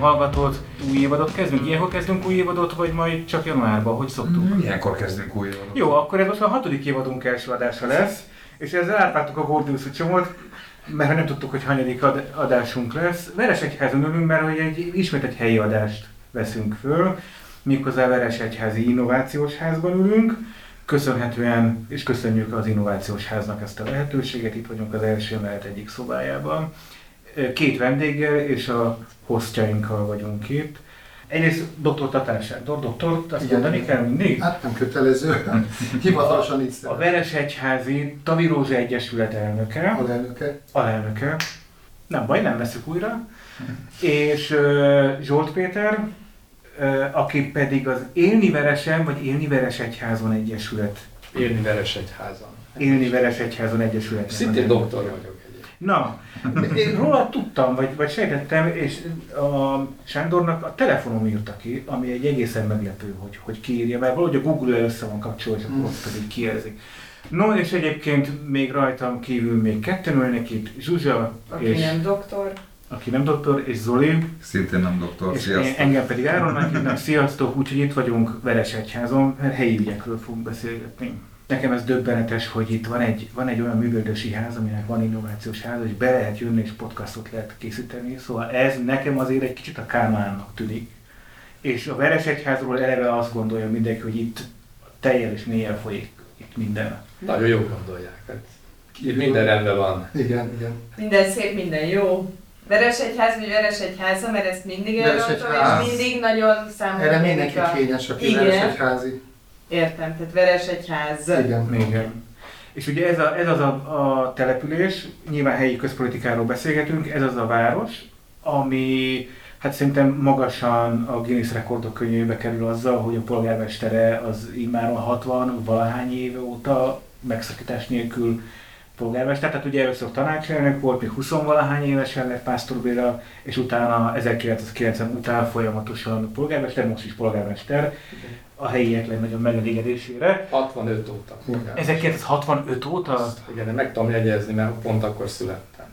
hallgatót, új évadot kezdünk. Ilyenkor kezdünk új évadot, vagy majd csak januárban, hogy szoktuk? Mm, ilyenkor kezdünk új évadot. Jó, akkor ez most a hatodik évadunk első adása lesz, és ezzel átvágtuk a Gordius csomót, mert nem tudtuk, hogy hanyadik ad- adásunk lesz. Veresegyházon ülünk, mert hogy egy, ismét egy helyi adást veszünk föl, méghozzá Veresegyházi Innovációs Házban ülünk. Köszönhetően, és köszönjük az Innovációs Háznak ezt a lehetőséget, itt vagyunk az első emelet egyik szobájában. Két vendéggel és a hostjainkkal vagyunk itt. Egyrészt dr. Tatár Sándor, doktor, azt Igen. mondani kell mindig? Hát nem kötelező, hivatalosan így A. Veresegyházi Tavirózsa Egyesület elnöke, Alelnöke. alelnöke, nem baj, nem veszük újra, és uh, Zsolt Péter, uh, aki pedig az Élni Veresen, vagy Élni Veresegyházon Egyesület, Élni Veresegyházan. Élni Veresegyházon Egyesület. Szintén doktor vagyok. Na, én róla tudtam, vagy, vagy sejtettem, és a Sándornak a telefonom írta ki, ami egy egészen meglepő, hogy, hogy kiírja, mert valahogy a Google-el össze van kapcsolva, és akkor ott pedig kiérzik. No, és egyébként még rajtam kívül még ketten ülnek itt, Zsuzsa, Aki és, nem doktor. aki nem doktor, és Zoli, Szintén nem doktor, és sziasztok. engem pedig Áronnak hívnak, sziasztok, úgyhogy itt vagyunk Veresegyházon, mert helyi ügyekről fogunk beszélgetni. Nekem ez döbbenetes, hogy itt van egy, van egy olyan művelődési ház, aminek van innovációs ház, és be lehet jönni, és podcastot lehet készíteni. Szóval ez nekem azért egy kicsit a Kálmánnak tűnik. És a Veresegyházról eleve azt gondolja mindenki, hogy itt teljel és mélyen folyik itt minden. Nagyon jó gondolják. Hát, itt minden rendben van. Igen, igen. Minden szép, minden jó. Veresegyház vagy Veresegyháza, mert ezt mindig elmondtam, és mindig nagyon számomra Erre mindenki a- kényes, aki Igen. veresegyházi. Értem, tehát Veresegyház. Igen. Igen. És ugye ez, a, ez az a, a település, nyilván helyi közpolitikáról beszélgetünk, ez az a város, ami hát szerintem magasan a Guinness rekordok könyvébe kerül azzal, hogy a polgármestere az immáron 60 valahány éve óta megszakítás nélkül polgármester, tehát ugye először tanácselnök volt, még 20 valahány évesen lett Pásztor Béla, és utána 1990 után folyamatosan polgármester, most is polgármester, a helyiek legnagyobb megelégedésére. 65 óta. 1965 óta, Igen, de meg tudom jegyezni, mert pont akkor születtem.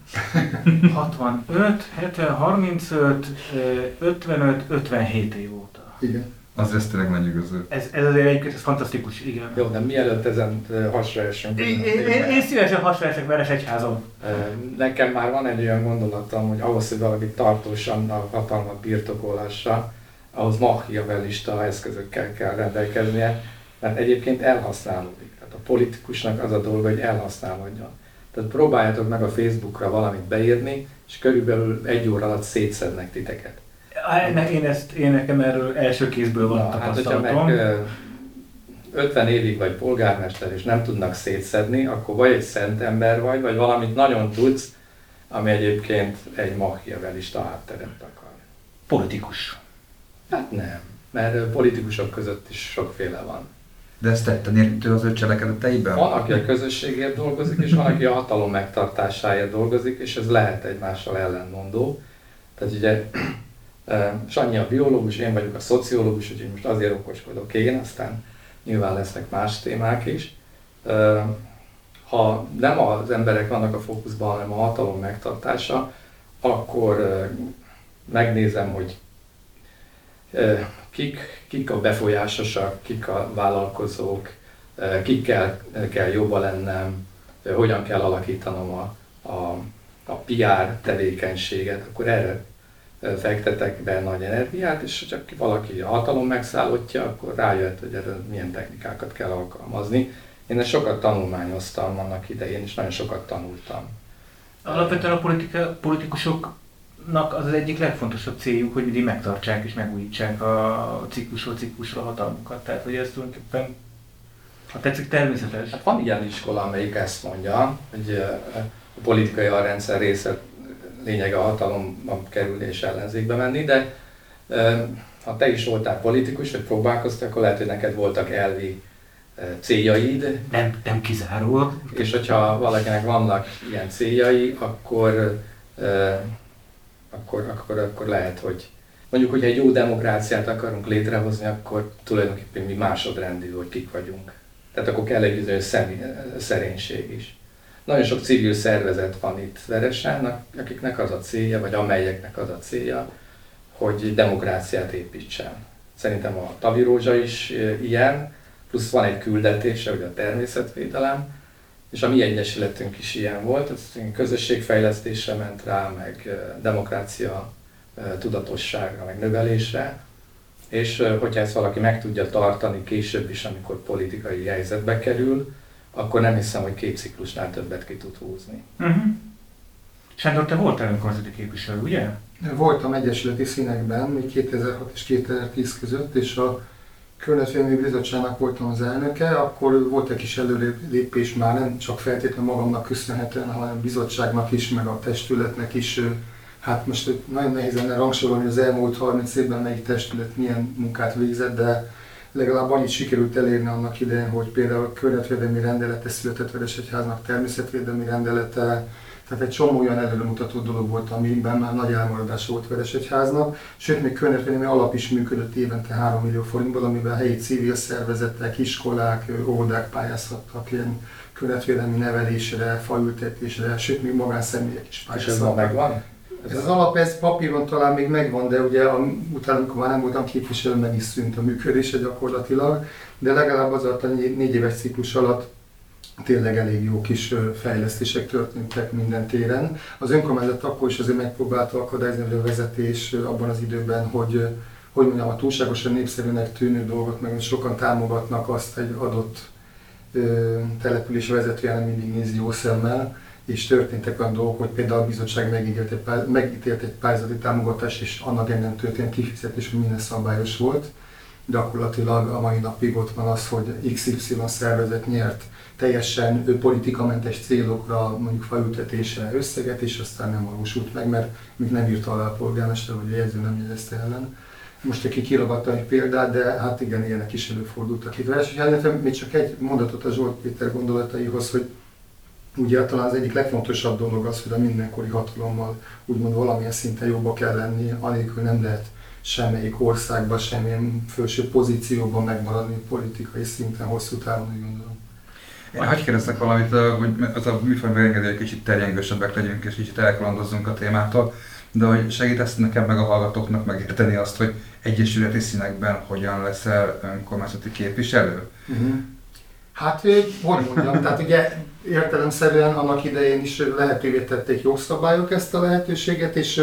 65, 70, 35, ö, 55, 57 év óta. Igen. Az ez tényleg lenyűgöző. Ez, ez azért egyébként ez fantasztikus, igen. Jó, de mielőtt ezen hasra esünk. Én, én, én, szívesen hasonlítok Veresegyházon. Ö, Nekem már van egy olyan gondolatom, hogy ahhoz, hogy valaki tartósan a hatalmat birtokolhassa, ahhoz machiavellista eszközökkel kell rendelkeznie, mert egyébként elhasználódik. Tehát a politikusnak az a dolga, hogy elhasználódjon. Tehát próbáljátok meg a Facebookra valamit beírni, és körülbelül egy óra alatt szétszednek titeket. Ne- Én, ezt, én nekem erről első kézből van Na, hát hogyha tapasztalatom. meg ö, 50 évig vagy polgármester, és nem tudnak szétszedni, akkor vagy egy szent ember vagy, vagy valamit nagyon tudsz, ami egyébként egy machiavellista hátteret akar. Politikus. Hát nem, mert politikusok között is sokféle van. De ezt tetten értő az ő cselekedeteiben? Van, aki a közösségért dolgozik, és van, aki a hatalom megtartásáért dolgozik, és ez lehet egymással ellenmondó. Tehát ugye Sanyi a biológus, én vagyok a szociológus, úgyhogy most azért okoskodok én, aztán nyilván lesznek más témák is. Ha nem az emberek vannak a fókuszban, hanem a hatalom megtartása, akkor megnézem, hogy kik, kik a befolyásosak, kik a vállalkozók, kikkel kell jobban lennem, hogyan kell alakítanom a, a, a PR tevékenységet, akkor erre fektetek be nagy energiát, és csak valaki a hatalom megszállottja, akkor rájött, hogy erre milyen technikákat kell alkalmazni. Én ezt sokat tanulmányoztam annak idején, és nagyon sokat tanultam. Alapvetően a politika, politikusoknak az az egyik legfontosabb céljuk, hogy mindig megtartsák és megújítsák a ciklusról ciklusra hatalmukat. Tehát, hogy ez tulajdonképpen, ha tetszik, természetes. Hát van ilyen iskola, amelyik ezt mondja, hogy a politikai alrendszer része lényege a hatalomban kerülni és ellenzékbe menni, de ha te is voltál politikus, vagy próbálkoztál, akkor lehet, hogy neked voltak elvi céljaid, Nem, nem kizárólag. és hogyha valakinek vannak ilyen céljai, akkor, akkor, akkor, akkor lehet, hogy mondjuk, hogyha egy jó demokráciát akarunk létrehozni, akkor tulajdonképpen mi másodrendű, hogy kik vagyunk. Tehát akkor kell egy bizonyos szerénység is. Nagyon sok civil szervezet van itt Veresen, akiknek az a célja, vagy amelyeknek az a célja, hogy demokráciát építsen. Szerintem a Tavi Rózsa is ilyen, plusz van egy küldetése, hogy a természetvédelem, és a mi egyesületünk is ilyen volt, ez közösségfejlesztésre ment rá, meg demokrácia tudatosságra, meg növelésre, és hogyha ezt valaki meg tudja tartani később is, amikor politikai helyzetbe kerül, akkor nem hiszem, hogy két ciklusnál többet ki tud húzni. Uh-huh. Sándor, te voltál önkormányzati képviselő, ugye? Voltam egyesületi színekben, még 2006 és 2010 között, és a Környezetvédelmi Bizottságnak voltam az elnöke, akkor volt egy kis előlépés már, nem csak feltétlenül magamnak köszönhetően, hanem a bizottságnak is, meg a testületnek is. Hát most nagyon nehéz lenne rangsorolni, hogy az elmúlt 30 évben melyik testület milyen munkát végzett, de legalább annyit sikerült elérni annak idején, hogy például a környezetvédelmi rendelete született Veresegyháznak, természetvédelmi rendelete, tehát egy csomó olyan előremutató dolog volt, amiben már nagy elmaradás volt Veresegyháznak, sőt még környezetvédelmi alap is működött évente 3 millió forintból, amiben helyi civil szervezetek, iskolák, óvodák pályázhattak ilyen környezetvédelmi nevelésre, faültetésre, sőt még magánszemélyek is És ez pályázhattak. megvan? Ez az alap, ez papíron talán még megvan, de ugye a, utána, amikor már nem voltam képviselő, meg is szűnt a működése gyakorlatilag, de legalább az alatt a négy, négy éves ciklus alatt tényleg elég jó kis fejlesztések történtek minden téren. Az önkormányzat akkor is azért megpróbálta akadályozni hogy a vezetés abban az időben, hogy hogy mondjam, a túlságosan népszerűnek tűnő dolgot, meg sokan támogatnak azt egy adott ö, település vezetője nem mindig nézi jó szemmel, és történtek olyan dolgok, hogy például a bizottság megítélt egy, pá- megítélt egy pályázati támogatást, és annak ellen történt kifizetés, hogy minden szabályos volt. Gyakorlatilag a mai napig ott van az, hogy XY szervezet nyert teljesen politikamentes célokra, mondjuk faültetésre összeget, és aztán nem valósult meg, mert még nem írta alá a polgármester, vagy a jegyző nem jegyezte ellen. Most aki kiragadta egy példát, de hát igen, ilyenek is előfordultak itt. És hát még csak egy mondatot a Zsolt Péter gondolataihoz, hogy ugye talán az egyik legfontosabb dolog az, hogy a mindenkori hatalommal úgymond valamilyen szinten jobba kell lenni, anélkül nem lehet semmelyik országban, semmilyen felső pozícióban megmaradni politikai szinten hosszú távon, úgy gondolom. Én kérdezzek valamit, hogy az a műfaj megengedi, hogy kicsit terjengősebbek legyünk, és kicsit elkalandozzunk a témától, de hogy segítesz nekem meg a hallgatóknak megérteni azt, hogy egyesületi színekben hogyan leszel önkormányzati képviselő? Uh-huh. Hát, hogy mondjam, tehát ugye értelemszerűen annak idején is lehetővé tették jogszabályok ezt a lehetőséget, és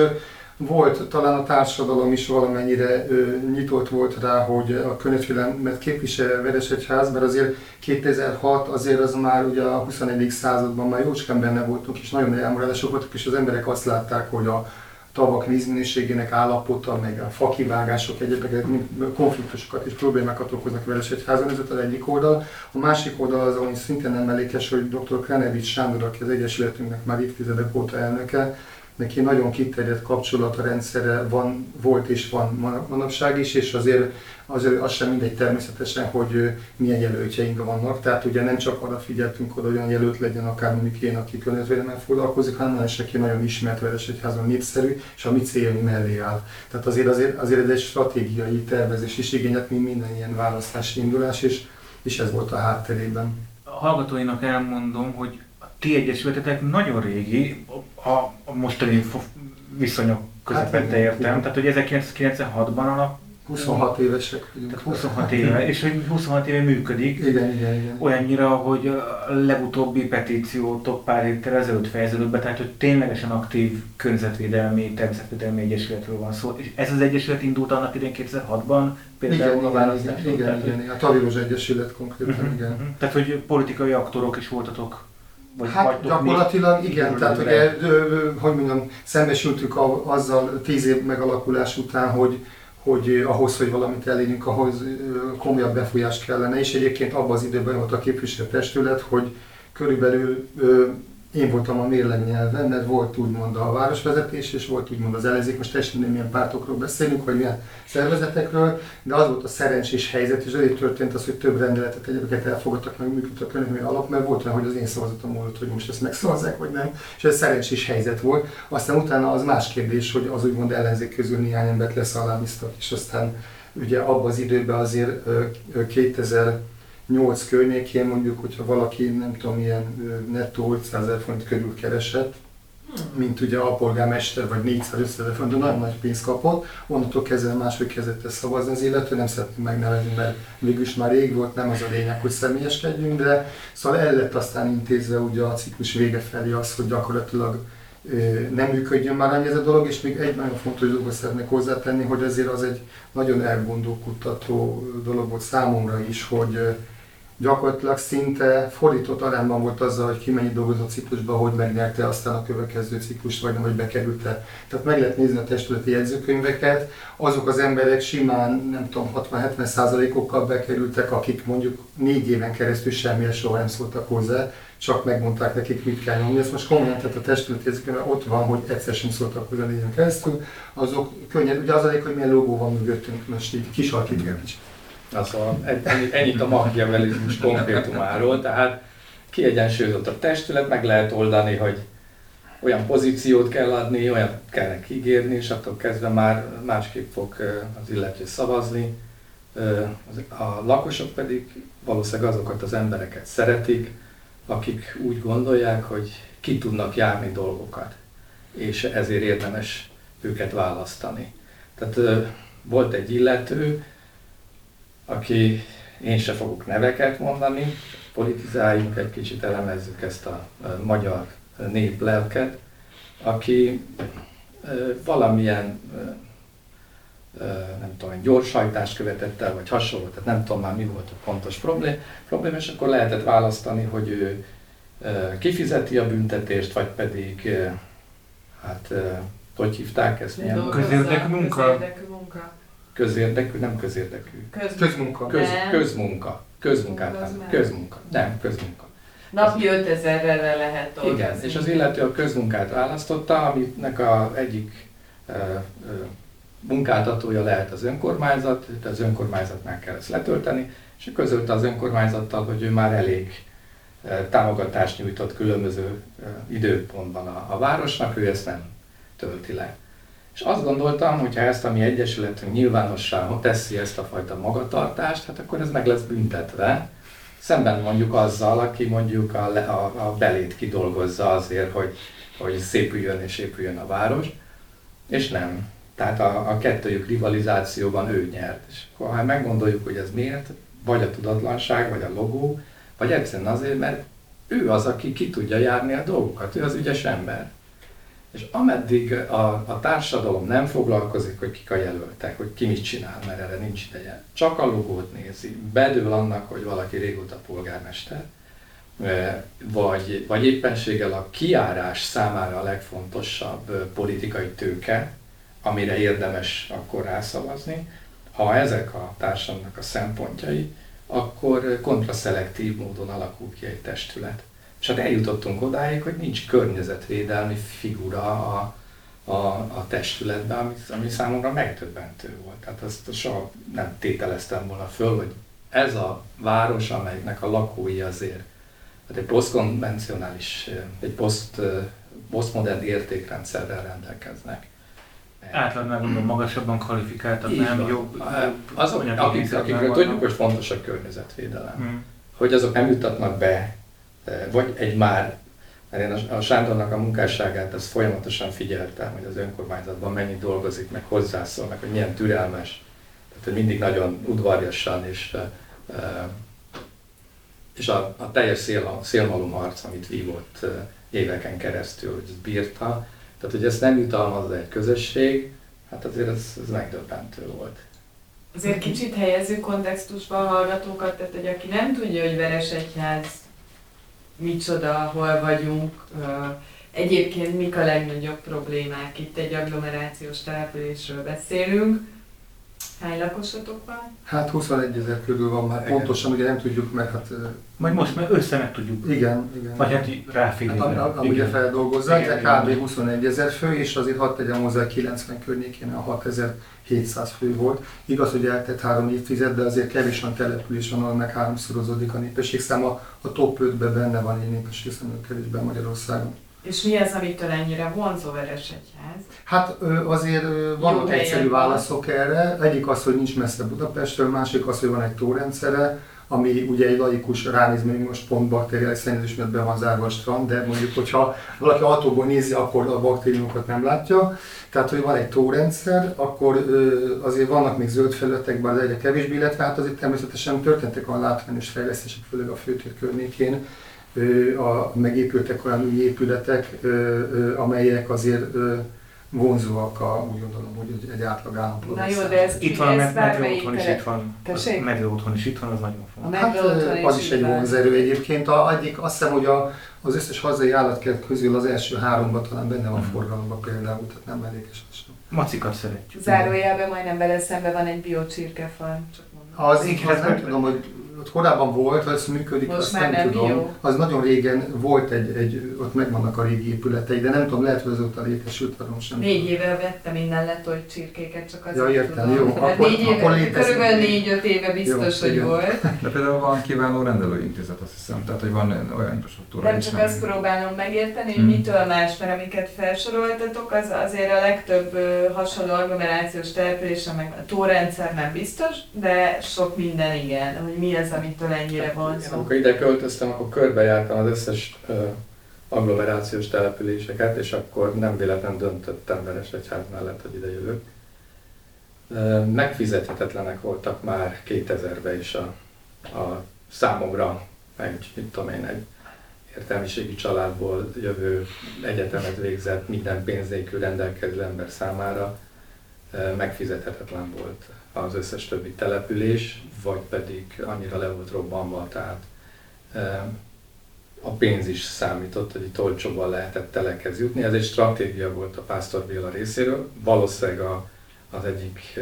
volt talán a társadalom is valamennyire ö, nyitott volt rá, hogy a környezetvédelmet képvisel Veresegyház, mert azért 2006 azért az már ugye a 21. században már jócskán benne voltunk, és nagyon elmaradások voltak, és az emberek azt látták, hogy a tavak vízminőségének állapota, meg a fakivágások, egyébként konfliktusokat és problémákat okoznak Veresegyházon, ez az egyik oldal. A másik oldal az, ami szintén emlékes, hogy dr. Krenevics Sándor, aki az Egyesületünknek már évtizedek óta elnöke, neki nagyon kiterjedt kapcsolatrendszere van, volt és van man- manapság is, és azért, azért az sem mindegy természetesen, hogy milyen jelöltjeink vannak. Tehát ugye nem csak arra figyeltünk, hogy olyan jelölt legyen, akár mondjuk én, aki környezetvédelemmel foglalkozik, hanem az, aki nagyon ismert Veresegyházon népszerű, és a mi céljaink mellé áll. Tehát azért, azért, azért ez egy stratégiai tervezés is igényet, mint minden ilyen választási indulás, és, és ez volt a hátterében. A hallgatóinak elmondom, hogy ti egyesületetek nagyon régi, a, a mostani viszonyok közepette Hát értem. Tehát, hogy 1996-ban alap, 26 évesek vagyunk. tehát 26 éve, és hogy 26 éve működik. Igen, igen, igen. Olyannyira, hogy a legutóbbi petíciótok pár héttel ezelőtt fejeződött be, tehát hogy ténylegesen aktív környezetvédelmi, természetvédelmi egyesületről van szó. És ez az egyesület indult annak idén 2006-ban, például Igen, a igen, választások. igen, igen, igen, igen. A Taviros Egyesület konkrétan, Mhm, igen. mhm. Tehát, hogy politikai aktorok is voltatok? Vagy Hát gyakorlatilag még igen, tehát ugye, hogy mondjam, szembesültük a, azzal tíz év megalakulás után, hogy hogy ahhoz, hogy valamit elérjünk, ahhoz komolyabb befolyás kellene, és egyébként abban az időben volt a képviselőtestület, hogy körülbelül én voltam a mérlegnyelven, mert volt úgymond a városvezetés, és volt úgymond az ellenzék, most teljesen nem milyen pártokról beszélünk, vagy milyen szervezetekről, de az volt a szerencsés helyzet, és azért történt az, hogy több rendeletet egyébként elfogadtak meg működött a környezetmény alap, mert volt olyan, hogy az én szavazatom volt, hogy most ezt megszavazzák, vagy nem, és ez szerencsés helyzet volt. Aztán utána az más kérdés, hogy az úgymond ellenzék közül néhány embert leszálláliztak, és aztán ugye abban az időben azért ö, ö, 2008 környékén mondjuk, hogyha valaki nem tudom, ilyen nettó 500 ezer forint körül keresett, mint ugye a polgármester, vagy 400 de nagyon nagy pénzt kapott, onnantól kezdve máshogy kezdett el szavazni az illető, nem szeretném megnevezni, mert végülis már rég volt, nem az a lényeg, hogy személyeskedjünk, de szóval el lett aztán intézve ugye a ciklus vége felé az, hogy gyakorlatilag nem működjön már annyi ez a dolog, és még egy nagyon fontos dolgot szeretnék hozzátenni, hogy ezért az egy nagyon elgondolkodtató dolog volt számomra is, hogy gyakorlatilag szinte fordított arányban volt azzal, hogy ki mennyit dolgozott a ciklusban, hogy megnyerte aztán a következő ciklust, vagy nem, hogy bekerült-e. Tehát meg lehet nézni a testületi jegyzőkönyveket, azok az emberek simán, nem tudom, 60-70 százalékokkal bekerültek, akik mondjuk négy éven keresztül semmilyen soha nem szóltak hozzá, csak megmondták nekik, mit kell nyomni. Ezt most komolyan, tehát a testületi jegyzőkönyvben ott van, hogy egyszer sem szóltak hozzá négy éven keresztül, azok könnyen, ugye az a hogy milyen logó van mögöttünk, most így kisalkítjuk kicsit. Szóval ennyit, ennyit a machiavellizmus konkrétumáról, tehát kiegyensúlyozott a testület, meg lehet oldani, hogy olyan pozíciót kell adni, olyan kell ígérni, és attól kezdve már másképp fog az illető szavazni. A lakosok pedig valószínűleg azokat az embereket szeretik, akik úgy gondolják, hogy ki tudnak járni dolgokat, és ezért érdemes őket választani. Tehát volt egy illető, aki én se fogok neveket mondani, politizáljunk egy kicsit, elemezzük ezt a magyar néplelket, aki valamilyen nem tudom, gyorshajtást követett el, vagy hasonló, tehát nem tudom már mi volt a pontos problém, problém és akkor lehetett választani, hogy ő kifizeti a büntetést, vagy pedig, hát, hogy hívták ezt? Milyen? Közérdekű munka? Közérdekű munka közérdekű, nem közérdekű. Köz, közmunka. Köz, közmunka. Közmunkát, nem. Közmunka. Nem, közmunka. Napi 5000-re lehet dolgozni. Igen, és az illető a közmunkát választotta, aminek a egyik ö, ö, munkáltatója lehet az önkormányzat, de az önkormányzatnál kell ezt letölteni, és közölte az önkormányzattal, hogy ő már elég támogatást nyújtott különböző időpontban a, a városnak, ő ezt nem tölti le. És azt gondoltam, hogy ha ezt a mi egyesületünk nyilvánossá teszi ezt a fajta magatartást, hát akkor ez meg lesz büntetve. Szemben mondjuk azzal, aki mondjuk a, a, a belét kidolgozza azért, hogy, hogy szépüljön és épüljön a város, és nem. Tehát a, a kettőjük rivalizációban ő nyert. És ha meggondoljuk, hogy ez miért, vagy a tudatlanság, vagy a logó, vagy egyszerűen azért, mert ő az, aki ki tudja járni a dolgokat, ő az ügyes ember. És ameddig a, a társadalom nem foglalkozik, hogy kik a jelöltek, hogy ki mit csinál, mert erre nincs ideje, csak a logót nézi, bedől annak, hogy valaki régóta polgármester, vagy, vagy éppenséggel a kiárás számára a legfontosabb politikai tőke, amire érdemes akkor rászavazni, ha ezek a társadalomnak a szempontjai, akkor kontraszelektív módon alakul ki egy testület. Hát eljutottunk odáig, hogy nincs környezetvédelmi figura a, a, a testületben, ami, ami számomra megtöbbentő volt. Tehát azt soha nem tételeztem volna föl, hogy ez a város, amelynek a lakói azért hát egy posztkonvencionális, egy poszt, posztmodern értékrendszerrel rendelkeznek. Átlagnál gondolom magasabban kvalifikáltak, nem van. jobb, azok, akik, akikről tudjuk, hogy fontos a környezetvédelem. Hmm. Hogy azok nem jutatnak be vagy egy már, mert én a Sándornak a munkásságát azt folyamatosan figyeltem, hogy az önkormányzatban mennyit dolgozik, meg hozzászól, meg hogy milyen türelmes, tehát hogy mindig nagyon udvarjasan és, és a, a teljes szél, szélmalom harc, amit vívott éveken keresztül, hogy bírta, tehát hogy ezt nem jutalmazza egy közösség, hát azért ez, ez megdöbbentő volt. Azért kicsit helyezzük kontextusba a hallgatókat, tehát hogy aki nem tudja, hogy Veresegyház micsoda, hol vagyunk, egyébként mik a legnagyobb problémák. Itt egy agglomerációs településről beszélünk. Hány lakosotok van? Hát 21 ezer körül van már, igen. pontosan ugye nem tudjuk meg, hát... Majd most már össze meg tudjuk. Igen, igen. Vagy hát ráférünk. Hát, am, ugye feldolgozzák, tehát kb. 21 ezer fő, és azért hadd tegyem hozzá 90 környékén a 6700 fő volt. Igaz, hogy eltett három évtized, de azért kevés van település van, meg háromszorozódik a népességszám. A, a top 5-ben benne van egy népességszám Magyarországon. És mi az, amitől ennyire vonzó Veresegyház? Hát azért vannak egyszerű válaszok erre. Egyik az, hogy nincs messze Budapestről, másik az, hogy van egy tórendszere, ami ugye egy laikus ránéz, hogy most pont bakteriális szennyezés miatt be van zárva a strand, de mondjuk, hogyha valaki autóból nézi, akkor a baktériumokat nem látja. Tehát, hogy van egy tórendszer, akkor azért vannak még zöld felületekben, de egyre kevésbé, illetve hát azért természetesen történtek a látványos fejlesztések, főleg a főtér környékén, a, megépültek olyan új épületek, amelyek azért vonzóak a, úgy gondolom, hogy egy átlag állampolgár. Na jó, de ez Itt van a med- medve otthon is itt van. Tessék? A medve otthon is itt van, az nagyon fontos. Hát otthon is az is egy vonzerő egyébként. A, egyik, azt hiszem, hogy a, az összes hazai állatkert közül az első háromban talán benne van Mhm. forgalomban például, tehát nem mellékes az sem. Macikat szeretjük. Zárójelben majdnem vele szembe van egy mondom. Az, Igen, az nem nem- tudom, hogy ott korábban volt, ez működik, Most azt már nem, nem tudom. bio. Az nagyon régen volt egy, egy, ott megvannak a régi épületei, de nem tudom, lehet, hogy azóta létesült, arról sem Négy éve vettem innen letolt csirkéket, csak azért Ja, értem, tudom. jó, Hát akkor- négy éve, akkor létezik. körülbelül négy-öt éve biztos, Jó, hogy igen. volt. De például van kiváló rendelőintézet, azt hiszem, tehát hogy van olyan infrastruktúra Nem csak azt próbálom megérteni, hogy Hmm. mitől más, mert amiket felsoroltatok, az azért a legtöbb hasonló agglomerációs települése, meg a tórendszer nem biztos, de sok minden igen, hogy mi az, amitől ennyire Én vonzó. amikor ide költöztem, akkor körbejártam az összes agglomerációs településeket, és akkor nem véletlen döntöttem Veresegyház mellett, hogy ide jövök. Megfizethetetlenek voltak már 2000-ben is a, a számomra, egy, mit tudom én, egy értelmiségi családból jövő egyetemet végzett, minden pénz nélkül rendelkező ember számára megfizethetetlen volt az összes többi település, vagy pedig annyira le volt robbanva, tehát a pénz is számított, hogy itt olcsóban lehetett telekhez jutni. Ez egy stratégia volt a Pásztor Béla részéről. Valószínűleg a, az egyik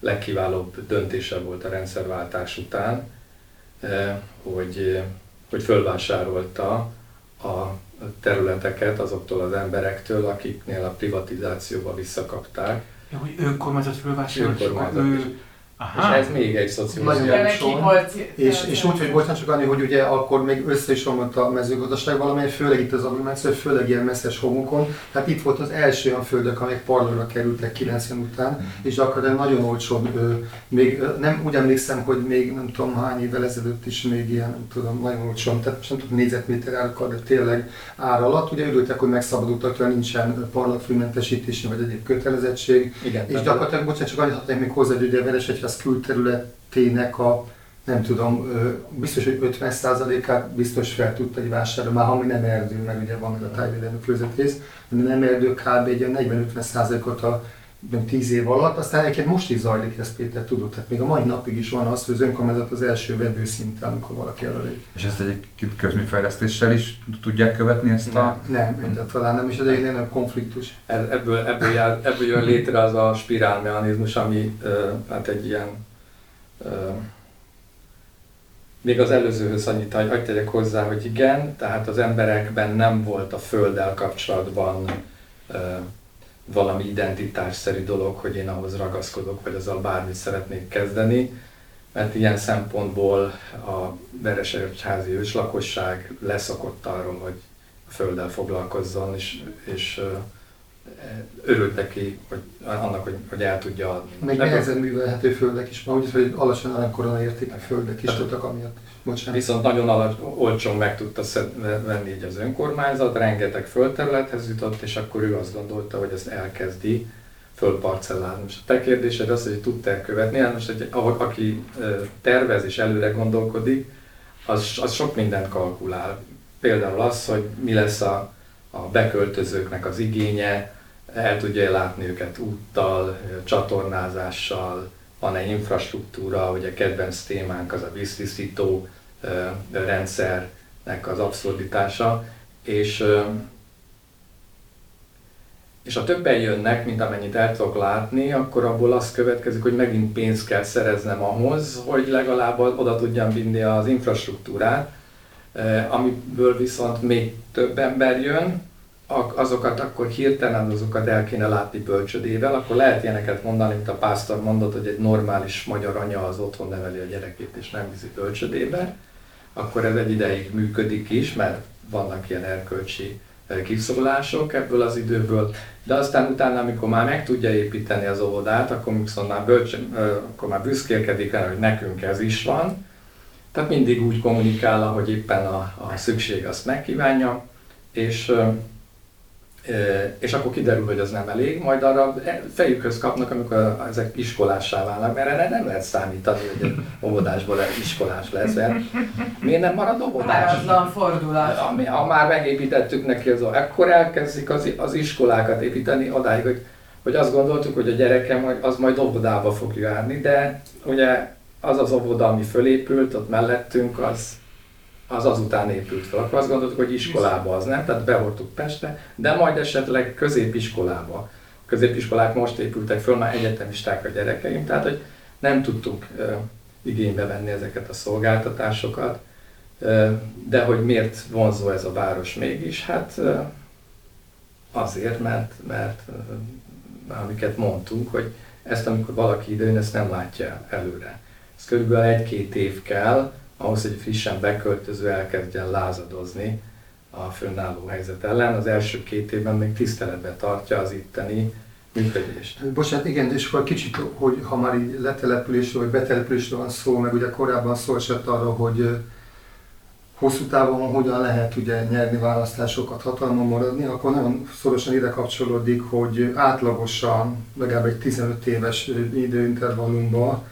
legkiválóbb döntése volt a rendszerváltás után, hogy, hogy fölvásárolta a területeket azoktól az emberektől, akiknél a privatizációba visszakapták. Ja, hogy önkormányzat fölvásárolt, Önkormányzat ő... És Aha. ez még egy volt... És, és úgy, hogy bocsánat csak annyi, hogy ugye akkor még össze is romlott a mezőgazdaság valamely, főleg itt az agglomeráció, főleg ilyen messzes homokon. Tehát itt volt az első olyan földek, amelyek parlóra kerültek 90 után, és akkor nagyon olcsón, ö, még nem úgy emlékszem, hogy még nem tudom hány évvel ezelőtt is még ilyen, nem tudom, nagyon olcsón, tehát nem tudom négyzetméter árakkal, de tényleg ár alatt. Ugye örültek, hogy megszabadultak, hogy nincsen parlagfűmentesítési vagy egyéb kötelezettség, Igen, és gyakorlatilag, bocsánat, csak annyit hadd még hozzá, hogy ugye Veresegyház külterületének a nem tudom, biztos, hogy 50%-át biztos fel tudta egy vásárolni, már ami nem erdő, meg ugye van meg a tájvédelmi közvetész, de nem erdő kb. egy ilyen 40-50%-ot a nem 10 év alatt, aztán egyébként most is zajlik ez Péter, tudod, tehát még a mai napig is van az, hogy az önkormányzat az első vevőszinten, amikor valaki előlép. És ezt egyébként közműfejlesztéssel is tudják követni ezt a... Nem, egyáltalán nem, és ez egy nem konfliktus. Ebből, ebből, jár, ebből jön létre az a spirálmechanizmus, ami hát egy ilyen még az előzőhöz annyit, hogy tegyek hozzá, hogy igen, tehát az emberekben nem volt a földdel kapcsolatban valami identitásszerű dolog, hogy én ahhoz ragaszkodok, vagy azzal bármit szeretnék kezdeni, mert ilyen szempontból a Veresegyházi őslakosság leszokott arról, hogy a földdel foglalkozzon, és, és örült neki, hogy annak, hogy, hogy el tudja adni. Még Ebből- nehezen művelhető földek is van, úgy, hogy alacsony aranykorona értékű földek is Hát- voltak amiatt. Bocsánat. Viszont nagyon alacs, olcsón meg tudta szed- venni így az önkormányzat, rengeteg földterülethez jutott, és akkor ő azt gondolta, hogy ezt elkezdi fölparcellázni. Most a te kérdésed az, hogy tudta követni, hát most egy, aki tervez és előre gondolkodik, az, az sok mindent kalkulál. Például az, hogy mi lesz a, a beköltözőknek az igénye, el tudja látni őket úttal, csatornázással, van-e infrastruktúra, ugye kedvenc témánk az a víztisztító rendszernek az abszurditása, és, és ha többen jönnek, mint amennyit el tudok látni, akkor abból az következik, hogy megint pénzt kell szereznem ahhoz, hogy legalább oda tudjam vinni az infrastruktúrát, amiből viszont még több ember jön, azokat akkor hirtelen azokat el kéne látni bölcsödével, akkor lehet ilyeneket mondani, mint a pásztor mondott, hogy egy normális magyar anya az otthon neveli a gyerekét és nem viszi bölcsödébe, akkor ez egy ideig működik is, mert vannak ilyen erkölcsi eh, kiszólások ebből az időből, de aztán utána, amikor már meg tudja építeni az óvodát, akkor viszont már, bölcs, eh, akkor már büszkélkedik el, hogy nekünk ez is van, Tehát mindig úgy kommunikál, ahogy éppen a, a szükség azt megkívánja, és és akkor kiderül, hogy az nem elég, majd arra fejükhöz kapnak, amikor ezek iskolássá válnak, mert erre nem lehet számítani, hogy egy óvodásból iskolás lesz, mert miért nem marad óvodás? Páratlan fordulat. Ami, ha már megépítettük neki az, akkor elkezdik az, az iskolákat építeni odáig, hogy, hogy azt gondoltuk, hogy a gyerekem az majd óvodába fog járni, de ugye az az óvoda, ami fölépült, ott mellettünk, az az azután épült fel. Akkor azt gondoltuk, hogy iskolába az nem, tehát behortuk Pestre, de majd esetleg középiskolába. Középiskolák most épültek föl, már egyetemisták a gyerekeim, tehát hogy nem tudtuk uh, igénybe venni ezeket a szolgáltatásokat. Uh, de hogy miért vonzó ez a város mégis? Hát uh, azért, mert, mert amiket mondtunk, hogy ezt amikor valaki idejön, ezt nem látja előre. Ez körülbelül egy-két év kell, ahhoz, hogy frissen beköltöző elkezdjen lázadozni a fönnálló helyzet ellen. Az első két évben még tiszteletbe tartja az itteni működést. Bocsánat, igen, és akkor kicsit, hogy ha már így letelepülésről vagy betelepülésről van szó, meg ugye korábban szó esett arra, hogy hosszú távon hogyan lehet ugye nyerni választásokat, hatalmon maradni, akkor nagyon szorosan ide kapcsolódik, hogy átlagosan legalább egy 15 éves időintervallumban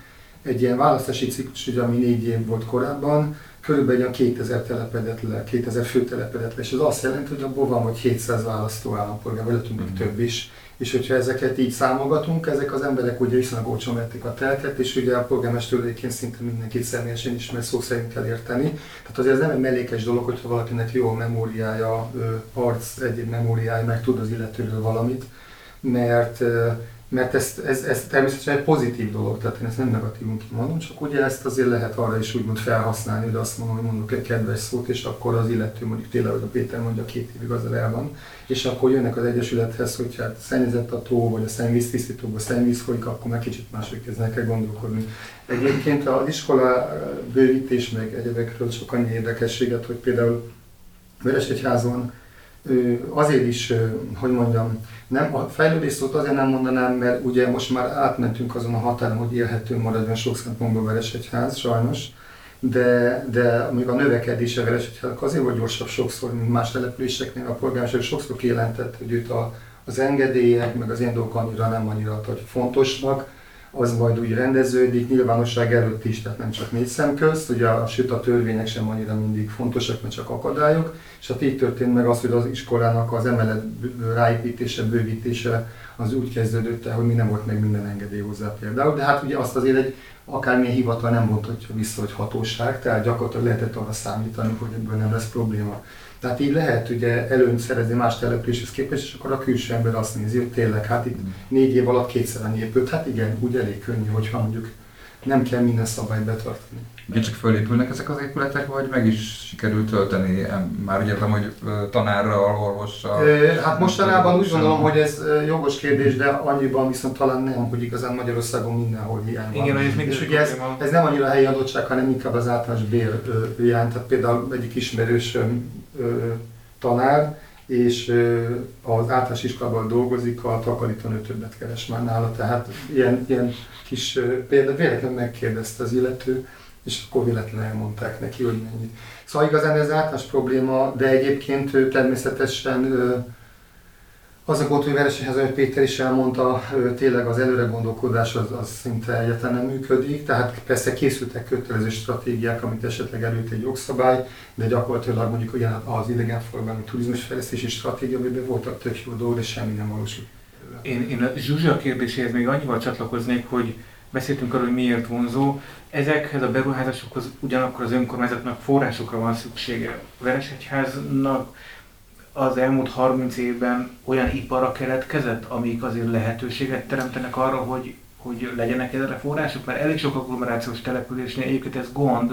egy ilyen választási ciklus, ami négy év volt korábban, körülbelül olyan 2000 telepedett le, 2000 fő telepedett le, és ez azt jelenti, hogy abból van, hogy 700 választó állampolgár, vagy lehet, még mm. több is. És hogyha ezeket így számogatunk, ezek az emberek ugye viszonylag olcsón vették a telket, és ugye a polgármesterőként szinte mindenkit személyesen ismer, szó szerint kell érteni. Tehát azért ez nem egy mellékes dolog, hogyha valakinek jó a memóriája, arc, egyéb memóriája, meg tud az illetőről valamit, mert mert ez, ez, ez természetesen egy pozitív dolog, tehát én ezt nem negatívunk kimondom, csak ugye ezt azért lehet arra is úgymond felhasználni, hogy azt mondom, hogy mondok egy kedves szót, és akkor az illető mondjuk tényleg, hogy a Péter mondja, két évig az el van, és akkor jönnek az Egyesülethez, hogy hát szennyezett a tó, vagy a szennyvíz tisztítóba szennyvíz folyik, akkor meg kicsit máshogy kezdnek el gondolkodni. Egyébként az iskola bővítés meg egyebekről sok annyi érdekességet, hogy például Veresegyházon azért is, hogy mondjam, nem, a fejlődés szót azért nem mondanám, mert ugye most már átmentünk azon a határon, hogy élhető maradjon sok szempontból Veresegyház, sajnos, de, de még a növekedése Veresegyházak azért volt gyorsabb sokszor, mint más településeknél, a polgárság sokszor kijelentett, hogy őt a, az engedélyek, meg az ilyen dolgok annyira nem annyira hogy fontosnak, az majd úgy rendeződik, nyilvánosság előtt is, tehát nem csak négy szem közt, ugye, sőt a törvények sem annyira mindig fontosak, mert csak akadályok, és hát így történt meg az, hogy az iskolának az emelet ráépítése, bővítése az úgy kezdődött hogy mi nem volt meg minden engedély hozzá például, de hát ugye azt azért egy akármilyen hivatal nem mondhatja vissza, hogy hatóság, tehát gyakorlatilag lehetett arra számítani, hogy ebből nem lesz probléma. Tehát így lehet ugye előnyt szerezni más településhez képest, és akkor a külső ember azt nézi, hogy tényleg, hát itt négy év alatt kétszer annyi épült. Hát igen, úgy elég könnyű, hogyha mondjuk nem kell minden szabályt betartani. Ugye csak fölépülnek ezek az épületek, vagy meg is sikerült tölteni? Már ugye értem, hogy tanárral, orvossal? Hát mostanában úgy gondolom, hogy ez jogos kérdés, de annyiban viszont talán nem, hogy igazán Magyarországon mindenhol hiány van. Igen, és ugye ez, ez, nem annyira helyi adottság, hanem inkább az általános bér hiány. Tehát például egyik ismerős tanár, és az általános iskolában dolgozik, a takarítanő többet keres már nála, tehát ilyen, ilyen kis például véletlenül megkérdezte az illető, és akkor véletlenül elmondták neki, hogy mennyi. Szóval igazán ez általános probléma, de egyébként természetesen az a gond, hogy Veresényhez, hogy Péter is elmondta, tényleg az előre gondolkodás az, az szinte egyetlen nem működik, tehát persze készültek kötelező stratégiák, amit esetleg előtt egy jogszabály, de gyakorlatilag mondjuk ugyan az idegenforgalmi turizmusfejlesztési stratégia, amiben voltak tök jó dolgok, de semmi nem valósult. Én, én a Zsuzsa kérdéséhez még annyival csatlakoznék, hogy beszéltünk arról, hogy miért vonzó. Ezekhez a beruházásokhoz ugyanakkor az önkormányzatnak forrásokra van szüksége. A Veresegyháznak az elmúlt 30 évben olyan ipara keletkezett, amik azért lehetőséget teremtenek arra, hogy, hogy legyenek erre források, mert elég sok agglomerációs településnél egyébként ez gond,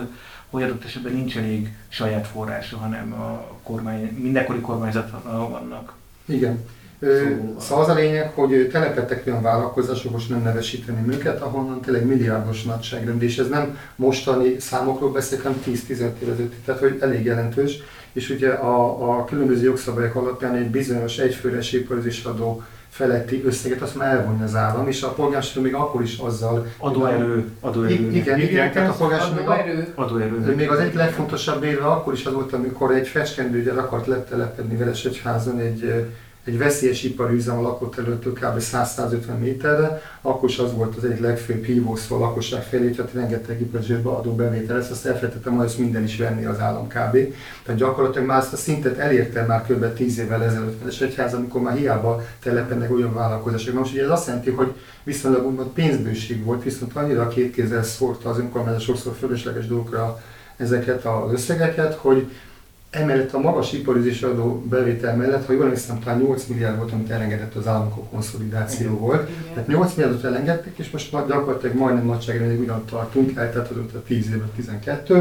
hogy adott esetben nincs elég saját forrása, hanem a kormány, mindenkori kormányzatban vannak. Igen. Szóval. szóval az a lényeg, hogy telepettek olyan vállalkozások, most nem nevesíteném őket, ahonnan tényleg milliárdos nagyságrend, és ez nem mostani számokról beszélek, hanem 10-15 év tehát hogy elég jelentős, és ugye a, a különböző jogszabályok alapján egy bizonyos egyfőres adó feletti összeget azt már elvonja az állam, és a polgármester még akkor is azzal... Adóerő, adóerő. Igen, igen, tehát a polgármester Adóerő. Adóerő. még az egyik legfontosabb érve akkor is az volt, amikor egy feskendőgyár akart letelepedni Veresegyházon egy, egy veszélyes ipari üzem a lakóterülettől kb. 100-150 méterre, akkor is az volt az egyik legfőbb hívószó a lakosság felé, hogy hát rengeteg ipari adó bevétel lesz, azt elfelejtettem, hogy ezt minden is venni az állam kb. Tehát gyakorlatilag már ezt a szintet elérte már kb. 10 évvel ezelőtt Veresegyház, amikor már hiába telepednek olyan vállalkozások. Most ugye ez azt jelenti, hogy viszonylag úgymond pénzbőség volt, viszont annyira a két kézzel szórta az önkormányzat sokszor fölösleges dolgokra ezeket az összegeket, hogy emellett a magas iparüzési adó bevétel mellett, ha jól emlékszem, talán 8 milliárd volt, amit elengedett az államok a konszolidáció volt. Igen. Tehát 8 milliárdot elengedtek, és most nagy- gyakorlatilag majdnem nagyságrendileg ugyan tartunk, eltetődött a 10 évben 12.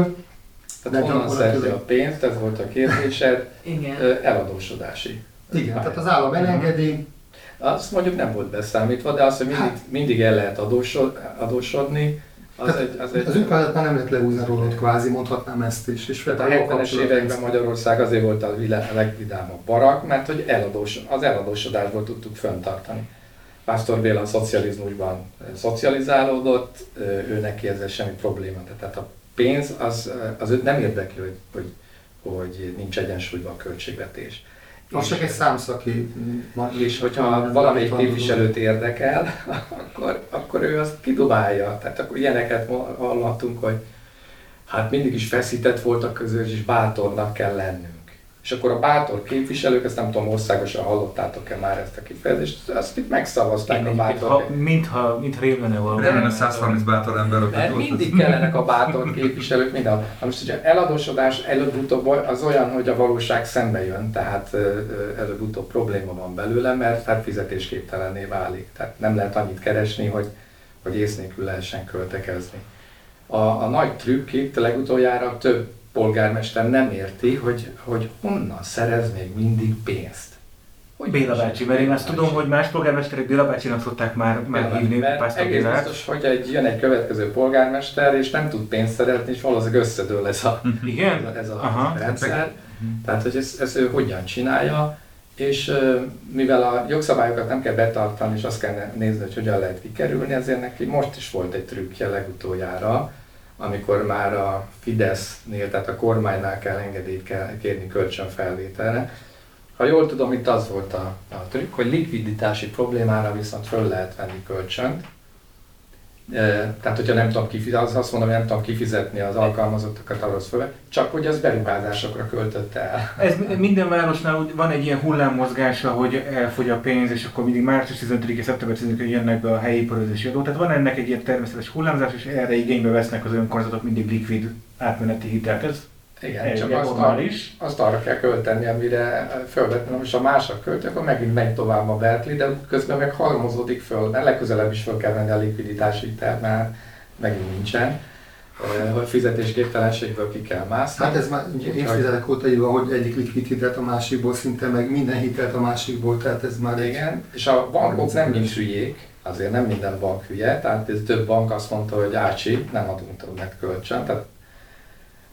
Tehát De honnan szerzi a pénzt, ez volt a kérdésed, Igen. Eladósodási. Igen, tehát az állam elengedi, Azt mondjuk nem volt beszámítva, de az, hogy mindig, Hát- mindig el lehet adósod, adósodni, az Tehát egy, az egy az már nem lehet lehúzni a rólót, kvázi mondhatnám ezt is. És a jó 70-es kapcsolat években. Magyarország azért volt a vilá- a legvidámabb barak, mert hogy eladós, az eladósodásból tudtuk föntartani. Pásztor Béla a szocializmusban eh, szocializálódott, eh, ő neki ezzel semmi probléma. Tehát a pénz az, eh, az őt nem érdekli, hogy, hogy, hogy nincs egyensúlyban a költségvetés. Az csak egy számszaki... És hogyha valamelyik képviselőt érdekel, akkor, akkor ő azt kidobálja. Tehát akkor ilyeneket hallottunk, hogy hát mindig is feszített volt a közös, és bátornak kell lennünk. És akkor a bátor képviselők, ezt nem tudom, országosan hallottátok-e már ezt a kifejezést, azt itt megszavazták a Mintha, bátor mintha, mintha rém lenne valami. Nem lenne 130 bátor ember, aki mert mindig kellenek a bátor képviselők mindenhol. Na most ugye eladósodás előbb-utóbb az olyan, hogy a valóság szembe jön, tehát előbb-utóbb probléma van belőle, mert hát fizetésképtelenné válik. Tehát nem lehet annyit keresni, hogy, hogy ész nélkül lehessen költekezni. A, a nagy trükk itt legutoljára több polgármester nem érti, hogy, hogy honnan szerez még mindig pénzt. Hogy Béla bácsi, mert én azt tudom, hogy más polgármesterek Béla bácsinak szokták már, már Mert- hívni mert Pásztor egész biztos, hogy egy, jön egy következő polgármester, és nem tud pénzt szerezni, és valószínűleg összedől ez a, ez Igen? a, ez a Aha. rendszer. Tehát, hogy ezt, ezt ő hogyan csinálja, és mivel a jogszabályokat nem kell betartani, és azt kell nézni, hogy hogyan lehet kikerülni, ezért neki most is volt egy trükkje legutoljára, amikor már a Fidesznél, tehát a kormánynál kell engedélyt kell kérni kölcsönfelvételre. Ha jól tudom, itt az volt a, a trükk, hogy likviditási problémára viszont föl lehet venni kölcsönt. Tehát, hogyha nem tudom kifizetni, az azt mondom, hogy nem tudom kifizetni az alkalmazottakat, az föl, csak hogy az beruházásokra költötte el. Ez minden városnál van egy ilyen hullámmozgása, hogy elfogy a pénz, és akkor mindig március 15 szeptember 15 jönnek be a helyi iparőzési adó. Tehát van ennek egy ilyen természetes hullámzás, és erre igénybe vesznek az önkormányzatok mindig likvid átmeneti hitelt. Ez Igen, egy csak azt, normális. azt arra kell költeni, amire fölvettem, és ha mások költök, akkor megint megy tovább a Berkeley, de közben meg halmozódik föl, mert legközelebb is föl kell venni a likviditási hitelt, mert megint nincsen. Eh, hogy fizetésképtelenségből ki kell mászni. Hát ez már évtizedek óta így van, hogy egyik likvid hitelt a másikból, szinte meg minden hitelt a másikból, tehát ez már egy... Igen, és a bankok nem mind hülyék, azért nem minden bank hülye, tehát ez több bank azt mondta, hogy ácsi, nem adunk többet kölcsön, tehát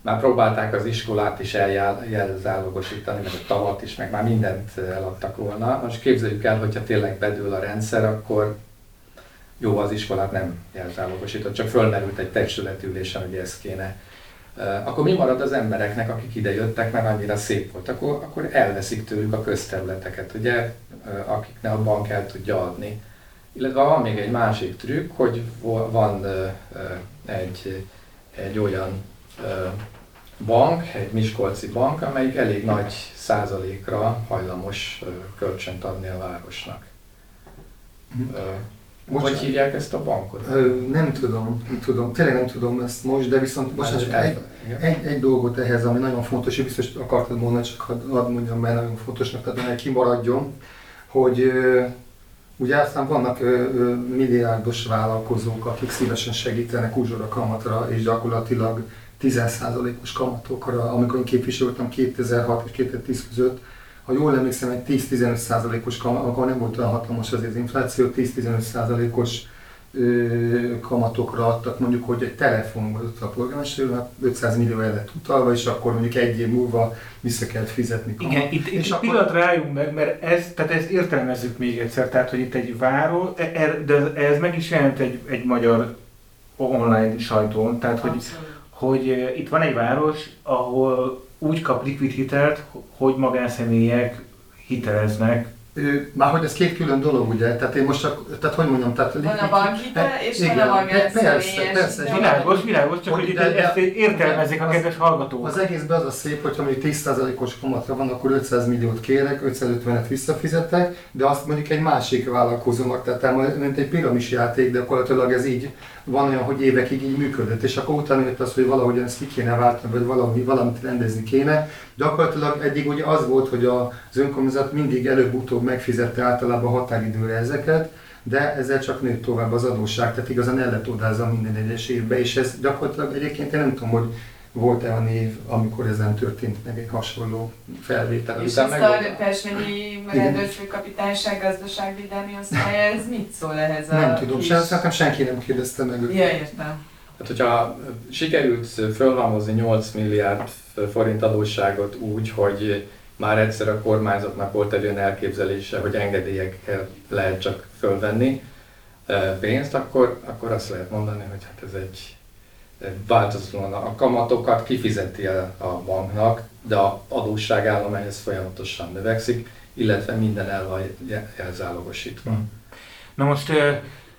már próbálták az iskolát is eljel- jelzálogosítani, meg a tavat is, meg már mindent eladtak volna. Most képzeljük el, hogyha tényleg bedől a rendszer, akkor jó, az iskolát nem jelzálogosított, csak fölmerült egy testületülésen, hogy ez kéne. Akkor mi marad az embereknek, akik ide jöttek, mert annyira szép volt? Akkor, akkor elveszik tőlük a közterületeket, ugye, akiknek a bank el tudja adni. Illetve van még egy másik trükk, hogy van egy, egy olyan bank, egy miskolci bank, amelyik elég nagy százalékra hajlamos kölcsönt adni a városnak. Mhm. Most- Hogy hívják ezt a bankot? Nem tudom, nem tudom, tényleg nem tudom ezt most, de viszont most csak egy, egy, egy dolgot ehhez, ami nagyon fontos, és biztos akartad mondani, csak hadd mondjam, mert nagyon fontosnak tartom, hogy kimaradjon, hogy ugye aztán vannak ö, ö, milliárdos vállalkozók, akik szívesen segítenek uzsora kamatra, és gyakorlatilag 10%-os kamatokra, amikor én képviseltem 2006 és 2010 között, ha jól emlékszem, egy 10-15%-os kamat, akkor nem volt olyan hatalmas az, az infláció, 10-15%-os ö, kamatokra adtak, mondjuk, hogy egy telefon volt a polgármester 500 millió el lett utalva, és akkor mondjuk egy év múlva vissza kellett fizetni kamat. Igen, itt, itt és egy akkor- pillanatra álljunk meg, mert ez, tehát ezt értelmezzük még egyszer, tehát hogy itt egy város, e- e- de ez meg is jelent egy, egy magyar online sajtón, tehát hogy, Abszolút. Hogy itt van egy város, ahol úgy kap likvid hitelt, hogy magánszemélyek hiteleznek. Már hogy ez két külön dolog, ugye? Tehát én most csak, tehát hogy mondjam, tehát... Van a bankhitel, és van a Igen, magánszemélyes persze, persze. Világos, világos, csak Hogy hogy de- ezt értelmezik a kedves hallgatók. Az egészben az a szép, hogyha mondjuk 10%-os kamatra van, akkor 500 milliót kérek, 550-et visszafizetek, de azt mondjuk egy másik vállalkozónak tettem, mint egy piramis játék, de gyakorlatilag ez így van olyan, hogy évekig így működött, és akkor utána jött az, hogy valahogyan ezt ki kéne váltani, vagy valami, valamit rendezni kéne. Gyakorlatilag eddig ugye az volt, hogy az önkormányzat mindig előbb-utóbb megfizette általában határidőre ezeket, de ezzel csak nőtt tovább az adósság, tehát igazán el lett odázva minden egyes évben, és ez gyakorlatilag egyébként én nem tudom, hogy volt-e a név, amikor ezen történt meg egy hasonló felvétel. És ezt a Igen. rendőrfőkapitányság gazdaságvédelmi osztálya, ez mit szól ehhez a Nem tudom, kis... sem, szerintem senki nem kérdezte meg őt. Ja, értem. Hát, hogyha sikerült fölhalmozni 8 milliárd forint adósságot úgy, hogy már egyszer a kormányzatnak volt egy olyan elképzelése, hogy engedélyekkel lehet csak fölvenni eh, pénzt, akkor, akkor azt lehet mondani, hogy hát ez egy egy változatlan a kamatokat kifizeti el a banknak, de a adósságállomány ez folyamatosan növekszik, illetve minden el van je- elzálogosítva. Hm. Na most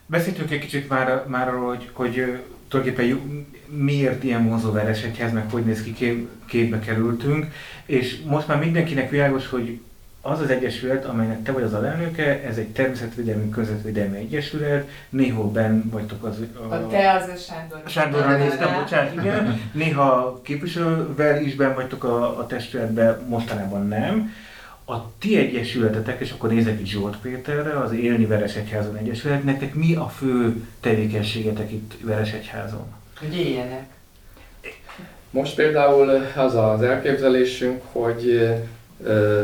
beszéltünk egy kicsit már, már arról, hogy, hogy tulajdonképpen miért ilyen vonzó Veresegyház, meg hogy néz ki, kép, képbe kerültünk, és most már mindenkinek világos, hogy az az egyesület, amelynek te vagy az alelnöke, ez egy természetvédelmi, környezetvédelmi egyesület, néhol benn vagytok az... A te az a Sándor. Sándorral néztem, bocsánat, igen. Néha képviselővel is benn vagytok a, a testületben, mostanában nem. A ti egyesületetek, és akkor nézek itt Zsolt Péterre, az Élni Veresegyházon Egyesület, nektek mi a fő tevékenységetek itt Veresegyházon? Hogy éljenek. Most például az az elképzelésünk, hogy ö,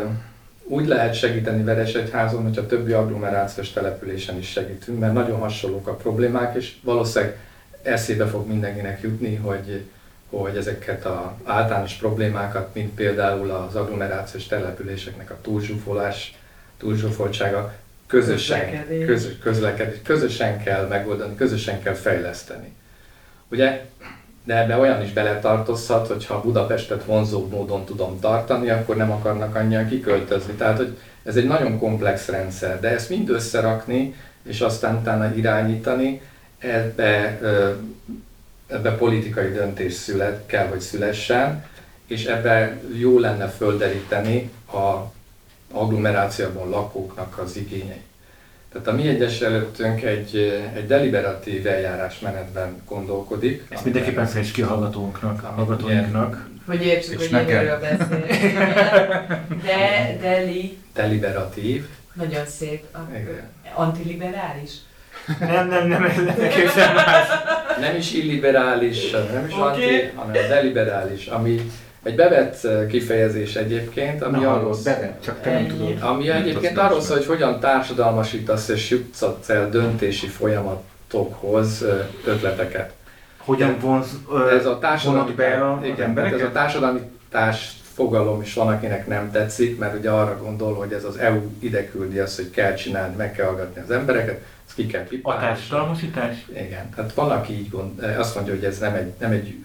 úgy lehet segíteni Veresegyházon, hogy a többi agglomerációs településen is segítünk, mert nagyon hasonlók a problémák, és valószínűleg eszébe fog mindenkinek jutni, hogy, hogy ezeket az általános problémákat, mint például az agglomerációs településeknek a túlzsúfolás, túlzsúfoltsága, közösen, Közlekedés. közös, közlekedés, közösen kell megoldani, közösen kell fejleszteni. Ugye de ebbe olyan is beletartozhat, hogy ha Budapestet vonzóbb módon tudom tartani, akkor nem akarnak annyian kiköltözni. Tehát, hogy ez egy nagyon komplex rendszer, de ezt mind összerakni, és aztán utána irányítani, ebbe, ebbe politikai döntés szület, kell, hogy szülessen, és ebbe jó lenne földeríteni a agglomerációban lakóknak az igényeit. Tehát a mi egyesületünk egy, egy deliberatív eljárásmenetben gondolkodik. Ezt mindenképpen fejtsd ki a hallgatónknak, a hallgatóinknak. Hogy értsük, hogy miről beszélünk. De, Deli, Deliberatív. nagyon szép. Igen. Antiliberális? Nem, nem, nem, ez nem más. Nem is illiberális, nem is Oké. anti, hanem deliberális, ami egy bevett eh, kifejezés egyébként, ami Na, arról hallod, beve, csak te nem tudod. Ami egyébként arról szól, hogy hogyan társadalmasítasz és jutsz el döntési folyamatokhoz ö, ötleteket. Hogyan vonz, ö, Ez a társadalmi, vonod be a- az igen, embereket? ez a társadalmi társ fogalom is van, akinek nem tetszik, mert ugye arra gondol, hogy ez az EU ide küldi azt, hogy kell csinálni, meg kell hallgatni az embereket, kell a társadalmasítás? Igen, tehát van, aki így gond, azt mondja, hogy ez nem egy, nem egy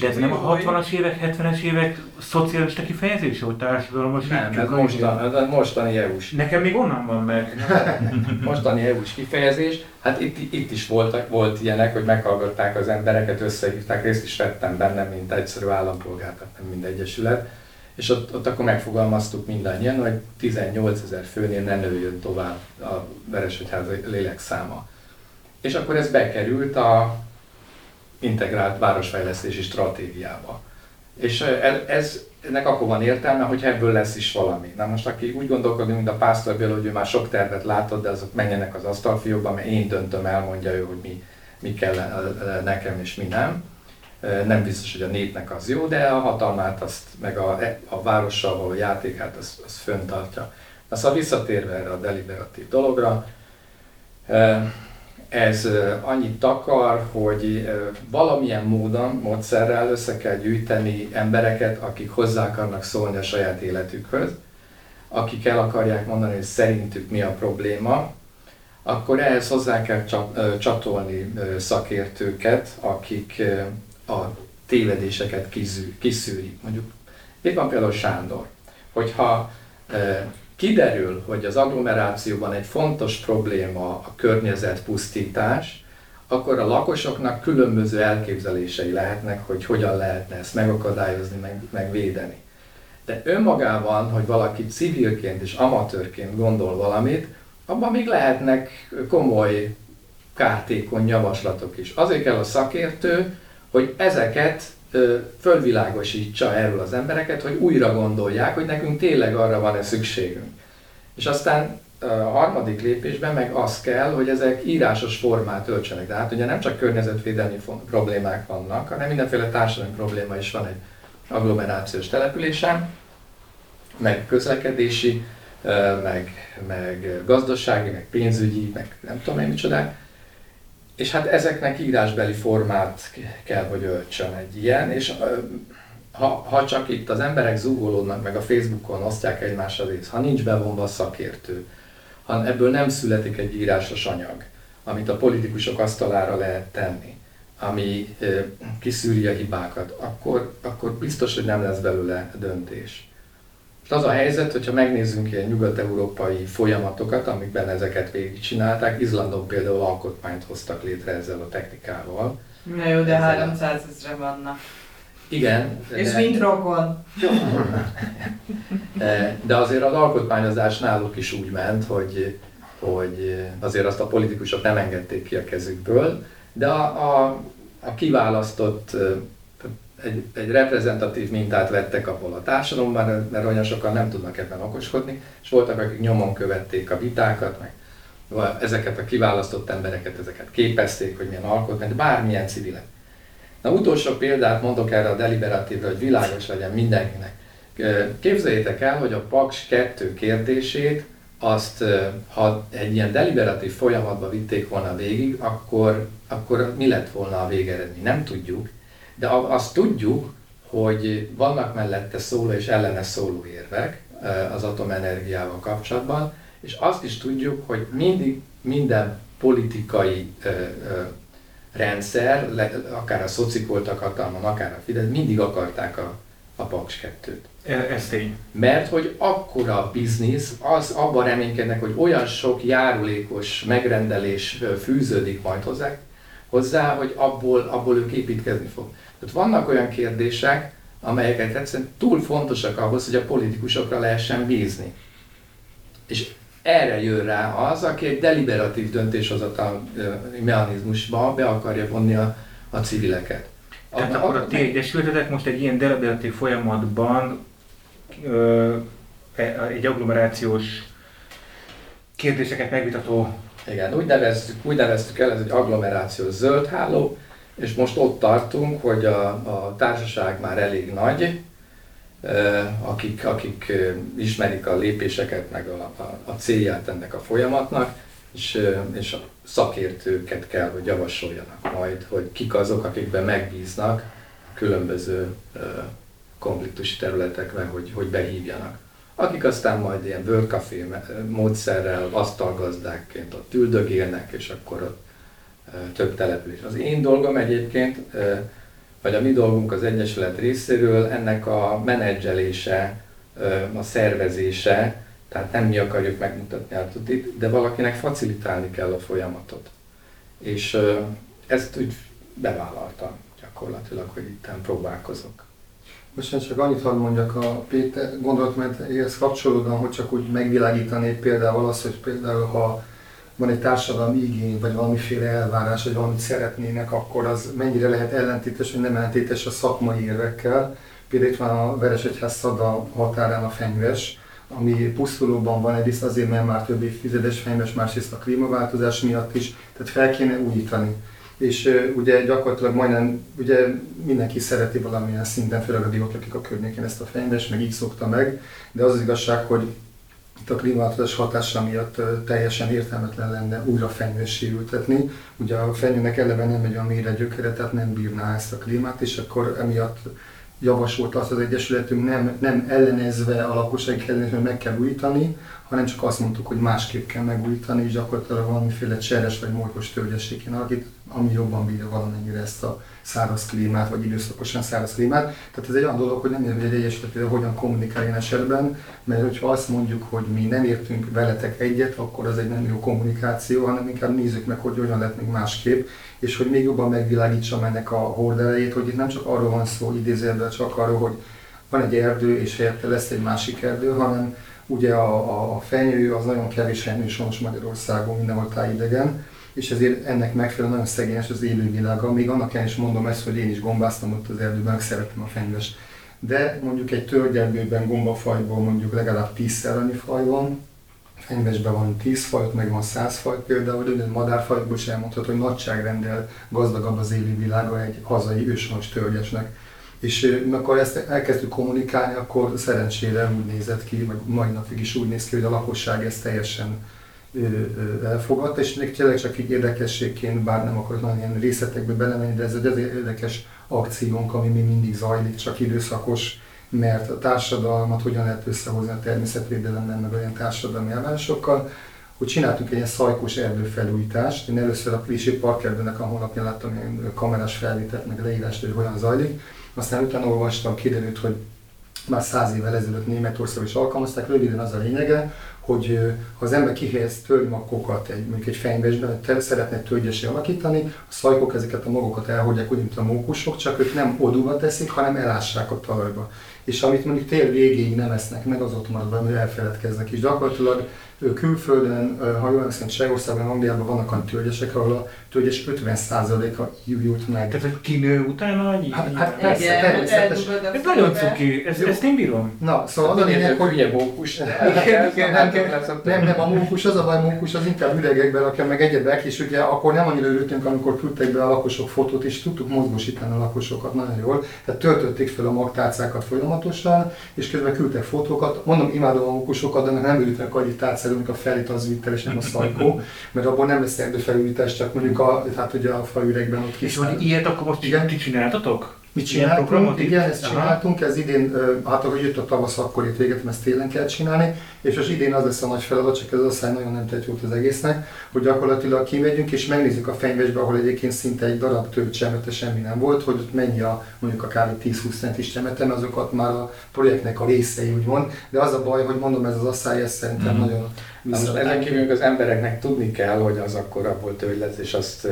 De ez nem a 60-as évek, 70-es évek szocialista kifejezése, hogy társadalmasítjuk? Nem, ez mostan, ez mostani EU-s Nekem még onnan van meg. mostani EU-s kifejezés, hát itt, itt is voltak, volt ilyenek, hogy meghallgatták az embereket, összehívták, részt is vettem benne, mint egyszerű állampolgár, tehát nem mind egyesület, és ott, ott akkor megfogalmaztuk mindannyian, hogy 18 ezer főnél ne nőjön tovább a Veresegyház lélekszáma. És akkor ez bekerült a integrált városfejlesztési stratégiába. És ez, ennek akkor van értelme, hogy ebből lesz is valami. Na most aki úgy gondolkodik, mint a Pásztor Béla, hogy ő már sok tervet látott, de azok menjenek az asztalfiókba, mert én döntöm el, mondja ő, hogy mi, mi kell nekem és mi nem. Nem biztos, hogy a népnek az jó, de a hatalmát azt, meg a, a várossal való játékát az, az föntartja. Na szóval visszatérve erre a deliberatív dologra, ez annyit takar, hogy valamilyen módon, módszerrel össze kell gyűjteni embereket, akik hozzá akarnak szólni a saját életükhöz, akik el akarják mondani, hogy szerintük mi a probléma, akkor ehhez hozzá kell csatolni szakértőket, akik a tévedéseket kiszűrik. Mondjuk itt van például Sándor. Hogyha kiderül, hogy az agglomerációban egy fontos probléma a környezetpusztítás, akkor a lakosoknak különböző elképzelései lehetnek, hogy hogyan lehetne ezt megakadályozni, meg, megvédeni. De önmagában, hogy valaki civilként és amatőrként gondol valamit, abban még lehetnek komoly, kártékony javaslatok is. Azért kell a szakértő, hogy ezeket fölvilágosítsa erről az embereket, hogy újra gondolják, hogy nekünk tényleg arra van-e szükségünk. És aztán a harmadik lépésben meg az kell, hogy ezek írásos formát öltsenek. De hát ugye nem csak környezetvédelmi problémák vannak, hanem mindenféle társadalmi probléma is van egy agglomerációs településen, meg közlekedési, meg, meg gazdasági, meg pénzügyi, meg nem tudom én micsodák. És hát ezeknek írásbeli formát kell, hogy öltsön egy ilyen, és ha, ha csak itt az emberek zúgolódnak, meg a Facebookon osztják egymásra részt, ha nincs bevonva a szakértő, ha ebből nem születik egy írásos anyag, amit a politikusok asztalára lehet tenni, ami kiszűri a hibákat, akkor, akkor biztos, hogy nem lesz belőle döntés. És az a helyzet, hogyha megnézzünk ilyen nyugat-európai folyamatokat, amikben ezeket végigcsinálták, Izlandon például alkotmányt hoztak létre ezzel a technikával. Na jó, de 300 ezre vannak. Igen. És de... mint rokon. De azért az alkotmányozás náluk is úgy ment, hogy, hogy azért azt a politikusok nem engedték ki a kezükből, de a, a, a kiválasztott egy, egy reprezentatív mintát vettek abból a társadalomban, mert olyan sokan nem tudnak ebben okoskodni, és voltak, akik nyomon követték a vitákat, meg ezeket a kiválasztott embereket, ezeket képezték, hogy milyen alkotmány, bármilyen civilek. Na utolsó példát mondok erre a deliberatívra, hogy világos legyen mindenkinek. Képzeljétek el, hogy a Paks 2 kérdését azt, ha egy ilyen deliberatív folyamatba vitték volna végig, akkor, akkor mi lett volna a végeredmény? Nem tudjuk, de azt tudjuk, hogy vannak mellette szóló és ellene szóló érvek az atomenergiával kapcsolatban, és azt is tudjuk, hogy mindig minden politikai rendszer, akár a szocik voltak hatalmon, akár a Fidesz, mindig akarták a, a Paks 2-t. E, ez tény. Mert hogy akkora biznisz, az abban reménykednek, hogy olyan sok járulékos megrendelés fűződik majd hozzá, hozzá hogy abból, abból ők építkezni fog. Tehát vannak olyan kérdések, amelyeket egyszerűen túl fontosak ahhoz, hogy a politikusokra lehessen bízni. És erre jön rá az, aki egy deliberatív döntéshozatal mechanizmusba be akarja vonni a, a civileket. Tehát a, akkor a ti egyesületetek most egy ilyen deliberatív folyamatban ö, e, egy agglomerációs kérdéseket megvitató igen, úgy neveztük, úgy neveztük el, ez egy agglomerációs zöld háló, és most ott tartunk, hogy a, a társaság már elég nagy, akik, akik ismerik a lépéseket, meg a, a, a célját ennek a folyamatnak, és, és a szakértőket kell, hogy javasoljanak majd, hogy kik azok, akikben megbíznak különböző konfliktusi területekben, hogy, hogy behívjanak. Akik aztán majd ilyen Café módszerrel asztalgazdákként ott üldögélnek, és akkor ott több település. Az én dolgom egyébként, vagy a mi dolgunk az Egyesület részéről ennek a menedzselése, a szervezése, tehát nem mi akarjuk megmutatni a tutit, de valakinek facilitálni kell a folyamatot. És ezt úgy bevállaltam gyakorlatilag, hogy itt próbálkozok. Most csak annyit hadd mondjak a Péter ehhez kapcsolódóan, hogy csak úgy megvilágítani például az, hogy például ha van egy társadalmi igény, vagy valamiféle elvárás, vagy valamit szeretnének, akkor az mennyire lehet ellentétes, vagy nem ellentétes a szakmai érvekkel. Például itt van a Veresegyház Szada határán a fenyves, ami pusztulóban van, egyrészt azért, mert már több évtizedes fenyves, másrészt a klímaváltozás miatt is, tehát fel kéne újítani. És ugye gyakorlatilag majdnem, ugye mindenki szereti valamilyen szinten, főleg a diók, akik a környékén ezt a fenyves, meg így szokta meg, de az az igazság, hogy itt a klímaváltozás hatása miatt teljesen értelmetlen lenne újra fenyősé. Ugye a fenyőnek eleve nem megy a mélyre gyökere, tehát nem bírná ezt a klímát, és akkor emiatt javasolt azt az Egyesületünk, nem, nem ellenezve a lakosság ellenezve, hogy meg kell újítani, hanem csak azt mondtuk, hogy másképp kell megújítani, és gyakorlatilag valamiféle cseres vagy morkos tölgyesség kéne alakít, ami jobban bírja valamennyire ezt a száraz klímát, vagy időszakosan száraz klímát. Tehát ez egy olyan dolog, hogy nem érdekel, hogy egy egyesület hogyan kommunikáljon esetben, mert hogyha azt mondjuk, hogy mi nem értünk veletek egyet, akkor az egy nem jó kommunikáció, hanem inkább nézzük meg, hogy hogyan lehet még másképp, és hogy még jobban megvilágítsam ennek a horderejét, hogy itt nem csak arról van szó idézőjelben, csak arról, hogy van egy erdő, és helyette lesz egy másik erdő, hanem ugye a, a, a fenyő az nagyon kevés helyen sajnos Magyarországon, mindenhol tájidegen, és ezért ennek megfelelően nagyon szegényes az élővilága. Még annak is mondom ezt, hogy én is gombáztam ott az erdőben, szeretem a fenyves. De mondjuk egy tölgyerdőben gombafajból mondjuk legalább 10 annyi faj van, fenyvesben van 10 faj, meg van 100 faj például, de madárfajokból is elmondható, hogy nagyságrendel gazdagabb az élővilága egy hazai őshonos tölgyesnek. És amikor ezt elkezdtük kommunikálni, akkor szerencsére úgy nézett ki, vagy mai napig is úgy néz ki, hogy a lakosság ezt teljesen elfogadta, és még tényleg csak így érdekességként, bár nem akarok nagyon ilyen részletekbe belemenni, de ez egy érdekes akciónk, ami még mindig zajlik, csak időszakos, mert a társadalmat hogyan lehet összehozni a természetvédelemmel, meg olyan társadalmi elvárásokkal, hogy csináltunk egy ilyen szajkos erdőfelújítást. Én először a Klisi Parkerdőnek a honlapján láttam ilyen kamerás felvételt, meg leírást, hogy hogyan zajlik. Aztán utána olvastam, kiderült, hogy már száz évvel ezelőtt Németországban is alkalmazták. Röviden az a lényege, hogy ha az ember kihelyez tölgymakokat egy, mondjuk egy fenyvesben, hogy szeretne tölgyesé alakítani, a szajkok ezeket a magokat elhagyják úgy, mint a mókusok, csak ők nem odúba teszik, hanem elássák a talajba. És amit mondjuk tél végéig nem esznek meg, az ott marad, hogy elfeledkeznek. És gyakorlatilag külföldön, ha jól emlékszem, Csehországban, Angliában vannak olyan tölgyesek, ahol a tölgyes 50%-a jut meg. Tehát, hogy kinő utána? Hát, hát persze, Igen, természetes. Ez nagyon cuki, ezt, ezt én bírom. Na, szóval az a lényeg, hogy... Ugye mókus. Nem, nem, a mókus, az a baj, mókus az inkább üregekben rakja meg egyedek, és ugye akkor nem annyira örültünk, amikor küldtek be a lakosok fotót, és tudtuk mozgósítani a lakosokat nagyon jól. Tehát töltötték fel a magtárcákat folyamatosan, és közben küldtek fotókat. Mondom, imádom a mókusokat, de nem ültek annyi tárcára, a felit az vitel, és nem a szajkó, mert abból nem lesz erdőfelújítás, csak mondjuk a, hát ugye a faüregben ott kis. És hogy ilyet akkor most igen? ti csináltatok? Mi csináltunk, igen, ezt csináltunk, ez idén, hát ahogy jött a tavasz, akkor itt véget, ezt télen kell csinálni, és az idén az lesz a nagy feladat, csak ez az asszály nagyon nem tett jót az egésznek, hogy gyakorlatilag kimegyünk és megnézzük a fenyvesbe, ahol egyébként szinte egy darab több csemete semmi nem volt, hogy ott mennyi a mondjuk a kb. 10-20 centis csemete, azokat már a projektnek a részei úgymond, de az a baj, hogy mondom, ez az asszály, ez szerintem mm. nagyon most ezen kívül az embereknek tudni kell, hogy az akkor abból tőle lesz, és azt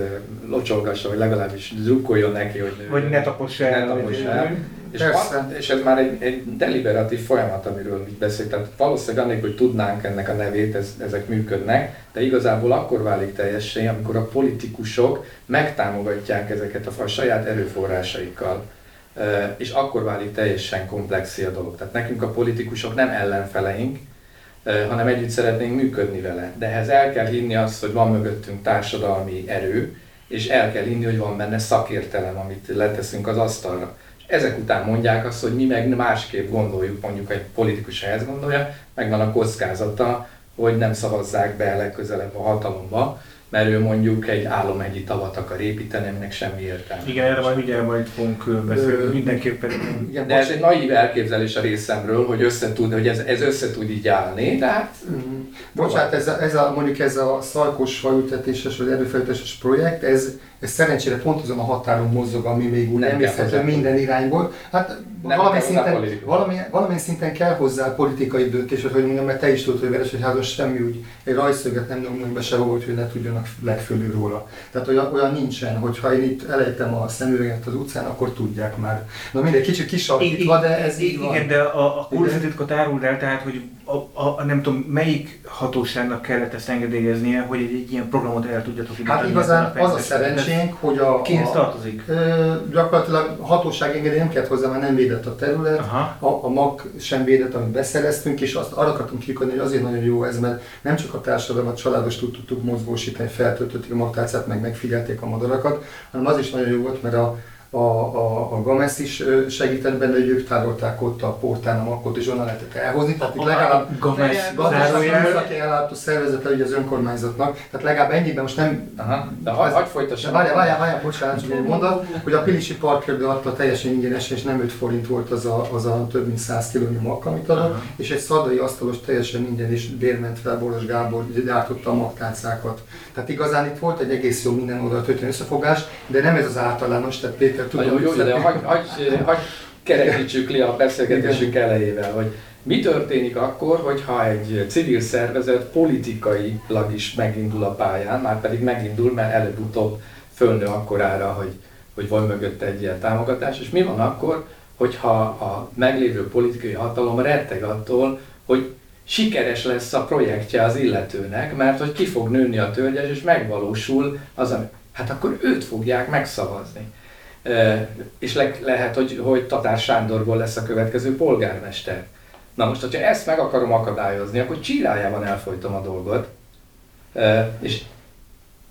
locsolgassa, vagy legalábbis drukkoljon neki, hogy nő. Vagy ne taposs el. Ne taposs el. És, a, és ez már egy, egy deliberatív folyamat, amiről mi beszélt. Tehát valószínűleg annélkül, hogy tudnánk ennek a nevét, ez, ezek működnek, de igazából akkor válik teljesen, amikor a politikusok megtámogatják ezeket a, a saját erőforrásaikkal. És akkor válik teljesen komplexi a dolog. Tehát nekünk a politikusok nem ellenfeleink, hanem együtt szeretnénk működni vele. De ehhez el kell hinni azt, hogy van mögöttünk társadalmi erő, és el kell hinni, hogy van benne szakértelem, amit leteszünk az asztalra. És ezek után mondják azt, hogy mi meg másképp gondoljuk, mondjuk egy politikus ehhez gondolja, megvan a kockázata, hogy nem szavazzák be legközelebb a hatalomba, mert ő mondjuk egy álomegyi tavat akar építeni, aminek semmi értelme. Igen, erre majd ugye majd fogunk beszélni, mindenképpen. Igen, de ez egy naív elképzelés a részemről, hogy összetud, hogy ez, ez össze tud így állni, de hát... Mm. Bocsánat, ez a, ez a, mondjuk ez a szalkos fajültetéses vagy erőfejültetéses projekt, ez, ez szerencsére pont azon a határon mozog, ami még úgy nem észhető minden irányból. Hát nem valami szinten, valami, valami szinten kell hozzá politikai döntés, hogy mondjam, mert te is tudod, hogy Veres, hogy házas semmi úgy egy rajszöget nem nyomnak be sehova, hogy ne tudjanak legfölül róla. Tehát olyan, olyan nincsen, hogy ha én itt elejtem a szemüveget az utcán, akkor tudják már. Na mindegy, kicsit kisarkítva, de ez így van. Igen, de a, a kurzetitkot árul el, tehát hogy a, a, a, nem tudom, melyik hatóságnak kellett ezt engedélyeznie, hogy egy, egy ilyen programot el tudjatok indítani. Hát igazán az a szerencsénk, hogy a... Kihez tartozik? Ö, gyakorlatilag hatóság engedély nem kellett hozzá, mert nem védett a terület, Aha. a, a mag sem védett, amit beszereztünk, és azt arra akartunk kikodni, hogy azért nagyon jó ez, mert nem csak a társadalmat, családos tudtuk mozgósítani, feltöltötték a magtárcát, meg megfigyelték a madarakat, hanem az is nagyon jó volt, mert a a, a, a Gamesz is segített benne, hogy ők tárolták ott a portán a makkot, és onnan lehetett elhozni, tehát itt legalább Games gazdasági ellátó szervezete ugye az önkormányzatnak, tehát legalább ennyiben most nem Aha, de hagy, hagy folytassam. Várjál, várjál, várjál, bocsánat, csak egy mondat, hogy a Pilisi Parkörbe adta teljesen ingyenes, és nem 5 forint volt az a, az a több mint 100 kilónyi makk, amit adott, Aha. és egy szadai asztalos teljesen ingyen is bérment fel Boros Gábor, gyártotta a maktálcákat. Tehát igazán itt volt egy egész jó minden oldal történő összefogás, de nem ez az általános, tehát Péter tudom, Nagyon jó, de hagy, hagy, hagy kerekítsük le a beszélgetésünk elejével, hogy mi történik akkor, hogyha egy civil szervezet politikailag is megindul a pályán, már pedig megindul, mert előbb-utóbb fölnő akkorára, hogy, hogy van mögötte egy ilyen támogatás, és mi van akkor, hogyha a meglévő politikai hatalom retteg attól, hogy sikeres lesz a projektje az illetőnek, mert hogy ki fog nőni a tölgyes, és megvalósul az, ami, hát akkor őt fogják megszavazni. És le, lehet, hogy, hogy Tatár Sándorból lesz a következő polgármester. Na most, hogyha ezt meg akarom akadályozni, akkor csirájában elfolytom a dolgot, és,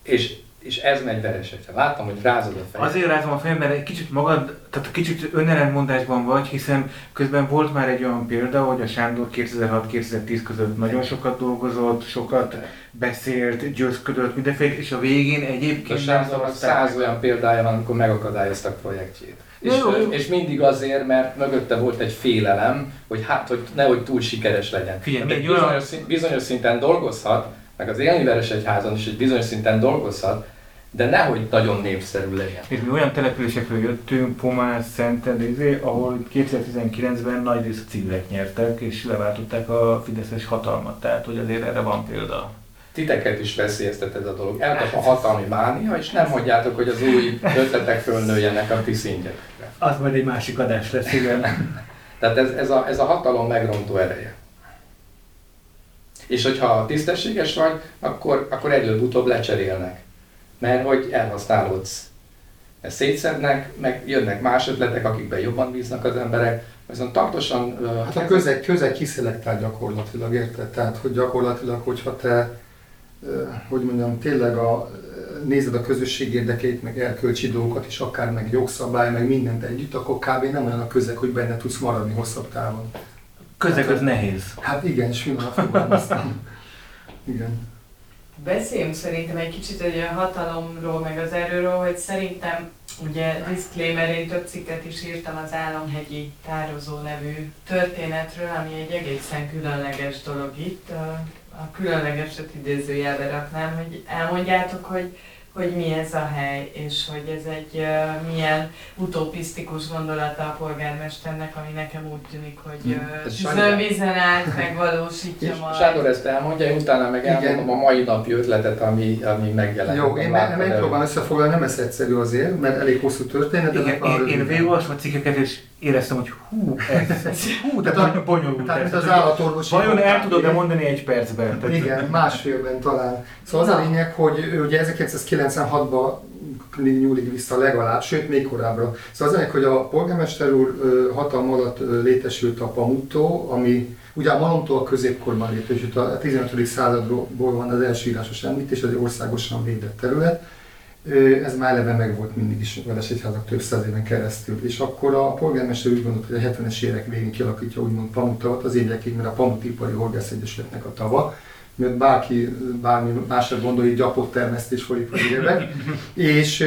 és, és ez megy veresekre. Láttam, hogy rázod a fejed. Azért rázom a fejem, mert egy kicsit magad, tehát kicsit önellentmondásban vagy, hiszen közben volt már egy olyan példa, hogy a Sándor 2006-2010 között nagyon sokat dolgozott, sokat beszélt, győzködött, mindenféle, és a végén A egyébként Sándornak száz olyan példája van, amikor megakadályoztak projektjét. És, Jó, és mindig azért, mert mögötte volt egy félelem, hogy hát, hogy nehogy túl sikeres legyen. Figyelj, egy olyan- bizonyos szinten dolgozhat, meg az élni egyházon is egy bizonyos szinten dolgozhat, de nehogy nagyon népszerű legyen. És mi olyan településekről jöttünk, Pomár, Szented, izé, ahol 2019-ben nagy rész a civilek nyertek, és leváltották a fideszes hatalmat, tehát hogy azért erre van példa. Titeket is veszélyeztet ez a dolog. Elkap a hatalmi mánia, és nem hagyjátok, hogy az új ötletek fölnőjenek a ti szintjetekre. Az majd egy másik adás lesz, igen. Tehát ez, ez, a, ez a hatalom megrontó ereje. És hogyha tisztességes vagy, akkor, akkor előbb-utóbb lecserélnek. Mert hogy elhasználódsz. Ezt szétszednek, meg jönnek más ötletek, akikben jobban bíznak az emberek, viszont tartósan... ö, Hát a közeg, közeg kiszelektál gyakorlatilag, érted? Tehát, hogy gyakorlatilag, hogyha te, hogy mondjam, tényleg a, nézed a közösség érdekeit, meg erkölcsi dolgokat, és akár meg jogszabály, meg mindent együtt, akkor kb. nem olyan a közeg, hogy benne tudsz maradni hosszabb távon. Közeg az nehéz. Hát igen, finoman fogalmaztam. Igen. Beszéljünk szerintem egy kicsit egy a hatalomról, meg az erőről, hogy szerintem, ugye disclaimer, én több cikket is írtam az Államhegyi Tározó nevű történetről, ami egy egészen különleges dolog itt. A- A különlegeset idézőjelbe raknám, hogy elmondjátok, hogy hogy mi ez a hely, és hogy ez egy uh, milyen utopisztikus gondolata a polgármesternek, ami nekem úgy tűnik, hogy uh, át megvalósítja És majd. Sándor ezt elmondja, én utána meg Igen. elmondom a mai napi ötletet, ami, ami megjelent. Jó, én el? megpróbálom összefoglalni, nem ez egyszerű azért, mert elég hosszú történet, Igen, én, én röviden. végigolvastam a cikkeket, és éreztem, hogy hú, ez, hú, de Tehát bonyolult Tehát, ez. az állatorvosi Vajon el tudod-e mondani egy percben? Tehát- Igen, másfélben talán. Szóval az a lényeg, hogy ugye 1996-ban nyúlik vissza legalább, sőt még korábbra. Szóval az a lényeg, hogy a polgármester úr hatalma alatt létesült a Pamutó, ami ugye a Malomtól a középkorban létesült, a 15. századból van az első írásos említés, ez egy országosan védett terület. Ez már eleve meg volt mindig is Veresegyházak több száz éven keresztül. És akkor a polgármester úgy gondolt, hogy a 70-es évek végén kialakítja úgymond Pamutavat az évekig, mert a Pamutipari Horgász Egyesületnek a tava, mert bárki bármi másra gondolja, gyapott termesztés folyik az évek. és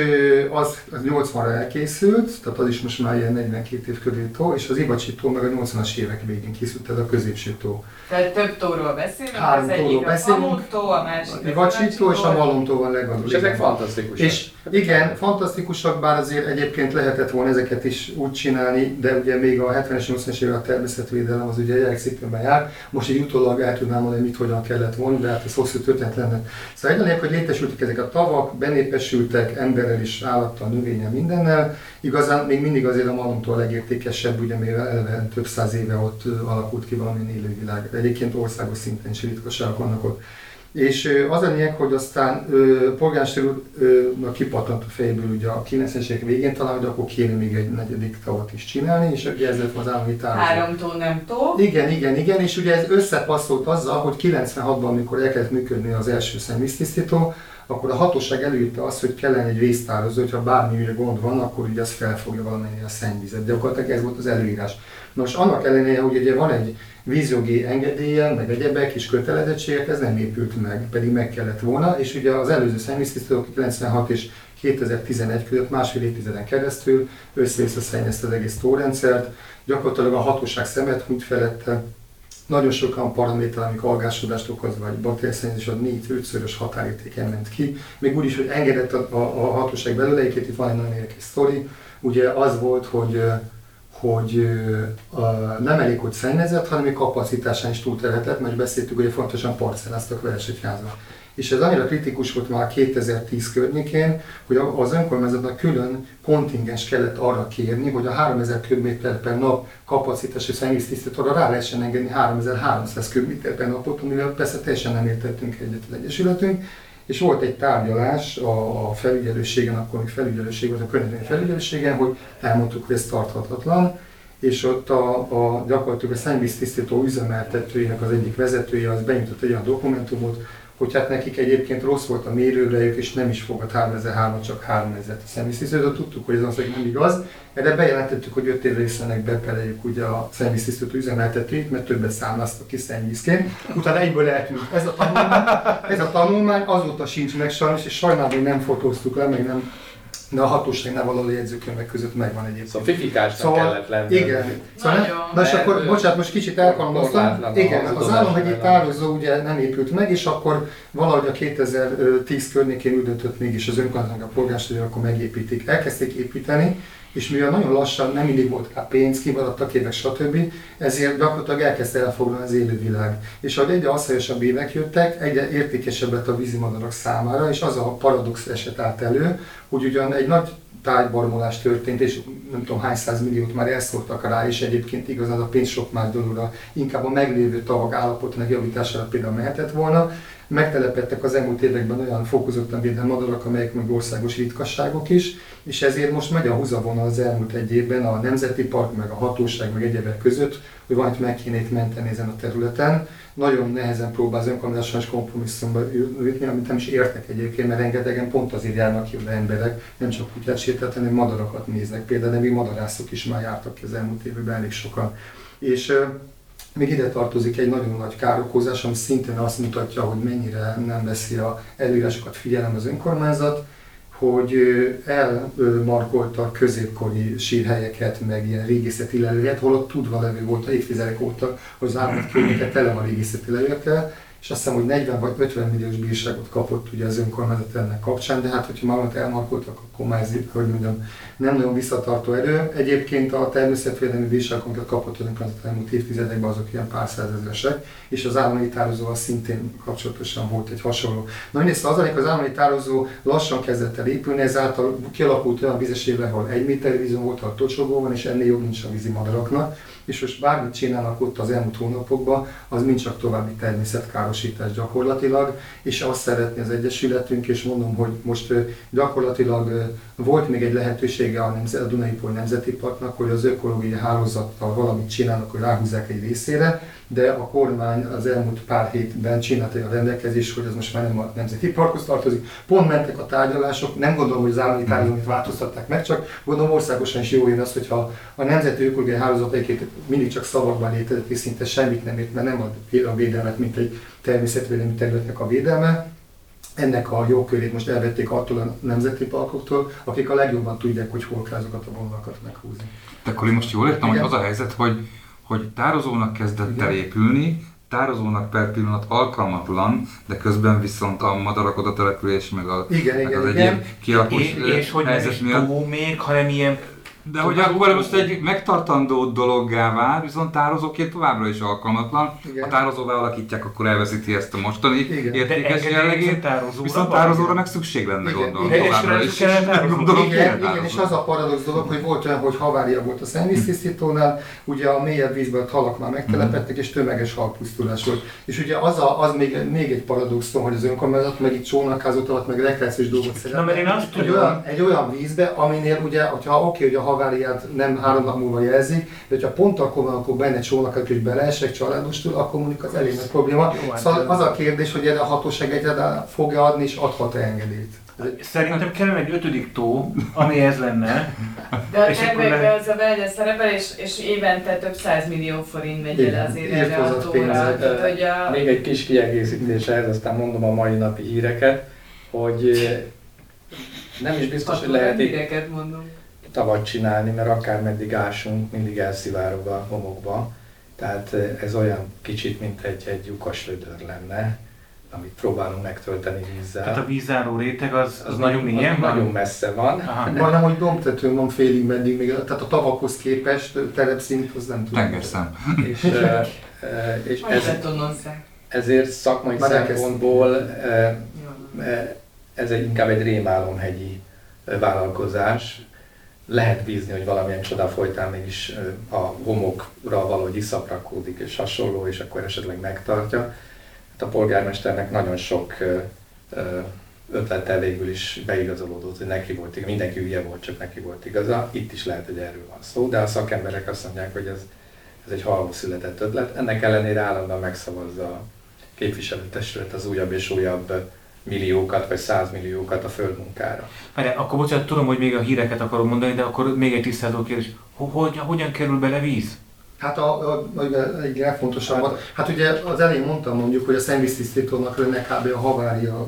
az, az 80-ra elkészült, tehát az is most már ilyen 42 év körül tó, és az Ivacsi tó meg a 80-as évek végén készült, ez a középső tó. Tehát több tóról beszélünk, Három az egyik tóról a beszélünk. Pamut tó, a másik A Ivacsi tó és a Malom van legadul. És ezek fantasztikusak. És igen, fantasztikusak, bár azért egyébként lehetett volna ezeket is úgy csinálni, de ugye még a 70-es, 80-es évek a természetvédelem az ugye jellegszépen jár. Most így utólag el tudnám mondani, mit hogyan kellett volna, de hát ez hosszú történet lenne. Szóval egy a lényeg, hogy létesültek ezek a tavak, benépesültek emberrel is, állattal, növényel, mindennel. Igazán még mindig azért a malomtól a legértékesebb, ugye mivel eleve több száz éve ott alakult ki valami élővilág. Egyébként országos szinten is ritkaságok vannak ott. És az a lényeg, hogy aztán polgármester úrnak kipattant a fejéből ugye a 90-es évek végén talán, hogy akkor kéne még egy negyedik tavat is csinálni, és ugye ez lett az állami. Három tó nem tó. Igen, igen, igen, és ugye ez összepasszolt azzal, hogy 96-ban, amikor elkezdett működni az első szemvíztisztító, akkor a hatóság előírta azt, hogy kellene egy vésztározó, hogyha bármi gond van, akkor ugye az felfogja valamennyire a szennyvizet. Gyakorlatilag ez volt az előírás. Nos, annak ellenére, hogy ugye van egy vízjogi engedélye, meg egyebek és kötelezettségek, ez nem épült meg, pedig meg kellett volna, és ugye az előző szennyvíztisztító 96 és 2011 között másfél évtizeden keresztül össze-vissza szennyezte az egész tórendszert, gyakorlatilag a hatóság szemet hunyt felette, nagyon sokan paraméter, amik algásodást okoz, vagy baktériaszennyezés, a 4-5-szörös határértéken ment ki. Még úgy is, hogy engedett a, a, a hatóság belőle, itt van egy nagyon érdekes sztori. Ugye az volt, hogy hogy nem elég, hogy szennyezett, hanem még kapacitásán is túlterhetett, mert beszéltük, hogy fontosan parcelláztak Veresegyházat és ez annyira kritikus volt már 2010 környékén, hogy az önkormányzatnak külön kontingens kellett arra kérni, hogy a 3000 köbméter per nap kapacitású szennyvíztisztítóra rá lehessen engedni 3300 köbméter per napot, amivel persze teljesen nem értettünk egyet az Egyesületünk, és volt egy tárgyalás a felügyelőségen, akkor még felügyelőség volt a környezetvédelmi felügyelőségen, hogy elmondtuk, hogy ez tarthatatlan, és ott a, a gyakorlatilag a szennyvíztisztító üzemeltetőjének az egyik vezetője az benyújtott egy olyan dokumentumot, hogy hát nekik egyébként rossz volt a mérőrejük, és nem is fogad 3003 csak 3000 személytisztítőt, tudtuk, hogy ez az, nem igaz. Erre bejelentettük, hogy 5 évre részlenek bepeleljük ugye a személytisztítő üzemeltetőit, mert többet számláztak ki szennyvízként. Utána egyből eltűnt. Ez a tanulmány, ez a tanulmány azóta sincs meg sajnos, és sajnálom, hogy nem fotóztuk le, meg nem de a hatóságnál való jegyzőkönyvek között megvan egyébként. Szóval fifikásnak szóval, kellett lenni. Igen. Szóval, na és akkor, bocsánat, most kicsit elkalandoztam. Igen, az államhegyi tározó ugye nem épült meg, és akkor valahogy a 2010 környékén úgy döntött mégis az önkormányzat a polgárstudő, akkor megépítik. Elkezdték építeni, és mivel nagyon lassan, nem mindig volt rá pénz, kimaradtak évek, stb., ezért gyakorlatilag elkezdte elfoglalni az élővilág. És ahogy egyre asszajosabb évek jöttek, egyre értékesebb lett a vízimadarak számára, és az a paradox eset állt elő, hogy ugyan egy nagy tájbarmolás történt, és nem tudom hány száz milliót már elszórtak rá, és egyébként igazán a pénz sok más dologra, inkább a meglévő tavak állapotának javítására például mehetett volna, megtelepettek az elmúlt években olyan fokozottan védett madarak, amelyek meg országos ritkasságok is, és ezért most megy a húzavona az elmúlt egy évben a Nemzeti Park, meg a hatóság, meg egyebek között, hogy valamit meg kéne itt menteni ezen a területen. Nagyon nehezen próbál az önkormányzat sajnos kompromisszumba jutni, amit nem is értek egyébként, mert rengetegen pont azért járnak ki emberek, nem csak kutyát sétálni, hanem madarakat néznek. Például nem madarászok is már jártak ki az elmúlt évben elég sokan. És még ide tartozik egy nagyon nagy károkozás, ami szintén azt mutatja, hogy mennyire nem veszi a előírásokat figyelem az önkormányzat, hogy elmarkolta középkori sírhelyeket, meg ilyen régészeti lelőhet, holott tudva levő volt a évtizedek óta, hogy az állat tele van régészeti lelőhekkel, és azt hiszem, hogy 40 vagy 50 milliós bírságot kapott ugye az önkormányzat ennek kapcsán, de hát hogyha magamat elmarkoltak, akkor már ez, hogy mondjam, nem nagyon visszatartó erő. Egyébként a természetvédelmi bírságokat kapott az önkormányzat elmúlt évtizedekben azok ilyen pár százezresek, és az állami tározóval szintén kapcsolatosan volt egy hasonló. Na mindezt az, az állami tározó lassan kezdett el épülni, ezáltal kialakult olyan vizes ahol egy méter vízon volt, a tocsogó van, és ennél jobb nincs a vízi madaraknak és most bármit csinálnak ott az elmúlt hónapokban, az mind csak további természetkárosítás gyakorlatilag, és azt szeretné az Egyesületünk, és mondom, hogy most gyakorlatilag volt még egy lehetősége a, Nemzet, a Dunai Poly Nemzeti Parknak, hogy az ökológiai hálózattal valamit csinálnak, hogy ráhúzzák egy részére, de a kormány az elmúlt pár hétben csinálta a rendelkezés, hogy ez most már nem a Nemzeti Parkhoz tartozik. Pont mentek a tárgyalások, nem gondolom, hogy az állami hmm. tárgyalomit változtatták meg, csak gondolom országosan is jó jön az, hogyha a Nemzeti Ökológiai Hálózat egyébként mindig csak szavakban létezett, és szinte semmit nem ért, mert nem ad a védelmet, mint egy természetvédelmi területnek a védelme, ennek a jogkörét most elvették attól a nemzeti parkoktól, akik a legjobban tudják, hogy hol kell azokat a vonalakat meghúzni. De akkor én most jól értem, hogy az a helyzet, hogy hogy tározónak kezdett el épülni, tározónak per pillanat alkalmatlan, de közben viszont a madarak oda település, meg, a, igen, meg igen, az igen. egyéb kialakus és, és hogy nem is miatt... még, hanem ilyen de hogy akkor most egy megtartandó dologgá vál, viszont tározóként továbbra is alkalmatlan. Igen. Ha tározóvá alakítják, akkor elveszíti ezt a mostani Igen. értékes jellegét. Tározóra viszont tározóra meg szükség lenne, igen. gondolom, igen. továbbra is. Gondolom, igen, igen, és az a paradox dolog, hogy volt olyan, hogy havária volt a szennyvíztisztítónál, ugye a mélyebb vízben a halak már megtelepettek, és tömeges halpusztulás volt. És ugye az, a, az még, még egy paradoxon, hogy az önkormányzat meg itt csónakázott alatt, meg rekreációs dolgot szeretne. Na, mert én azt egy olyan, egy olyan vízbe, aminél ugye, hogyha oké, hogy a haváriát nem három nap múlva jelzik, de hogyha pont akkor van, akkor benne csónak, és beleesek családostól, akkor mondjuk az elég nagy probléma. Jó, hát Szóval ez- az a kérdés, hogy erre a hatóság egyáltalán fogja adni, és adhat-e engedélyt. Szerintem kellene egy ötödik tó, ami ez lenne. De a És akkor tervekben le- az a wellness szerepel, és, és évente több száz millió forint megy el azért erre a tóra. hogy a, Még egy kis kiegészítés ehhez, aztán mondom a mai napi híreket, hogy nem is biztos, hogy lehet híreket mondunk. Tavat csinálni, mert akár meddig ásunk, mindig elszivárog a homokba. Tehát eh, ez olyan kicsit, mint egy, egy lyukas vödör lenne, amit próbálunk megtölteni vízzel. Tehát a vízzáró réteg az, az, az nagyon mélyen van? Nagyon messze van. Aha. Majdnem, hogy dombtetőn van félig meddig, még, tehát a tavakhoz képest terepszint, az nem tudom. Tengerszem. És, eh, eh, és ez, ezért szakmai Már szempontból. Eh, ez egy, inkább egy rémálomhegyi vállalkozás. Lehet bízni, hogy valamilyen csoda folytán mégis a homokra valahogy iszap rakódik és hasonló, és akkor esetleg megtartja. Hát a polgármesternek nagyon sok ötlettel végül is beigazolódott, hogy neki volt igaza, mindenki hülye volt, csak neki volt igaza. Itt is lehet, hogy erről van szó, de a szakemberek azt mondják, hogy ez, ez egy halva született ötlet. Ennek ellenére állandóan megszavazza a képviselőtestület az újabb és újabb milliókat vagy százmilliókat a földmunkára. Várjál, akkor bocsánat, tudom, hogy még a híreket akarom mondani, de akkor még egy tisztázó kérdés. Hogy, hogy, hogyan kerül bele víz? Hát a, a, a, egy legfontosabb, hát ugye az elején mondtam mondjuk, hogy a szennyvíztisztítónak lenne kb. a havária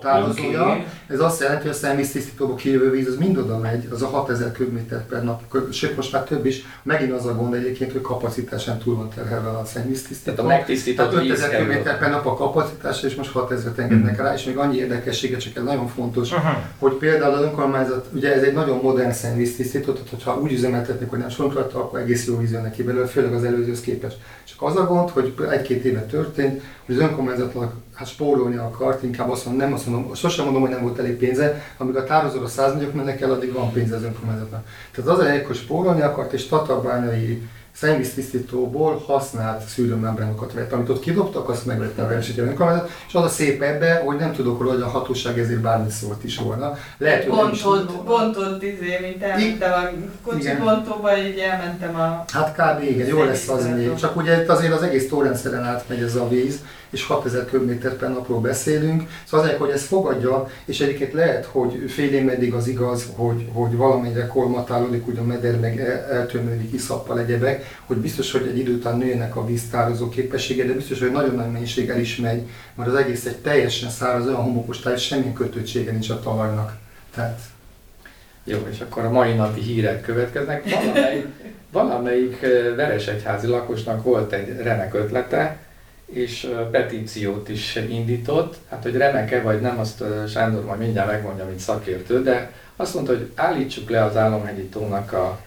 tározója. Ez azt jelenti, hogy a szennyvíztisztítóba kijövő víz az mind oda megy, az a 6000 köbméter per nap, sőt most már több is. Megint az a gond egyébként, hogy kapacitásán túl van terhelve a szennyvíztisztító. Tehát a megtisztított Tehát víz 5000 kerül köbméter per nap a kapacitása, és most 6000-et engednek rá, és még annyi érdekessége, csak ez nagyon fontos, Aha. hogy például az önkormányzat, ugye ez egy nagyon modern szennyvíztisztító, tehát hogyha úgy üzemeltetnek, hogy nem sorunk rajta, akkor egész jó víz jön neki belőle, főleg az előzőhöz képest. Csak az a gond, hogy egy-két éve történt, hogy az önkormányzatnak hát spórolni akart, inkább azt mondom, nem azt mondom, sosem mondom, hogy nem volt elég pénze, amíg a tározóra 100 milliók mennek el, addig van pénze az önkormányzatnak. Tehát az a lényeg, hogy spórolni akart, és tatabányai szennyvíztisztítóból használt szűrőmembránokat vett, amit ott kidobtak, azt megvette a versenyt önkormányzat, és az a szép ebbe, hogy nem tudok róla, hogy a hatóság ezért bármi szólt is volna. Lehet, hogy Bontott, bontott izé, mint elmentem a kocsi Igen. bontóba, így elmentem a... Hát kb. igen, jó lesz az még. Csak ugye itt azért az egész torrendszeren átmegy ez a víz, és 6000 köbméter per napról beszélünk. Szóval azért, hogy ezt fogadja, és egyébként lehet, hogy fél év meddig az igaz, hogy, hogy valamennyire kormatálódik, ugye a meder meg el- eltömődik iszappal egyebek, hogy biztos, hogy egy idő után nőnek a víztározó képessége, de biztos, hogy nagyon nagy mennyiség el is megy, mert az egész egy teljesen száraz, olyan homokos táj, semmilyen kötöttsége nincs a talajnak. Tehát Jó, és akkor a mai napi hírek következnek. Valamelyik, valamelyik eh, veresegyházi lakosnak volt egy remek ötlete, és petíciót is indított. Hát, hogy remek-e vagy nem, azt Sándor majd mindjárt megmondja, mint szakértő, de azt mondta, hogy állítsuk le az Álomhegyi tónak a,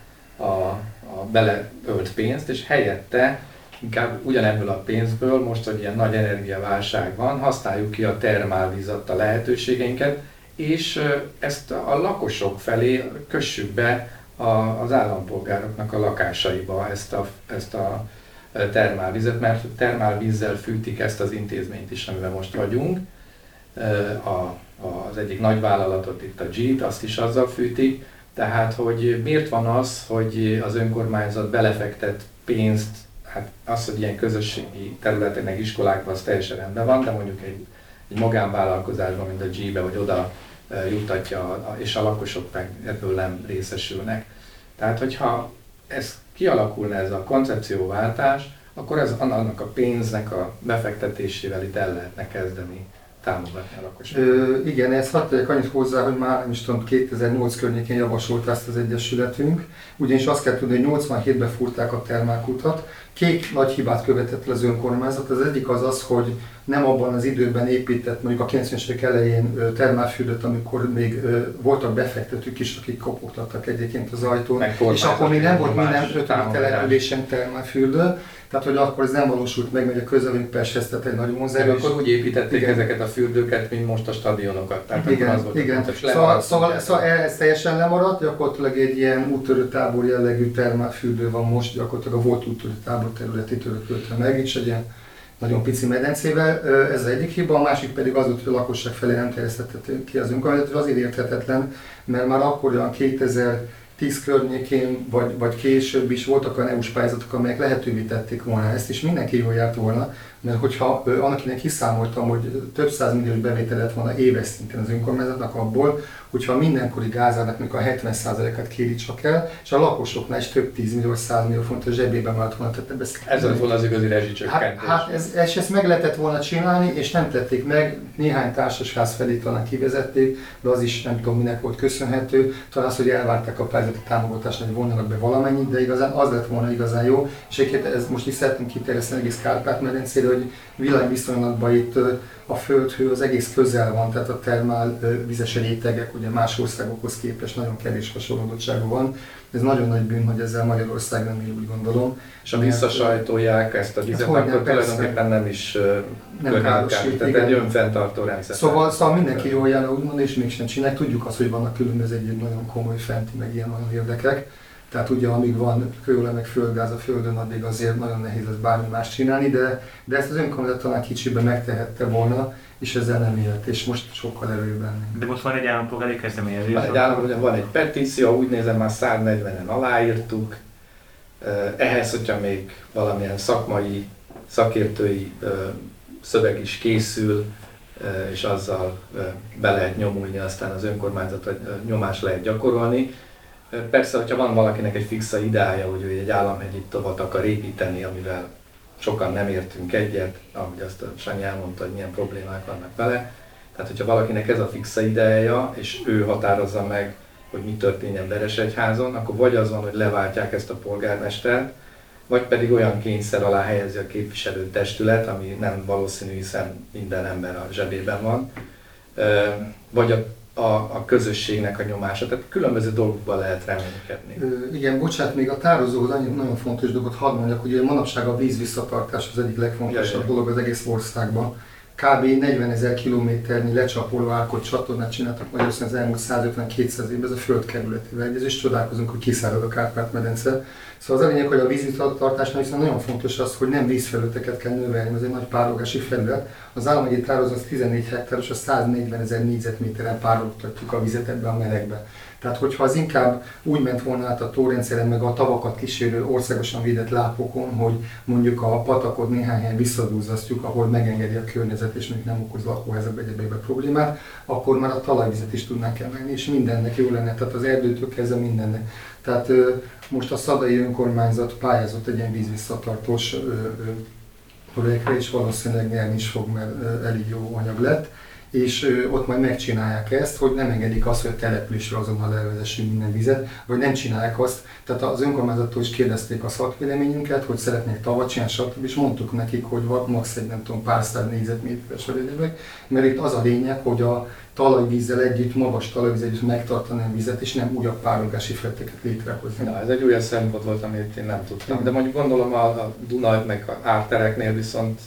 a, a beleölt pénzt, és helyette inkább ugyanebből a pénzből, most, hogy ilyen nagy energiaválság van, használjuk ki a termálvíz adta lehetőségeinket, és ezt a lakosok felé kössük be a, az állampolgároknak a lakásaiba ezt a, ezt a termálvizet, mert termálvízzel fűtik ezt az intézményt is, amiben most vagyunk. A, az egyik nagy vállalatot, itt a G-t, azt is azzal fűtik, tehát hogy miért van az, hogy az önkormányzat belefektet pénzt, hát az, hogy ilyen közösségi területeknek, iskolákban az teljesen rendben van, de mondjuk egy, egy magánvállalkozásban, mint a G-be, vagy oda jutatja, és a lakosok meg ebből nem részesülnek. Tehát, hogyha ez kialakulna ez a koncepcióváltás, akkor ez annak a pénznek a befektetésével itt el lehetne kezdeni támogatni a lakosokat. Ö, igen, ezt hadd tegyek annyit hozzá, hogy már nem is tudom, 2008 környékén javasolt ezt az Egyesületünk, ugyanis azt kell tudni, hogy 87-ben fúrták a termálkutat. Két nagy hibát követett el az önkormányzat. Az egyik az az, hogy nem abban az időben épített, mondjuk a 90-es évek elején termálfürdőt, amikor még voltak befektetők is, akik kopogtattak egyébként az ajtón. És akkor még nem volt minden településen termálfürdő, tehát hogy akkor ez nem valósult meg, mert a közelünk Peshez, tehát egy nagyon Meg vonzerős. akkor úgy építették Igen. ezeket a fürdőket, mint most a stadionokat. Tehát akkor az Igen, volt a igen. koncept. Szóval, szóval, szóval ez teljesen lemaradt, gyakorlatilag egy ilyen úttörő tábor jellegű termálfürdő van most, gyakorlatilag a volt úttörő tábor területét örökölte meg, és egy ilyen nagyon pici medencével. Ez az egyik hiba, a másik pedig az volt, hogy a lakosság felé nem terjesztette ki az önkormányzat, azért érthetetlen, mert már akkor olyan 2010 környékén, vagy, vagy később is voltak olyan EU-s pályázatok, amelyek lehetővé tették volna ezt, és mindenki jól járt volna, mert hogyha annak én kiszámoltam, hogy több milliós bevétel lett volna éves szinten az önkormányzatnak abból, hogyha mindenkori gázárnak még a 70%-át kéri csak el, és a lakosoknál is több 10 millió, 100 millió fontos zsebében maradt volna. Tehát ebbe Ez lett volna az igazi Hát, rezsicsökkentés. hát ez, ez, ezt meg lehetett volna csinálni, és nem tették meg. Néhány társasház felé talán kivezették, de az is nem tudom minek volt köszönhető. Talán az, hogy elvárták a pályázati támogatást, hogy vonjanak be valamennyit, de igazán az lett volna igazán jó. És egyébként ez most is szeretném kiterjeszteni egész Kárpát-medencére, hogy világviszonylatban itt a földhő az egész közel van, tehát a termál vizes rétegek ugye más országokhoz képest nagyon kevés hasonlódottságú van. Ez nagyon nagy bűn, hogy ezzel Magyarország nem él, úgy gondolom. És ha visszasajtolják ezt a vizet, Hát akkor persze. tulajdonképpen nem is Nem károsít, Tehát igen. egy önfenntartó rendszer. Szóval, szóval mindenki jól jár, úgymond, és mégsem csinálják. Tudjuk azt, hogy vannak különböző egyéb nagyon komoly fenti, meg ilyen nagyon érdekek. Tehát ugye amíg van kőolaj meg földgáz a földön, addig azért nagyon nehéz lesz bármi más csinálni, de, de ezt az önkormányzat talán kicsiben megtehette volna, és ezzel nem élt, és most sokkal erőben. De most van egy állampolgári kezdeményezés. Van egy, állam, ugye van egy petíció, úgy nézem már 140-en aláírtuk. Eh, Ehhez, hogyha még valamilyen szakmai, szakértői szöveg is készül, és azzal be lehet nyomulni, aztán az önkormányzat nyomás lehet gyakorolni. Persze, hogyha van valakinek egy fixa ideája, hogy ő egy államhegyi tovat akar építeni, amivel sokan nem értünk egyet, ahogy azt a Sanyi elmondta, hogy milyen problémák vannak vele. Tehát, hogyha valakinek ez a fixa ideája, és ő határozza meg, hogy mi történjen Veresegyházon, akkor vagy az van, hogy leváltják ezt a polgármestert, vagy pedig olyan kényszer alá helyezi a képviselőtestület, ami nem valószínű, hiszen minden ember a zsebében van, vagy a, a, a közösségnek a nyomása. Tehát különböző dolgokban lehet reménykedni. Ö, igen, bocsánat, még a tározóhoz annyi nagyon fontos dolgot hadd mondjak, hogy manapság a víz visszatartás az egyik legfontosabb Jaj, jaj. dolog az egész országban. Kb. 40 ezer kilométernyi lecsapoló árkot csatornát csináltak Magyarországon az elmúlt 150-200 évben, ez a föld kerületével egyez, és csodálkozunk, hogy kiszárad a Kárpát-medence. Szóval az a lényeg, hogy a vízvisszatartásnál viszont nagyon fontos az, hogy nem vízfelületeket kell növelni, ez egy nagy párogási felület. Az állami tározó az 14 hektáros, a 140 ezer négyzetméteren párologtatjuk a vizet ebbe a melegbe. Tehát, hogyha az inkább úgy ment volna át a tórendszeren, meg a tavakat kísérő országosan védett lápokon, hogy mondjuk a patakot néhány helyen visszadúzasztjuk, ahol megengedi a környezet, és még nem okoz lakóházakba egyebekbe problémát, akkor már a talajvizet is tudnánk emelni, és mindennek jó lenne, tehát az erdőtől kezdve mindennek. Tehát most a Szadai Önkormányzat pályázott egy ilyen vízvisszatartós projektre, és valószínűleg nyerni is fog, mert elég jó anyag lett és ott majd megcsinálják ezt, hogy nem engedik azt, hogy a településre azonnal elvezessünk minden vizet, vagy nem csinálják azt. Tehát az önkormányzattól is kérdezték a szakvéleményünket, hogy szeretnék tavat csinálni, stb. és mondtuk nekik, hogy max. egy nem tudom, pár száz négyzetméteres vagy mert itt az a lényeg, hogy a talajvízzel együtt, magas talajvízzel együtt megtartani a vizet, és nem újabb párogási felteket létrehozni. Na, ez egy újabb szempont volt, amit én nem tudtam. De mondjuk gondolom a, a meg a ártereknél viszont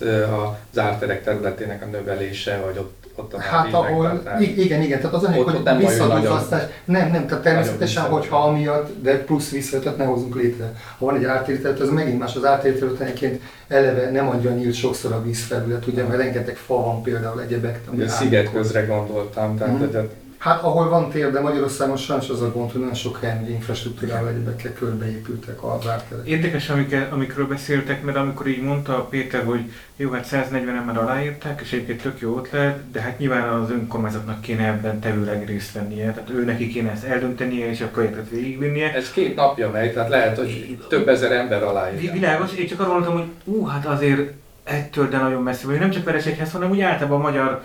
az árterek területének a növelése, vagy ott, ott a Hát ahol, igen, igen, tehát az Ott- hogy olyan visszadúzasztás, nem, nem, tehát természetesen, hogyha amiatt, de plusz visszajöttet ne hozunk létre. Ha van egy ártérített, az megint más, az ártérített egyébként eleve nem adja nyílt sokszor a vízfelület, ugye, mert rengeteg fa van például egyebek. Ugye a sziget közre gondoltam, tehát Mhm. Hát ahol van tér, de Magyarországon sajnos az a gond, hogy nagyon sok helyen infrastruktúrával egyebekkel körbeépültek az árterek. Érdekes, amiket, amikről beszéltek, mert amikor így mondta Péter, hogy jó, hát 140-en már aláírták, és egyébként tök jó ötlet, de hát nyilván az önkormányzatnak kéne ebben tevőleg részt vennie, tehát ő neki kéne ezt eldöntenie és a projektet végigvinnie. ez két napja megy, tehát lehet, hogy több ezer ember aláírja. Világos, én csak arról mondtam, hogy ú, hát azért ettől de nagyon messze vagy. Nem csak Veresegyház, hanem úgy általában a magyar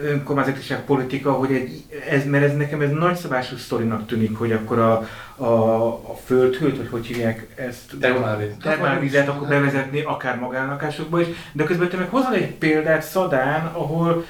önkormányzatiság politika, hogy egy, ez, mert ez nekem ez nagyszabású sztorinak tűnik, hogy akkor a, a, a földhőt, hogy hogy hívják ezt, termálvizet. Akkor bevezetni akár magánlakásokba is, de közben te meg hozol egy példát Szadán, ahol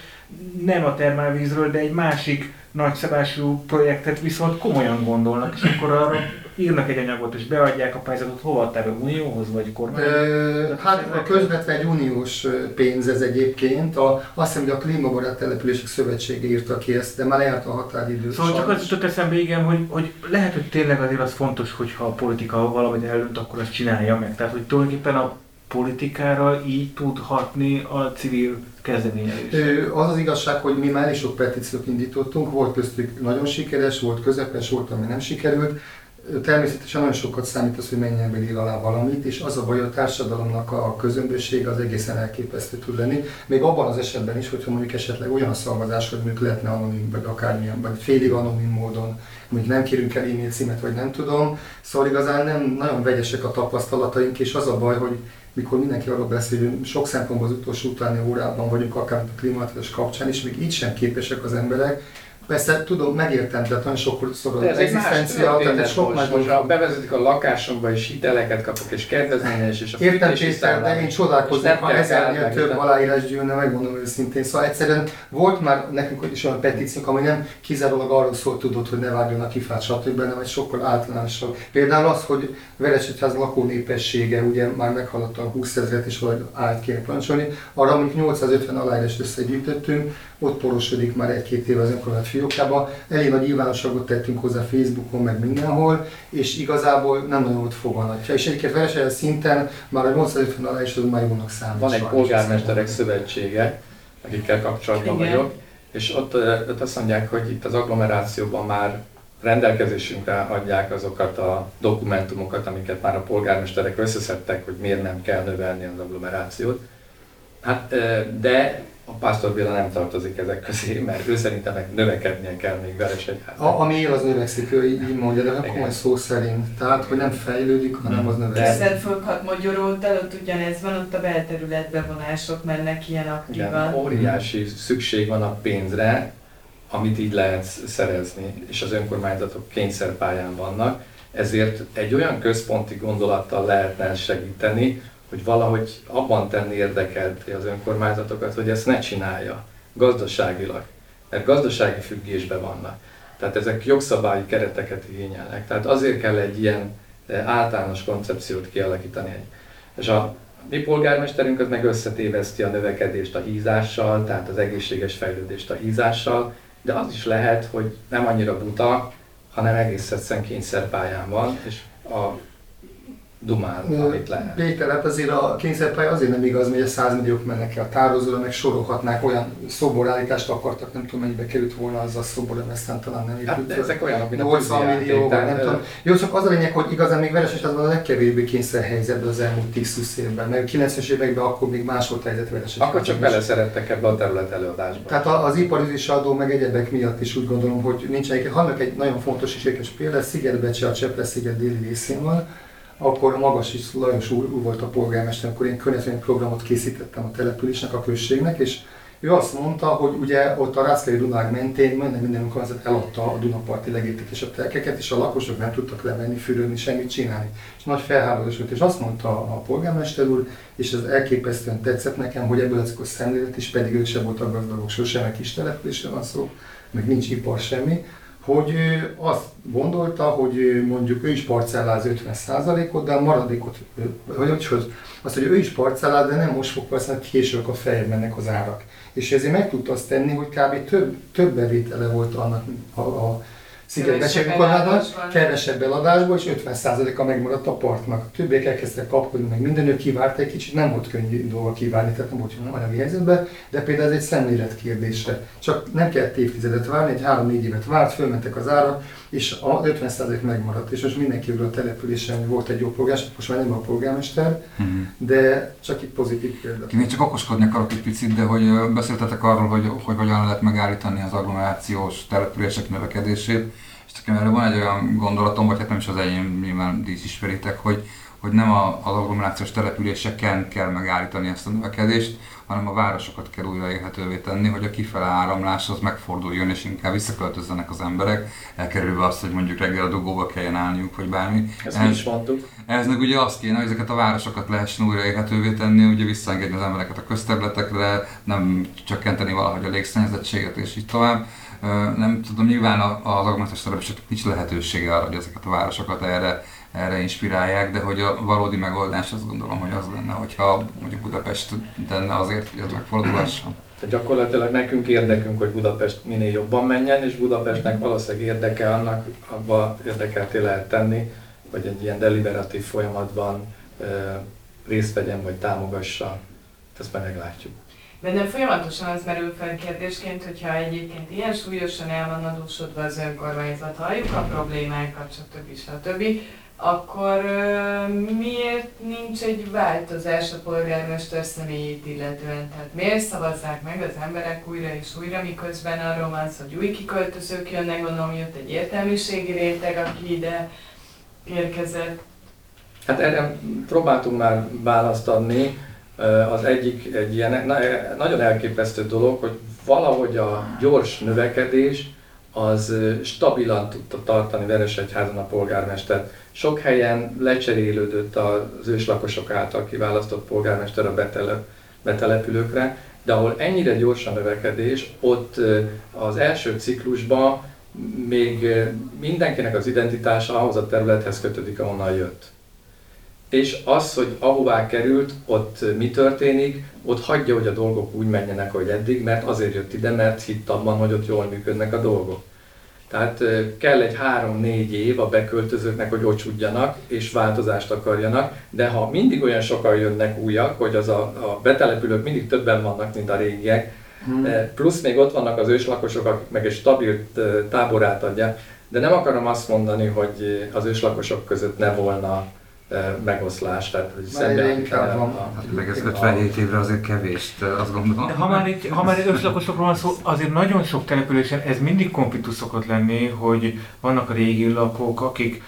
nem a termálvízről, de egy másik nagyszabású projektet viszont komolyan gondolnak, és akkor arra írnak egy anyagot, és beadják a pályázatot, hova adták be, Unióhoz vagy kormány? Ö, Hát a közvetlen egy uniós pénz ez egyébként. A, azt hiszem, hogy a Klímabarát Települések Szövetsége írta ki ezt, de már lejárt a határidő. Szóval csak az sajnos. jutott eszembe, igen, hogy, hogy lehet, hogy tényleg azért az fontos, hogyha a politika valamit eldönt, akkor azt csinálja meg. Tehát, hogy tulajdonképpen a politikára így tud hatni a civil kezdeményezés? Az az igazság, hogy mi már is sok petíciót indítottunk, volt köztük nagyon sikeres, volt közepes, volt, ami nem sikerült. Természetesen nagyon sokat számít az, hogy mennyi ember ír alá valamit, és az a baj, a társadalomnak a közömbössége az egészen elképesztő tud lenni. Még abban az esetben is, hogyha mondjuk esetleg olyan szavazás, hogy mondjuk lehetne anonim, vagy akármilyen, vagy félig anonim módon, mondjuk nem kérünk el e-mail címet, vagy nem tudom. Szóval igazán nem nagyon vegyesek a tapasztalataink, és az a baj, hogy mikor mindenki arról beszél, hogy sok szempontból az utolsó utáni órában vagyunk, akár a klímaváltozás kapcsán is, még így sem képesek az emberek. Persze tudom, megértem, tehát nagyon sokszor De az egzisztencia, tehát sok más most ha bevezetik a lakásomba és hiteleket kapok és kedvezményes és a Értem Péter, de én csodálkoznék, ha ezernél több aláírás gyűlne, megmondom őszintén. Szóval egyszerűen volt már nekünk is olyan petíciók, ami nem kizárólag arról szólt, tudod, hogy ne vágjon a kifát, stb., hanem egy sokkal általánosabb. Például az, hogy Veresegyház lakó népessége ugye már meghaladta a 20 ezeret, és valahogy állt kéne parancsolni. Arra mondjuk 850 aláírást összegyűjtöttünk, ott porosodik már egy-két éve az önkormányzat fiókjába. Elég nagy nyilvánosságot tettünk hozzá Facebookon, meg mindenhol, és igazából nem nagyon volt foganatja. És egyébként Veresegyház szinten már a 850 aláírás az már jónak számít. Van egy polgármesterek szövetsége, akikkel kapcsolatban Igen. vagyok, és ott, ott azt mondják, hogy itt az agglomerációban már rendelkezésünkre adják azokat a dokumentumokat, amiket már a polgármesterek összeszedtek, hogy miért nem kell növelni az agglomerációt. Hát, de a Pásztor Béla nem tartozik ezek közé, mert ő szerintem meg növekednie kell még Veresegyháznak. A, ami él, az növekszik, ő így mondja, de nem Igen. komoly szó szerint. Tehát, hogy nem fejlődik, hanem az növekszik. Keszelfölkhat Magyaróddal, ott ugyanez van, ott a belterület bevonások mennek ilyen Igen, aktívan. óriási szükség van a pénzre, amit így lehet szerezni, és az önkormányzatok kényszerpályán vannak. Ezért egy olyan központi gondolattal lehetne segíteni, hogy valahogy abban tenni érdekelt az önkormányzatokat, hogy ezt ne csinálja gazdaságilag, mert gazdasági függésben vannak. Tehát ezek jogszabályi kereteket igényelnek. Tehát azért kell egy ilyen eh, általános koncepciót kialakítani. És a mi polgármesterünk az meg összetéveszti a növekedést a hízással, tehát az egészséges fejlődést a hízással, de az is lehet, hogy nem annyira buta, hanem egész egyszerűen kényszerpályán van, és a dumál, amit lehet. Péter, hát azért a kényszerpálya azért nem igaz, mert a 100 milliók mennek ki a tározóra, meg sorolhatnák, olyan szoborállítást akartak, nem tudom mennyibe került volna az a szobor, de aztán talán nem Hát épült. de föl. ezek olyanok, mint a 80 tűzijáték, millió, nem ö, tudom. Jó, csak az a lényeg, hogy igazán még Veresegyházban a legkevésbé kényszer helyzetben az elmúlt 10-20 évben, mert 90-es években akkor még más volt a helyzet Veresegyházban. Akkor csak beleszerettek ebbe a terület előadásba. Tehát az iparizési adó meg egyebek miatt is úgy gondolom, hogy nincs egy, hanem egy nagyon fontos és érdekes példa, Szigetbecse a Csepresz-sziget déli részén van, akkor Magas is Lajos úr, úr volt a polgármester, akkor én környezetvédelmi programot készítettem a településnek, a községnek, és ő azt mondta, hogy ugye ott a Rászkai Dunák mentén minden minden önkormányzat eladta a Dunaparti legértékesebb telkeket, és a lakosok nem tudtak lemenni, fürödni, semmit csinálni. És nagy felháborodás volt, és azt mondta a polgármester úr, és ez elképesztően tetszett nekem, hogy ebből ezek a szemlélet is, pedig ők sem voltak gazdagok sosem, meg kis településre van szó, meg nincs ipar semmi, hogy azt gondolta, hogy mondjuk ő is parcelláz 50%-ot, de a maradékot, ő- hogy, azt, hogy ő is parcelláz, de nem most fog parcellálni, később a feljebb mennek az árak. És ezért meg tudta azt tenni, hogy kb. több, több bevétele volt annak a, a önkormányzatnak, eladásban. kevesebb eladásból, és 50%-a megmaradt a partnak. A többiek elkezdtek kapkodni, meg minden, ő kivárt egy kicsit, nem volt könnyű dolga kivárni, tehát nem volt olyan anyagi helyzetben, de például ez egy szemlélet kérdése. Csak nem kellett évtizedet várni, egy 3-4 évet várt, fölmentek az árak, és a 50% megmaradt. És most mindenkiről a településen volt egy jó polgármester, most már nem a polgármester, de csak itt pozitív példa. Én csak okoskodni akarok egy picit, de hogy beszéltetek arról, hogy, hogy hogyan lehet megállítani az agglomerációs települések növekedését, és nekem erre van egy olyan gondolatom, vagy hát nem is az enyém, nyilván ti is ismeritek, hogy, hogy nem a, az agglomerációs településeken kell megállítani ezt a növekedést, hanem a városokat kell újra élhetővé tenni, hogy a kifele áramlás az megforduljon, és inkább visszaköltözzenek az emberek, elkerülve azt, hogy mondjuk reggel a dugóba kelljen állniuk, vagy bármi. Ezt mi is mondtuk. Ez meg ugye azt kéne, hogy ezeket a városokat lehessen újra élhetővé tenni, ugye visszaengedni az embereket a közterületekre, nem csökkenteni valahogy a légszennyezettséget és így tovább. Nem tudom, nyilván a- az augmentációs települések nincs lehetősége arra, hogy ezeket a városokat erre, erre inspirálják, de hogy a valódi megoldás azt gondolom, hogy az lenne, hogyha mondjuk Budapest tenne azért, hogy ez megfordulhasson. Tehát gyakorlatilag nekünk érdekünk, hogy Budapest minél jobban menjen, és Budapestnek valószínűleg érdeke annak, abba érdekelté lehet tenni, hogy egy ilyen deliberatív folyamatban ö, részt vegyen vagy támogassa, ezt meg meglátjuk. Bennem folyamatosan az merül fel kérdésként, hogyha egyébként ilyen súlyosan el van adósodva az önkormányzat, halljuk a problémákat, stb. stb., akkor miért nincs egy változás a polgármester személyét illetően? Tehát miért szavazzák meg az emberek újra és újra, miközben arról van szó, hogy új kiköltözők jönnek, gondolom jött egy értelmiségi réteg, aki ide érkezett. Hát erre próbáltunk már választ adni. Az egyik egy ilyen nagyon elképesztő dolog, hogy valahogy a gyors növekedés az stabilan tudta tartani Veresegyházon a polgármestert. Sok helyen lecserélődött az őslakosok által kiválasztott polgármester a betelep, betelepülőkre, de ahol ennyire gyors a növekedés, ott az első ciklusban még mindenkinek az identitása ahhoz a területhez kötődik, ahonnan jött. És az, hogy ahová került, ott mi történik, ott hagyja, hogy a dolgok úgy menjenek, hogy eddig, mert azért jött ide, mert hitt abban, hogy ott jól működnek a dolgok. Tehát kell egy három-négy év a beköltözőknek, hogy ocsudjanak és változást akarjanak, de ha mindig olyan sokan jönnek újak, hogy az a, a betelepülők mindig többen vannak, mint a régiek, hmm. plusz még ott vannak az őslakosok, akik meg egy stabil táborát adják, de nem akarom azt mondani, hogy az őslakosok között ne volna megoszlás, tehát hogy szemben van. Hát, meg ez 57 évre azért kevés, azt gondolom. De ha már, itt, ha már őslakosokról van szó, azért nagyon sok településen ez mindig konfliktus szokott lenni, hogy vannak a régi lakók, akik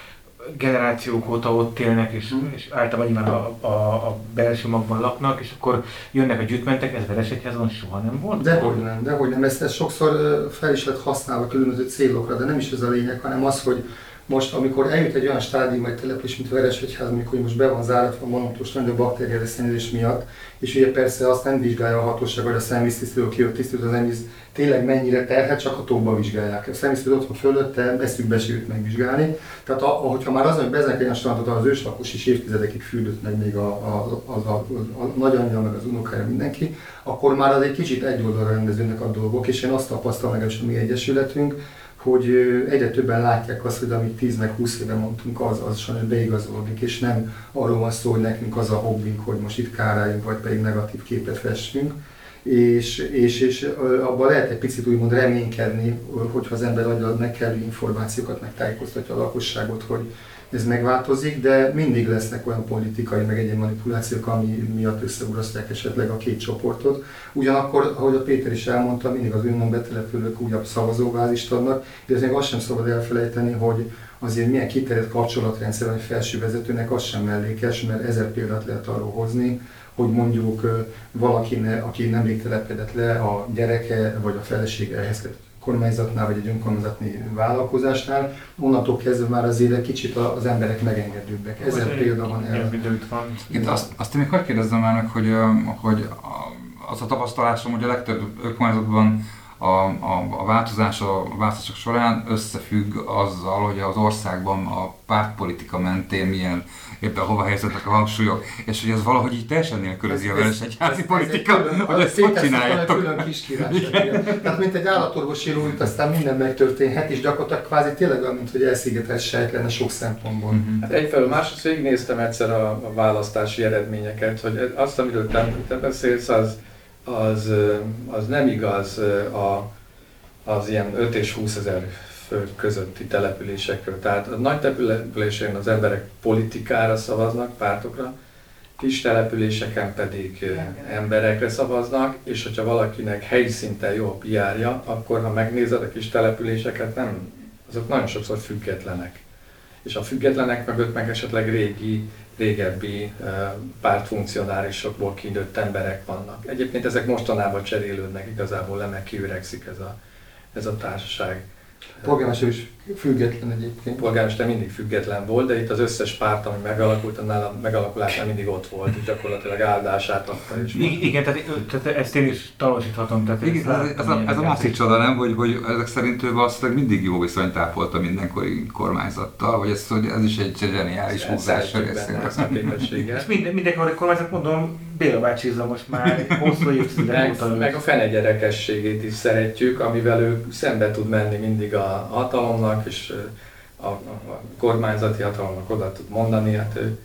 generációk óta ott élnek, és, mm. és általában nyilván a, a, a belső magban laknak, és akkor jönnek a gyűjtmentek, ez Veresegyházon soha nem volt? Dehogy nem, dehogy nem. Ezt, ezt sokszor fel is lett használva különböző célokra, de nem is ez a lényeg, hanem az, hogy most, amikor eljut egy olyan stádium, egy település, mint Veresegyház, amikor most be van záratva monotos nagyobb bakteriális szennyezés miatt, és ugye persze azt nem vizsgálja a hatóság, vagy a szemvíztisztítő, aki ott tisztít az ennyi tényleg mennyire terhet, csak a tóba vizsgálják. A szemvíztisztítő ott van fölötte, eszükbe se megvizsgálni. Tehát a, hogyha már az, hogy beznek egy strandot, az őslakos is évtizedekig fürdött meg még a, a, a, a, a nagyanyja, meg az unokája, mindenki, akkor már az egy kicsit egy oldalra rendezőnek a dolgok, és én azt tapasztalom meg, a mi egyesületünk, hogy egyre többen látják azt, hogy amit 10 meg 20 éve mondtunk, az, az sajnos beigazolódik, és nem arról van szó, hogy nekünk az a hobbink, hogy most itt káráljunk, vagy pedig negatív képet festünk, és, és, és abban lehet egy picit úgymond reménykedni, hogyha az ember adja meg kellő információkat, meg tájékoztatja a lakosságot, hogy ez megváltozik, de mindig lesznek olyan politikai, meg egyéb manipulációk, ami miatt összeurasztják esetleg a két csoportot. Ugyanakkor, ahogy a Péter is elmondta, mindig az önmond betelepülők újabb szavazóbázist adnak, de ez még azt sem szabad elfelejteni, hogy azért milyen kiterjedt kapcsolatrendszer van egy felső vezetőnek, az sem mellékes, mert ezer példát lehet arról hozni, hogy mondjuk valaki, aki nemrég telepedett le, a gyereke vagy a felesége ehhez kormányzatnál vagy egy önkormányzati vállalkozásnál, onnantól kezdve már azért egy kicsit az emberek megengedőbbek. Ezen példa van erre. Igen, azt, azt még hogy kérdezzem már meg, hogy, hogy az a tapasztalásom, hogy a legtöbb önkormányzatban a, a, a változás a választások során összefügg azzal, hogy az országban a pártpolitika mentén milyen éppen hova helyeződnek a hangsúlyok, és hogy ez valahogy így teljesen nélkülözi a egyházi politika, ez hogy ezt hogy csináljátok. Külön kis Tehát mint egy állatorvosi rújt, aztán minden megtörténhet, és gyakorlatilag kvázi tényleg olyan, mint hogy elszigetelt sejt lenne sok szempontból. Uh-huh. Hát egyfelől másrészt végignéztem egyszer a, a választási eredményeket, hogy azt, amiről te, te beszélsz, az, az, az nem igaz a, az ilyen 5 és 20 ezer fő közötti településekről. Tehát a nagy településeken az emberek politikára szavaznak, pártokra, kis településeken pedig emberekre szavaznak, és hogyha valakinek helyi szinten jó a piárja, akkor ha megnézed a kis településeket, nem, azok nagyon sokszor függetlenek. És a függetlenek mögött meg esetleg régi, régebbi pártfunkcionárisokból kinőtt emberek vannak. Egyébként ezek mostanában cserélődnek, igazából le meg kiüregszik ez a, ez a társaság. Polgármester is független egyébként. Polgármester mindig független volt, de itt az összes párt, ami megalakult, annál a megalakulásnál mindig ott volt, és gyakorlatilag áldását adta is. I- igen, tehát, tehát ezt én is tanúsíthatom. Tehát igen, ez, ez, a, ez a másik csoda, nem? Hogy, hogy ezek szerint ő valószínűleg mindig jó viszonyt ápolta mindenkori kormányzattal, hogy ez, hogy ez is egy zseniális húzás És minden, mindenkori kormányzat, mondom, Béla bácsi most már hosszú évtizedek óta. Meg a fenegyerekességét is szeretjük, amivel ő szembe tud menni mindig a hatalomnak, és a, a, a kormányzati hatalomnak oda tud mondani, hát ő,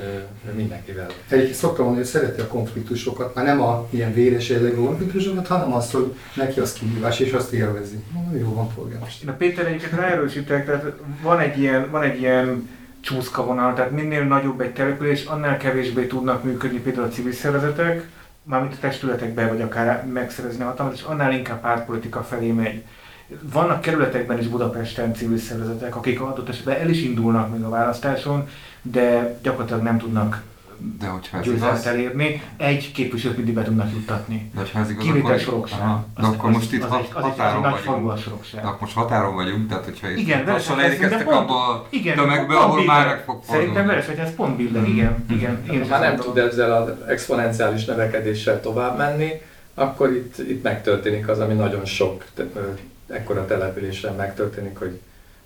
ö, mindenkivel. Egyébként szoktam mondani, hogy szereti a konfliktusokat, már nem a ilyen véres jellegű konfliktusokat, hanem azt, hogy neki az kihívás, és azt élvezi. Jó van, polgármester. Én a Péter egyiket ráerősítek, tehát van egy ilyen, van egy ilyen csúszka tehát minél nagyobb egy település, annál kevésbé tudnak működni például a civil szervezetek, mármint a testületekbe, vagy akár megszerezni a hatalmat, és annál inkább pártpolitika felé megy. Vannak kerületekben is Budapesten civil szervezetek, akik adott esetben el is indulnak még a választáson, de gyakorlatilag nem tudnak De hogyha ez győzelmet igaz, elérni, egy képviselőt mindig be tudnak juttatni. de hogyha ez igaz, Kivétel akkor, sorok sem. Aha, de Az- akkor az- most itt az hat- az az határon nagy falu a vagyunk. sorok sem. De akkor most határon vagyunk, tehát hogyha itt Igen, lassan de pont- abba a Igen, tömegbe, pont ahol már meg fog Szerintem fordulni. Veresegyház pont billeg, Mhm. igen. igen. Én is Ha nem tud ezzel az exponenciális növekedéssel tovább menni, akkor itt, itt megtörténik az, ami nagyon sok ekkora településen megtörténik, hogy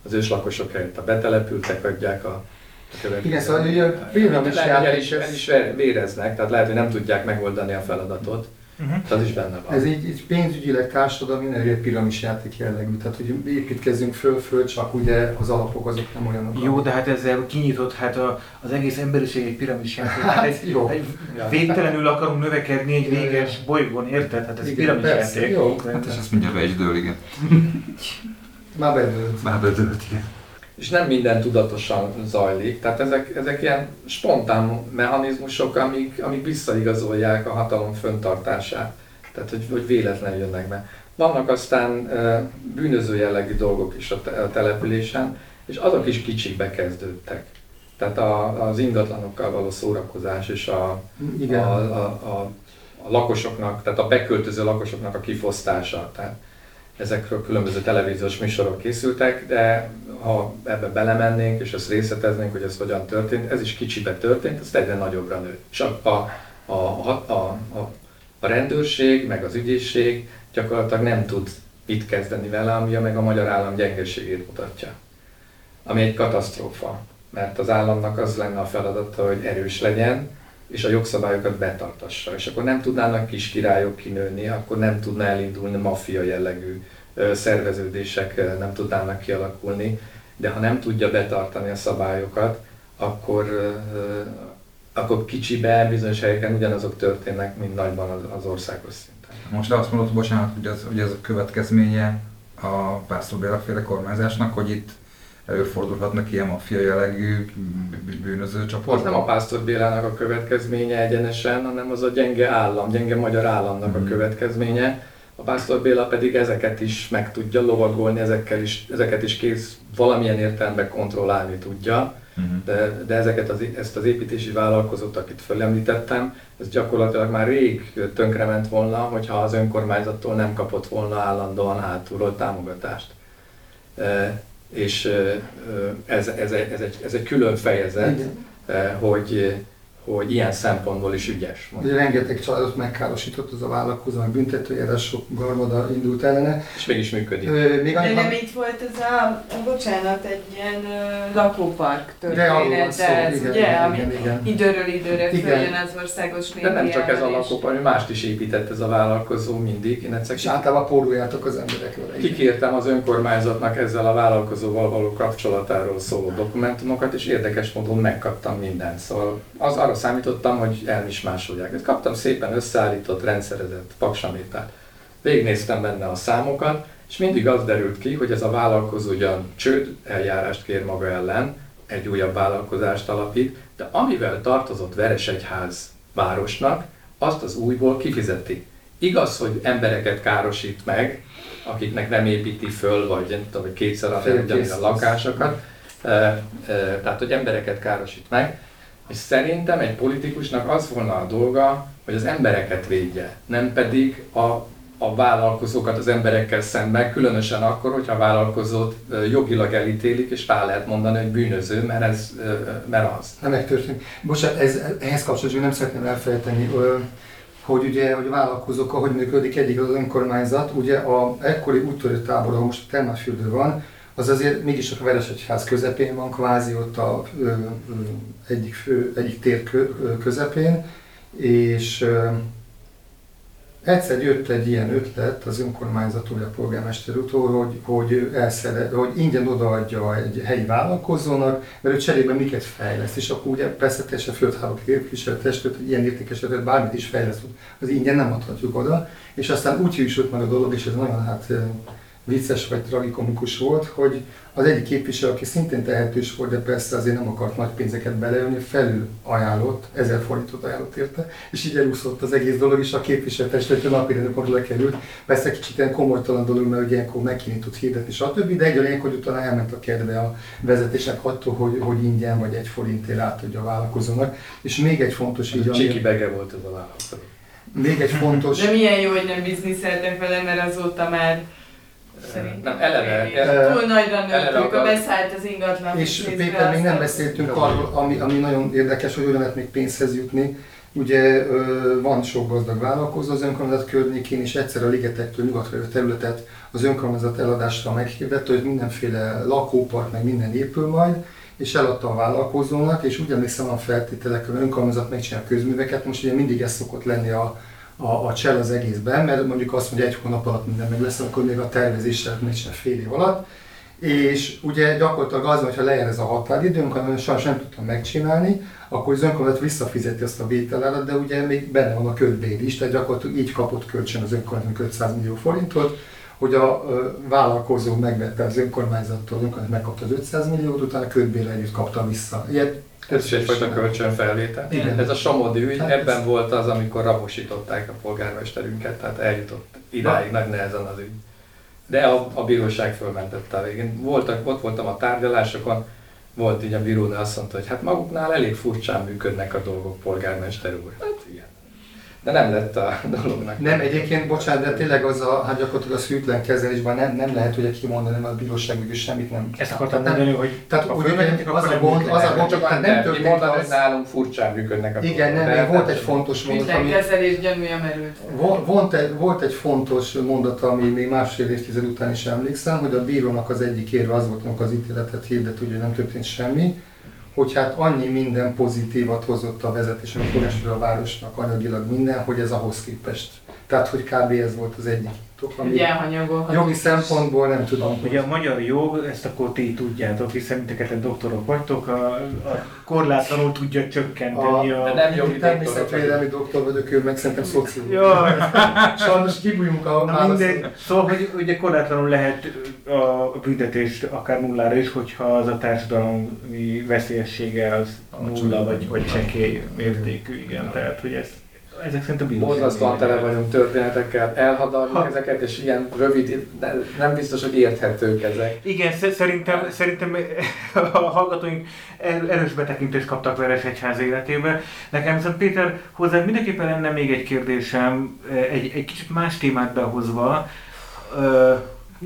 az őslakosok helyett a betelepültek adják a. Igen, szóval ugye a piramis lehet, hogy el is, el is véreznek, tehát lehet, hogy nem tudják megoldani a feladatot. Mhm. Az is benne van. Ez így, így pénzügyileg társadalmi egy piramis játék jellegű, tehát hogy építkezzünk föl-föl, csak ugye az alapok azok nem olyanok. Jó, de hát ezzel kinyitott hát a, az egész emberiség egy piramis játék. Hát egy, jó. egy Ja. végtelenül akarunk növekedni egy véges bolygón, érted? Hát ez Igen, piramis persze, játék. jó. Hát és ezt mindjárt be is dől, igen. Már bedőlt. Már bedőlt, igen. És nem minden tudatosan zajlik, tehát ezek, ezek ilyen spontán mechanizmusok, amik, amik visszaigazolják a hatalom föntartását. Tehát, hogy, hogy véletlenül jönnek be. Vannak aztán bűnöző jellegű dolgok is a, te, a településen, és azok is kicsikbe kezdődtek. Tehát a, az ingatlanokkal való szórakozás és a, Igen. a, a, a, a lakosoknak, tehát a beköltöző lakosoknak a kifosztása. Tehát ezekről különböző televíziós műsorok készültek, de ha ebbe belemennénk és ezt részleteznénk, hogy ez hogyan történt, ez is kicsibe történt, ez egyre nagyobbra nőtt. És a, a, a, a, a, a, rendőrség, meg az ügyészség gyakorlatilag nem tud mit kezdeni vele, ami meg a magyar állam gyengeségét mutatja. Ami egy katasztrófa, mert az államnak az lenne a feladata, hogy erős legyen, és a jogszabályokat betartassa. És akkor nem tudnának kis királyok kinőni, akkor nem tudna elindulni maffia jellegű szerveződések, nem tudnának kialakulni, de ha nem tudja betartani a szabályokat, akkor, akkor kicsibe bizonyos helyeken ugyanazok történnek, mint nagyban az, országos szinten. Most azt mondod, bocsánat, hogy ez, hogy ez a következménye a Pásztor Béla féle kormányzásnak, hogy itt előfordulhatnak ilyen maffia jellegű bűnöző Az csoportok? nem a Pásztor Bélának a következménye egyenesen, hanem az a gyenge állam, gyenge magyar államnak a Mhm. következménye. A Pásztor Béla pedig ezeket is meg tudja lovagolni, ezekkel is, ezeket is kész valamilyen értelemben kontrollálni tudja. Mhm. De, de ezeket az, ezt az építési vállalkozót, akit fölemlítettem, ez gyakorlatilag már rég tönkrement volna, hogyha az önkormányzattól nem kapott volna állandóan hátulról támogatást. És ez, ez, egy, ez, egy, ez egy külön fejezet, Igen. hogy, hogy ilyen szempontból is ügyes. Ugye rengeteg családot megkárosított az a vállalkozó, meg büntetőjárás sok garmada indult ellene. És mégis működik. Ö, még De annyit, nem itt volt ez a, bocsánat, egy ilyen ö, lakópark de arról van történet, de ez igen, ugye, igen, ami igen, igen. időről időre Igen. följön az országos De nem csak ez a médiában, és- lakópar, hanem mást is épített ez a vállalkozó mindig. Én egyszer És általában póroljátok az emberekről. Kikértem az önkormányzatnak ezzel a vállalkozóval való kapcsolatáról szóló dokumentumokat, és érdekes módon megkaptam mindent. Szóval az arra számítottam, hogy elmismásolják. Ezt kaptam szépen összeállított, rendszerezett paksamétát. Végnéztem benne a számokat, és mindig az derült ki, hogy ez a vállalkozó ugyan csőd eljárást kér maga ellen, egy újabb vállalkozást alapít, de amivel tartozott Veresegyház városnak, azt az újból kifizeti. Igaz, hogy embereket károsít meg, akiknek nem építi föl, vagy nem tudom, hogy kétszer a lakásokat, tehát hogy embereket károsít meg, és szerintem egy politikusnak az volna a dolga, hogy az embereket védje, nem pedig a, a vállalkozókat az emberekkel szemben, különösen akkor, hogyha a vállalkozót jogilag elítélik, és rá lehet mondani, hogy bűnöző, mert ez mert az. Nem megtörtént. Bocsánat, ez, ehhez kapcsolatban nem szeretném elfelejteni, hogy ugye, hogy a vállalkozókkal hogy működik egyik az önkormányzat, ugye a ekkori úttörő tábor, ahol most a termálfürdő van, az azért mégis a Veresegyház közepén van, kvázi ott a ö, ö, egyik, fő, egyik tér közepén, és ö, egyszer jött egy ilyen ötlet az önkormányzatól, vagy a polgármester útól, hogy, hogy, elszere, hogy ingyen odaadja egy helyi vállalkozónak, mert ő cserébe miket fejleszt, és akkor ugye persze teljesen földháló képviselőtestőt, hogy ilyen értékes ötlet, bármit is fejleszt, az ingyen nem adhatjuk oda, és aztán úgy hűsült meg a dolog, és ez nagyon hát vicces vagy tragikomikus volt, hogy az egyik képviselő, aki szintén tehetős volt, de persze azért nem akart nagy pénzeket beleölni, felül ajánlott, ezer forintot ajánlott érte, és így elúszott az egész dolog, és a képviselőtestülető napi rendőpont lekerült. Persze kicsit ilyen komolytalan dolog, mert ugye ilyenkor megkínított hirdetni, stb. De egy ilyenkor utána elment a kedve a vezetésnek attól, hogy, hogy ingyen vagy egy forintért átadja a vállalkozónak. És még egy fontos így, Csiki bege volt ez a vállalkozó. Még egy fontos... De milyen jó, hogy nem bizniszeltek vele, mert azóta már nem, eleve, túl nagyra nőttük, a beszállt az ingatlan. És Péter, még nem beszéltünk arról, ami, ami nagyon érdekes, hogy hogyan lehet még pénzhez jutni. Ugye van sok gazdag vállalkozó az önkormányzat környékén, és egyszer a ligetektől nyugatra jövő területet az önkormányzat eladásra meghirdette, hogy mindenféle lakópark, meg minden épül majd, és eladta a vállalkozónak, és úgy emlékszem a feltételek, hogy önkormányzat megcsinál közműveket, most ugye mindig ez szokott lenni a, a, a csel az egészben, mert mondjuk azt mondja, egy hónap alatt minden meg lesz, akkor még a tervezéssel megcsinál fél év alatt. És ugye gyakorlatilag az, hogyha lejár ez a határidőnk, hanem sajnos nem tudtam megcsinálni, akkor az önkormányzat visszafizeti azt a vételárat, de ugye még benne van a ködbér is, tehát gyakorlatilag így kapott kölcsön az önkormányzat 500 millió forintot, hogy a vállalkozó megvette az önkormányzattól, önkormányzat megkapta az 500 milliót, utána ködbér együtt kapta vissza. Ilyet ez is egyfajta kölcsönfelvétel. Igen. Ez a Somodi ügy, hát ebben ez... volt az, amikor rabosították a polgármesterünket, tehát eljutott idáig nagy nehezen az ügy. De a, a bíróság fölmentette a végén. Voltak, ott voltam a tárgyalásokon, volt így a bírónő azt mondta, hogy hát maguknál elég furcsán működnek a dolgok, polgármester úr. Hát igen. De nem lett a dolognak. Nem, egyébként, bocsánat, de tényleg az a, hát gyakorlatilag a szűtlen kezelésben nem, nem lehet ugye kimondani, mert a bíróság mégis semmit nem. Ezt akartam mondani, hogy tehát, hogy az, a gond, az a gond, csak hát nem történt az... hogy nálunk furcsán működnek a Igen, nem, még volt egy fontos mondat, ami... kezelés gyanúja merült. Volt egy, volt egy fontos mondat, ami még másfél évtized után is emlékszem, hogy a bírónak az egyik érve az volt, amikor az ítéletet hirdet, hogy nem történt semmi, hogy hát annyi minden pozitívat hozott a vezetés, a a városnak anyagilag minden, hogy ez ahhoz képest. Tehát, hogy kb. ez volt az egyik tudtok, ami jogi szempontból nem tudom. Ugye a magyar jog, ezt akkor ti tudjátok, hiszen mindeket doktorok vagytok, a, a korlátlanul tudja csökkenteni a... a... De nem jogi Természetvédelmi doktor vagyok, ő meg szerintem szociológus. Ja. Sajnos kibújunk a Na mindegy, Szóval, hogy ugye korlátlanul lehet a büntetést akár nullára is, hogyha az a társadalmi veszélyessége az nulla vagy, vagy csekély értékű, igen. Tehát, hogy ezt ezek szerint a Borzasztóan tele vagyunk történetekkel, elhadarjuk ha. ezeket, és ilyen rövid, nem biztos, hogy érthetők ezek. Igen, szerintem, szerintem a hallgatóink erős betekintést kaptak Veres Egyház életébe. Nekem viszont Péter, hozzá mindenképpen lenne még egy kérdésem, egy, egy kicsit más témát behozva.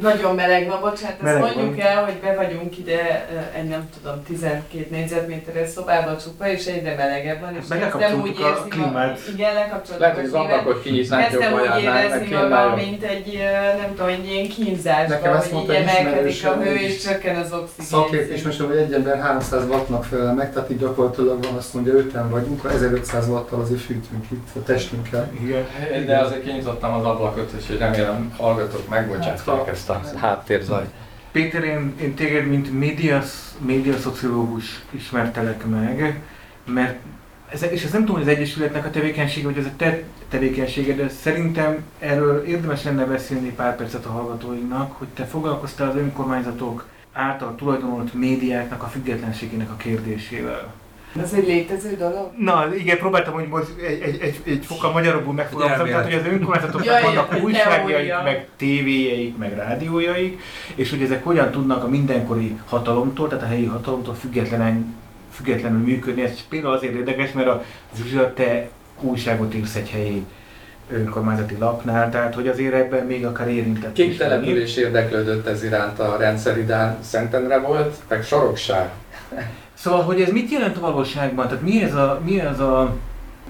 Nagyon meleg van, bocsánat, meleg ezt mondjuk van. el, hogy be vagyunk ide egy nem tudom, 12 négyzetméteres szobába csupa, és egyre melegebb van, és kezdtem úgy érzni, klímát. igen, lekapcsoltuk a klímát, hogy kezdtem úgy érezni magam, mint egy, nem tudom, egy ilyen kínzásban, hogy így emelkedik a hő, és csökken az oxigén. Szakért, és most hogy egy ember 300 wattnak felel meg, tehát így gyakorlatilag van azt mondja, 5 vagyunk, 1500 watttal azért fűtünk itt a testünkkel. Igen. De azért kinyitottam az ablakot, és remélem hallgatók megbocsátják ezt ezt a háttérzajt. Péter, én, én téged, mint média, média szociológus ismertelek meg, mert ez, és ez nem tudom, hogy az Egyesületnek a tevékenysége, vagy ez a te tevékenysége, de szerintem erről érdemes lenne beszélni pár percet a hallgatóinknak, hogy te foglalkoztál az önkormányzatok által tulajdonolt médiáknak a függetlenségének a kérdésével. Ez egy létező dolog? Na igen, próbáltam hogy most egy, egy, egy, egy fokkal magyarobbul megfogalmazni, tehát hogy az önkormányzatoknak vannak újságjaik, meg tévéjeik, meg rádiójaik, és hogy ezek hogyan tudnak a mindenkori hatalomtól, tehát a helyi hatalomtól függetlenen, függetlenül működni. Ez például azért érdekes, mert a Zsuzsa, te újságot írsz egy helyi önkormányzati lapnál, tehát hogy azért ebben még akár érintett. Két település érdeklődött ez iránt a rendszeridán, Szentendre volt, meg Sorokság. Szóval, hogy ez mit jelent a valóságban? Tehát mi ez a, mi ez a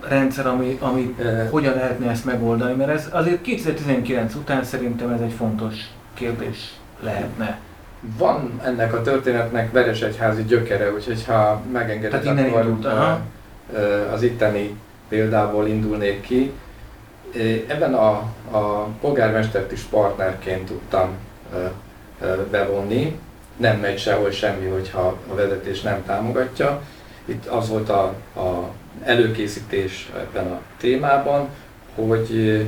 rendszer, ami, ami e... hogyan lehetne ezt megoldani? Mert ez azért 2019 után szerintem ez egy fontos kérdés lehetne. Van ennek a történetnek Veresegyházi gyökere, úgyhogy ha megengeded, akkor indult, az itteni példából indulnék ki. Ebben a, a polgármestert is partnerként tudtam bevonni. Nem megy sehol semmi, hogyha a vezetés nem támogatja. Itt az volt a, a előkészítés ebben a témában, hogy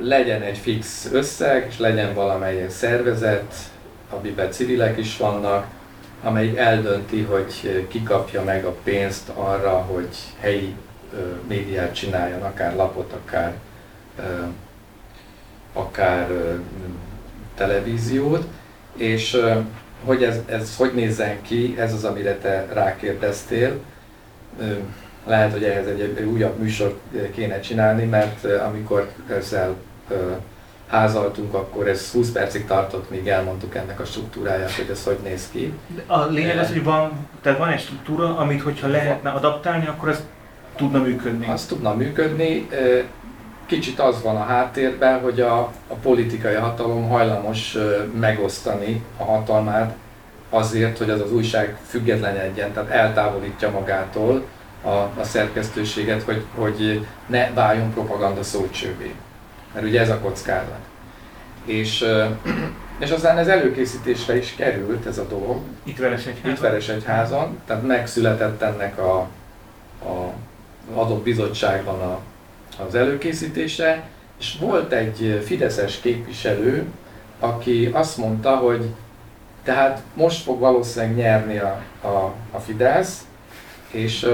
legyen egy fix összeg, és legyen valamelyik szervezet, amiben civilek is vannak, amelyik eldönti, hogy ki kapja meg a pénzt arra, hogy helyi médiát csináljon, akár lapot, akár, akár televíziót, és hogy ez, ez hogy nézzen ki, ez az, amire te rákérdeztél. Lehet, hogy ehhez egy, egy újabb műsor kéne csinálni, mert amikor ezzel házaltunk, akkor ez 20 percig tartott, míg elmondtuk ennek a struktúráját, hogy ez hogy néz ki. A lényeg az, hogy van, tehát van egy struktúra, amit hogyha lehetne adaptálni, akkor ez tudna működni. Az tudna működni. Kicsit az van a háttérben, hogy a, a politikai hatalom hajlamos megosztani a hatalmát azért, hogy az az újság függetlenedjen, tehát eltávolítja magától a, a szerkesztőséget, hogy, hogy ne váljon propaganda szócsővé. Mert ugye ez a kockázat. És, és aztán ez előkészítésre is került ez a dolog. Itt Veresegyházon. Itt Veresegyházon, tehát megszületett ennek a, a adott bizottságban a, az előkészítése, és volt egy fideszes képviselő, aki azt mondta, hogy tehát most fog valószínűleg nyerni a, a, a Fidesz, és,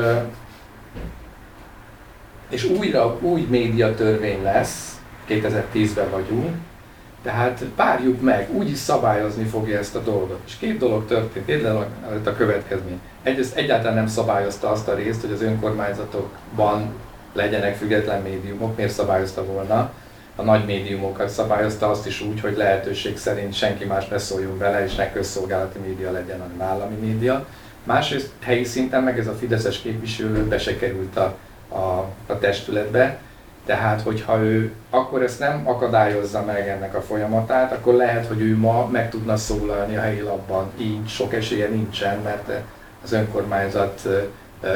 és újra új médiatörvény lesz, 2010-ben vagyunk, tehát várjuk meg, úgyis szabályozni fogja ezt a dolgot. És két dolog történt, például a következmény. Egyrészt egyáltalán nem szabályozta azt a részt, hogy az önkormányzatokban legyenek független médiumok, miért szabályozta volna? A nagy médiumokat szabályozta azt is úgy, hogy lehetőség szerint senki más ne szóljon bele, és ne közszolgálati média legyen, hanem állami média. Másrészt helyi szinten meg ez a fideszes képviselő be se került a, a, a testületbe, tehát, hogyha ő akkor ezt nem akadályozza meg ennek a folyamatát, akkor lehet, hogy ő ma meg tudna szólalni a helyi labban. Így sok esélye nincsen, mert az önkormányzat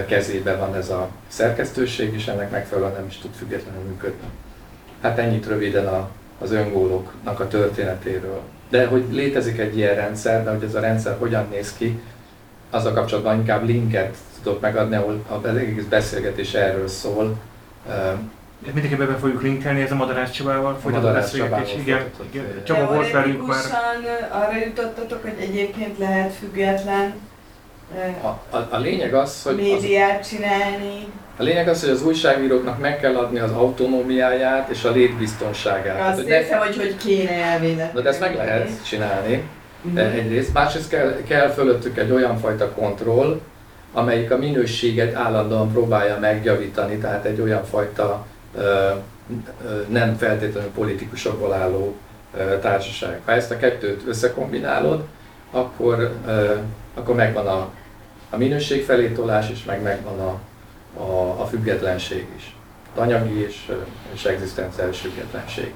kezében van ez a szerkesztőség, és ennek megfelelően nem is tud függetlenül működni. Hát ennyit röviden a, az öngóloknak a történetéről. De hogy létezik egy ilyen rendszer, de hogy ez a rendszer hogyan néz ki, az a kapcsolatban inkább linket tudok megadni, ahol az egész beszélgetés erről szól, Mindenképpen be fogjuk linkelni, ez a Madarász Csabával folytatott beszélgetés. Igen, igen. Csaba volt velünk már. arra jutottatok, hogy egyébként lehet független a, a, a lényeg az, hogy médiát az, csinálni. A lényeg az, hogy az újságíróknak meg kell adni az autonómiáját és a létbiztonságát. Azt hiszem, hogy hogy kéne elvéletni. De ezt meg lehet csinálni mm-hmm. egyrészt. Másrészt kell, kell fölöttük egy olyan fajta kontroll, amelyik a minőséget állandóan próbálja megjavítani, tehát egy olyan fajta nem feltétlenül politikusokból álló társaság. Ha ezt a kettőt összekombinálod, akkor, akkor megvan a, a minőség felé tolás, és meg megvan a, a, a függetlenség is. Anyagi és, és egzisztenciális függetlenség.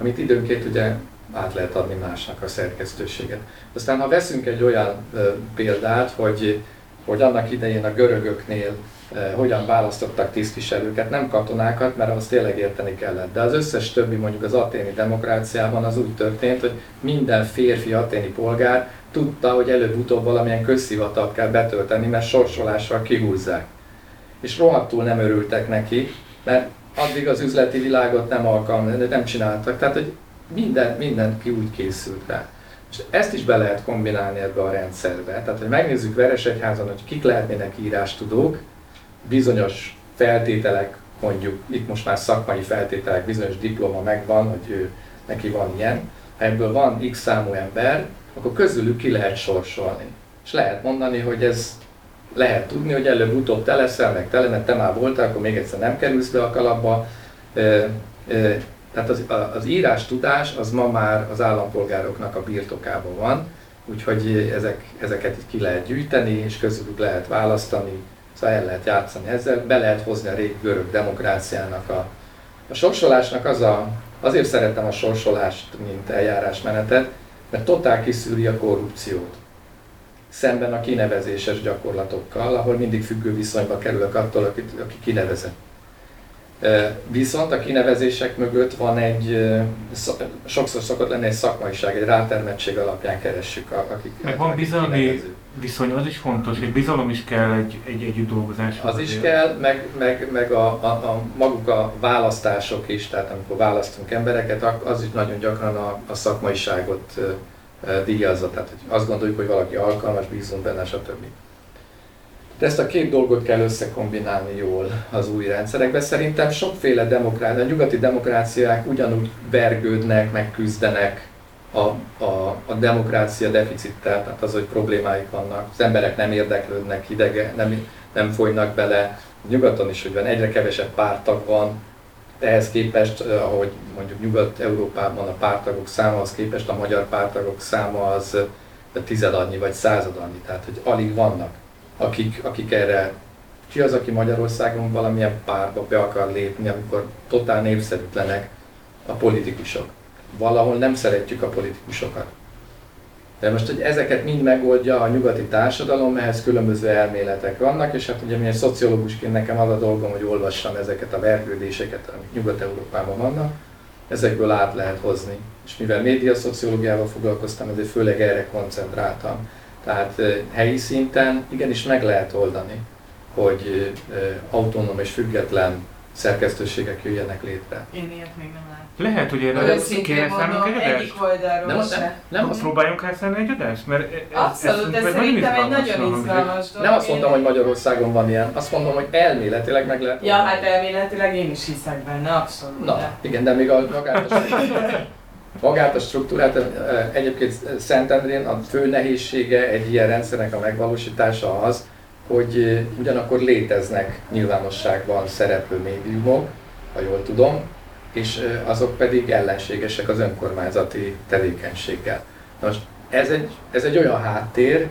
Amit időnként ugye át lehet adni másnak a szerkesztőséget. Aztán ha veszünk egy olyan példát, hogy, hogy annak idején a görögöknél Eh, hogyan választottak tisztviselőket, nem katonákat, mert az tényleg érteni kellett. De az összes többi, mondjuk az aténi demokráciában az úgy történt, hogy minden férfi aténi polgár tudta, hogy előbb-utóbb valamilyen közszivatalt kell betölteni, mert sorsolással kihúzzák. És rohadtul nem örültek neki, mert addig az üzleti világot nem alkalmazták, nem csináltak. Tehát, hogy minden, minden ki úgy készült rá. És ezt is be lehet kombinálni ebbe a rendszerbe. Tehát, hogy megnézzük Veresegyházan, hogy kik lehetnének írástudók, bizonyos feltételek, mondjuk itt most már szakmai feltételek, bizonyos diploma megvan, hogy ő, neki van ilyen, ha ebből van x számú ember, akkor közülük ki lehet sorsolni. És lehet mondani, hogy ez lehet tudni, hogy előbb-utóbb te leszel, meg te lenne, te már voltál, akkor még egyszer nem kerülsz be a kalapba. Tehát az, az írás tudás az ma már az állampolgároknak a birtokában van, úgyhogy ezek, ezeket ki lehet gyűjteni, és közülük lehet választani, Szóval el lehet játszani ezzel, be lehet hozni a régi görög demokráciának a, a sorsolásnak az a, azért szeretem a sorsolást, mint eljárásmenetet, mert totál kiszűri a korrupciót. Szemben a kinevezéses gyakorlatokkal, ahol mindig függő viszonyba kerülök attól, aki, aki kinevezett. Viszont a kinevezések mögött van egy, sokszor szokott lenni egy szakmaiság, egy rátermettség alapján keressük, akik Meg van bizalmi viszony, az is fontos, hogy bizalom is kell egy, egy együtt dolgozás. Az is kell, meg, meg, meg a, a, a, maguk a választások is, tehát amikor választunk embereket, az is nagyon gyakran a, a szakmaiságot díjazza, tehát hogy azt gondoljuk, hogy valaki alkalmas, bízunk benne, stb. De ezt a két dolgot kell összekombinálni jól az új rendszerekben. Szerintem sokféle demokrácia, a nyugati demokráciák ugyanúgy vergődnek, megküzdenek a, a, a demokrácia deficittel, tehát az, hogy problémáik vannak. Az emberek nem érdeklődnek, hidege, nem, nem folynak bele. Nyugaton is, hogy van, egyre kevesebb pártag van, ehhez képest, ahogy mondjuk Nyugat-Európában a pártagok száma, az képest a magyar pártagok száma az tizedannyi vagy századannyi, tehát hogy alig vannak akik, akik erre, ki az, aki Magyarországon valamilyen párba be akar lépni, amikor totál népszerűtlenek a politikusok. Valahol nem szeretjük a politikusokat. De most, hogy ezeket mind megoldja a nyugati társadalom, ehhez különböző elméletek vannak, és hát ugye milyen szociológusként nekem az a dolgom, hogy olvassam ezeket a vergődéseket, amik Nyugat-Európában vannak, ezekből át lehet hozni. És mivel média szociológiával foglalkoztam, ezért főleg erre koncentráltam tehát helyi szinten igenis meg lehet oldani, hogy autonóm és független szerkesztőségek jöjjenek létre. Én ilyet még nem látom. Lehet, hogy erre kéne szállnunk egy adást? Egyik oldalról nem, nem, nem, nem azt próbáljunk elszállni egy adást? Mert ez, Abszolút, ez, ez szerintem egy nagyon izgalmas dolog. Nem azt mondtam, hogy Magyarországon van ilyen, azt mondom, hogy elméletileg meg lehet. Ja, hát elméletileg én is hiszek benne, abszolút. Na, igen, de még a magát Magát a struktúrát egyébként Szentendrén a fő nehézsége egy ilyen rendszernek a megvalósítása az, hogy ugyanakkor léteznek nyilvánosságban szereplő médiumok, ha jól tudom, és azok pedig ellenségesek az önkormányzati tevékenységgel. Most ez egy, ez egy olyan háttér,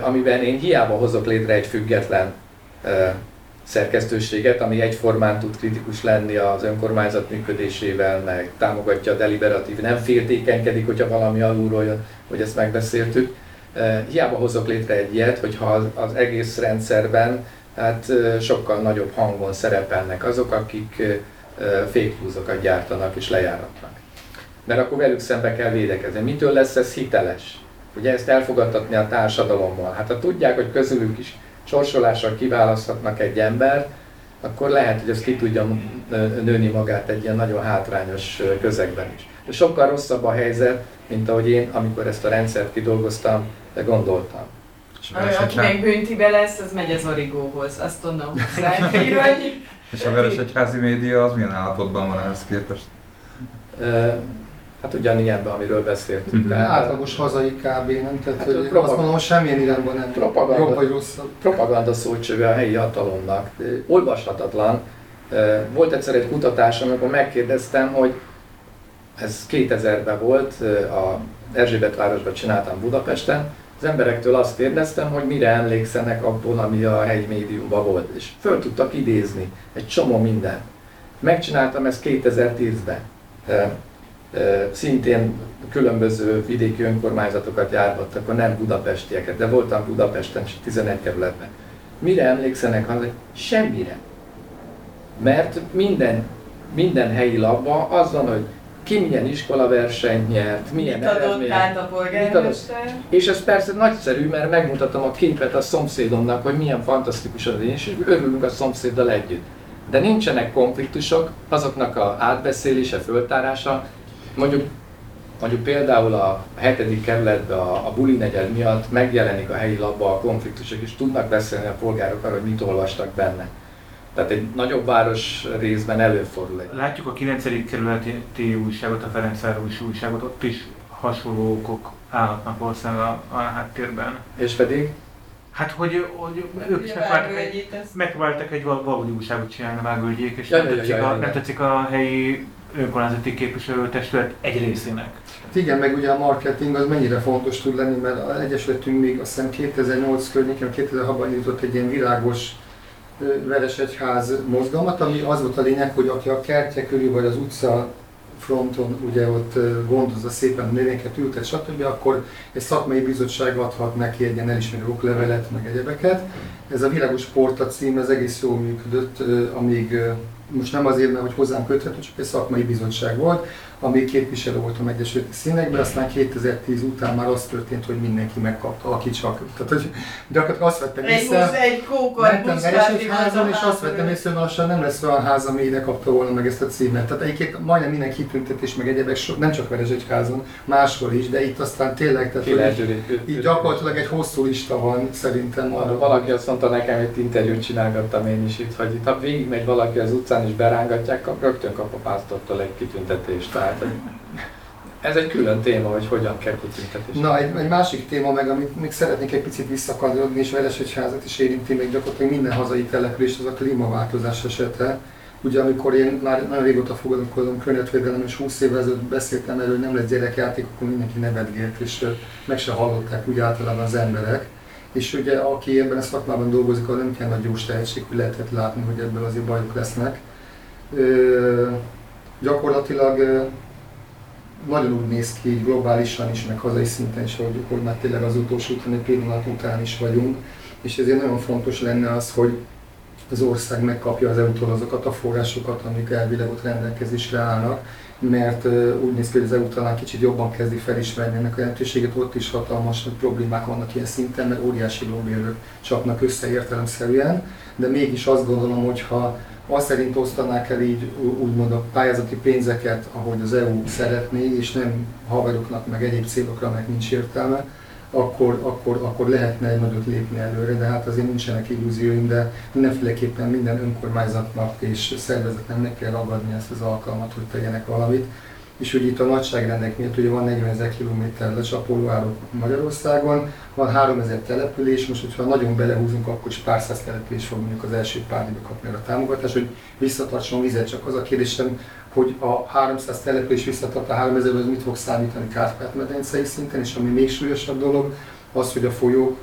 amiben én hiába hozok létre egy független szerkesztőséget, ami egyformán tud kritikus lenni az önkormányzat működésével, meg támogatja a deliberatív, nem féltékenykedik, hogyha valami alulról jön, hogy ezt megbeszéltük. Hiába hozok létre egy ilyet, hogyha az egész rendszerben hát sokkal nagyobb hangon szerepelnek azok, akik fékhúzokat gyártanak és lejáratnak. Mert akkor velük szembe kell védekezni. Mitől lesz ez hiteles? Ugye ezt elfogadtatni a társadalommal. Hát ha tudják, hogy közülük is sorsolással kiválaszthatnak egy ember, akkor lehet, hogy az ki tudja nőni magát egy ilyen nagyon hátrányos közegben is. De sokkal rosszabb a helyzet, mint ahogy én, amikor ezt a rendszert kidolgoztam, de gondoltam. Aki még büntibe lesz, az megy az origóhoz, azt tudom És a Veresegyházi média az milyen állapotban van ehhez képest? Hát ugyanilyenben, amiről beszéltünk. Mm-hmm. Tehát, Átlagos hazai kb. nem? Tehát, hát, hogy propag- azt mondom, semmilyen irányban nem propaganda, jobb vagy rosszabb. Propaganda szócsöve a helyi hatalomnak. Olvashatatlan. Volt egyszer egy kutatás, amikor megkérdeztem, hogy ez 2000-ben volt, a Erzsébet városban csináltam Budapesten, az emberektől azt kérdeztem, hogy mire emlékszenek abból, ami a helyi médiumban volt. És föl tudtak idézni egy csomó minden. Megcsináltam ezt 2010-ben szintén különböző vidéki önkormányzatokat járhattak, a nem budapestieket, de voltam Budapesten, 11 kerületben. Mire emlékszenek, hogy semmire. Mert minden, minden helyi labban az van, hogy ki milyen iskolaversenyt nyert, milyen mit adott át a polgármester. És ez persze nagyszerű, mert megmutatom a képet a szomszédomnak, hogy milyen fantasztikus az én, és örülünk a szomszéddal együtt. De nincsenek konfliktusok, azoknak a átbeszélése, föltárása, Mondjuk, mondjuk például a hetedik kerületben a, a buli negyed miatt megjelenik a helyi labba a konfliktusok, és tudnak beszélni a polgárok arról, hogy mit olvastak benne. Tehát egy nagyobb város részben előfordul. Egy. Látjuk a 9. kerületi újságot, a Ferencváros újságot, ott is hasonló okok állhatnak valószínűleg a, a háttérben. És pedig? Hát, hogy, hogy ők is megpróbáltak egy, megpróbáltak egy valódi újságot csinálni a Vágölgyék, és ja, nem, ja, tetszik ja, a, ja, nem tetszik a helyi önkormányzati képviselőtestület egy részének. Hát igen, meg ugye a marketing az mennyire fontos tud lenni, mert az Egyesületünk még azt hiszem 2008 környékén, 2006-ban indított egy ilyen világos Veresegyház mozgalmat, ami az volt a lényeg, hogy aki a kertje körül vagy az utca fronton ugye ott gondozza szépen a növényeket, ültet, stb., akkor egy szakmai bizottság adhat neki egy ilyen elismerő oklevelet, meg egyebeket. Ez a Világos Porta cím, ez egész jól működött, amíg most nem azért, mert hogy hozzám köthető, csak egy szakmai bizottság volt, ami képviselő voltam Egyesült Színekben, aztán 2010 után már az történt, hogy mindenki megkapta, aki csak. Tehát, hogy gyakorlatilag azt vettem Egy észre, egy kókor mentem házon, és azt vettem észre, hogy lassan nem lesz olyan ház, ami ide kapta volna meg ezt a címet. Tehát egyébként majdnem minden kitüntetés, meg egyebek, so- nem csak Veresegyházon, máshol is, de itt aztán tényleg, tehát hogy így, így gyakorlatilag egy hosszú lista van szerintem arra. Valaki azt mondta nekem, hogy interjút csinálgattam én is itt, hogy itt, ha végigmegy valaki az utcán és berángatják, kap, rögtön kap a pásztortól egy kitüntetést. Tehát ez egy külön téma, hogy hogyan kell kitüntetést. Na, egy, egy másik téma meg, amit még szeretnék egy picit visszakanyarodni, és Veresegyházat is érinti, még gyakorlatilag minden hazai település, az a klímaváltozás esete. Ugye amikor én már nagyon régóta foglalkozom környezetvédelem, és 20 évvel ezelőtt beszéltem erről, hogy nem lesz gyerekjáték, akkor mindenki nevetgélt, és meg se hallották úgy általában az emberek. És ugye aki ebben a szakmában dolgozik, az nem kell nagy gyors tehetség, hogy lehetett látni, hogy ebből azért bajok lesznek. Ö, gyakorlatilag nagyon úgy néz ki így globálisan is, meg hazai szinten is, hogy, hogy már tényleg az utolsó utáni pillanat után is vagyunk, és ezért nagyon fontos lenne az, hogy az ország megkapja az EU-tól azokat a forrásokat, amik elvileg ott rendelkezésre állnak, mert úgy néz ki, hogy az EU talán kicsit jobban kezdi felismerni ennek a jelentőséget, ott is hatalmas problémák vannak ilyen szinten, mert óriási lobbyerők csapnak össze értelemszerűen, de mégis azt gondolom, hogy ha azt szerint osztanák el így úgymond a pályázati pénzeket, ahogy az EU szeretné, és nem haveroknak, meg egyéb célokra, meg nincs értelme, akkor, akkor, akkor lehetne egy nagyot lépni előre, de hát azért nincsenek illúzióim, de mindenféleképpen minden önkormányzatnak és szervezetnek meg kell ragadni ezt az alkalmat, hogy tegyenek valamit. És hogy itt a nagyságrendek miatt ugye van 40 ezer kilométer lecsapoló árok Magyarországon, van 3000 település, most hogyha nagyon belehúzunk, akkor is pár száz település fog mondjuk az első pár évben kapni a támogatást, hogy visszatartson vizet, csak az a kérdésem, hogy a 300 település visszatart a 3000 az mit fog számítani Kárpát-medencei szinten, és ami még súlyosabb dolog, az, hogy a folyók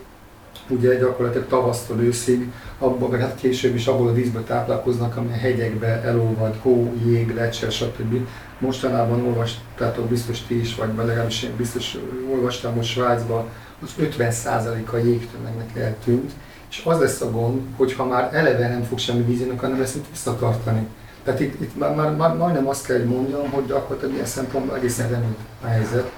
ugye gyakorlatilag tavasztól őszig, abban, meg hát később is abból a vízből táplálkoznak, ami a hegyekbe elolvad, hó, jég, lecse, stb. Mostanában olvastátok biztos ti is, vagy legalábbis én biztos olvastam, hogy Svájcban az 50%-a jégtömegnek eltűnt, és az lesz a gond, hogy ha már eleve nem fog semmi vízének, hanem mit visszatartani. Tehát itt, itt már, már, majdnem azt kell, hogy mondjam, hogy gyakorlatilag ilyen szempontból egészen reményt a helyzet.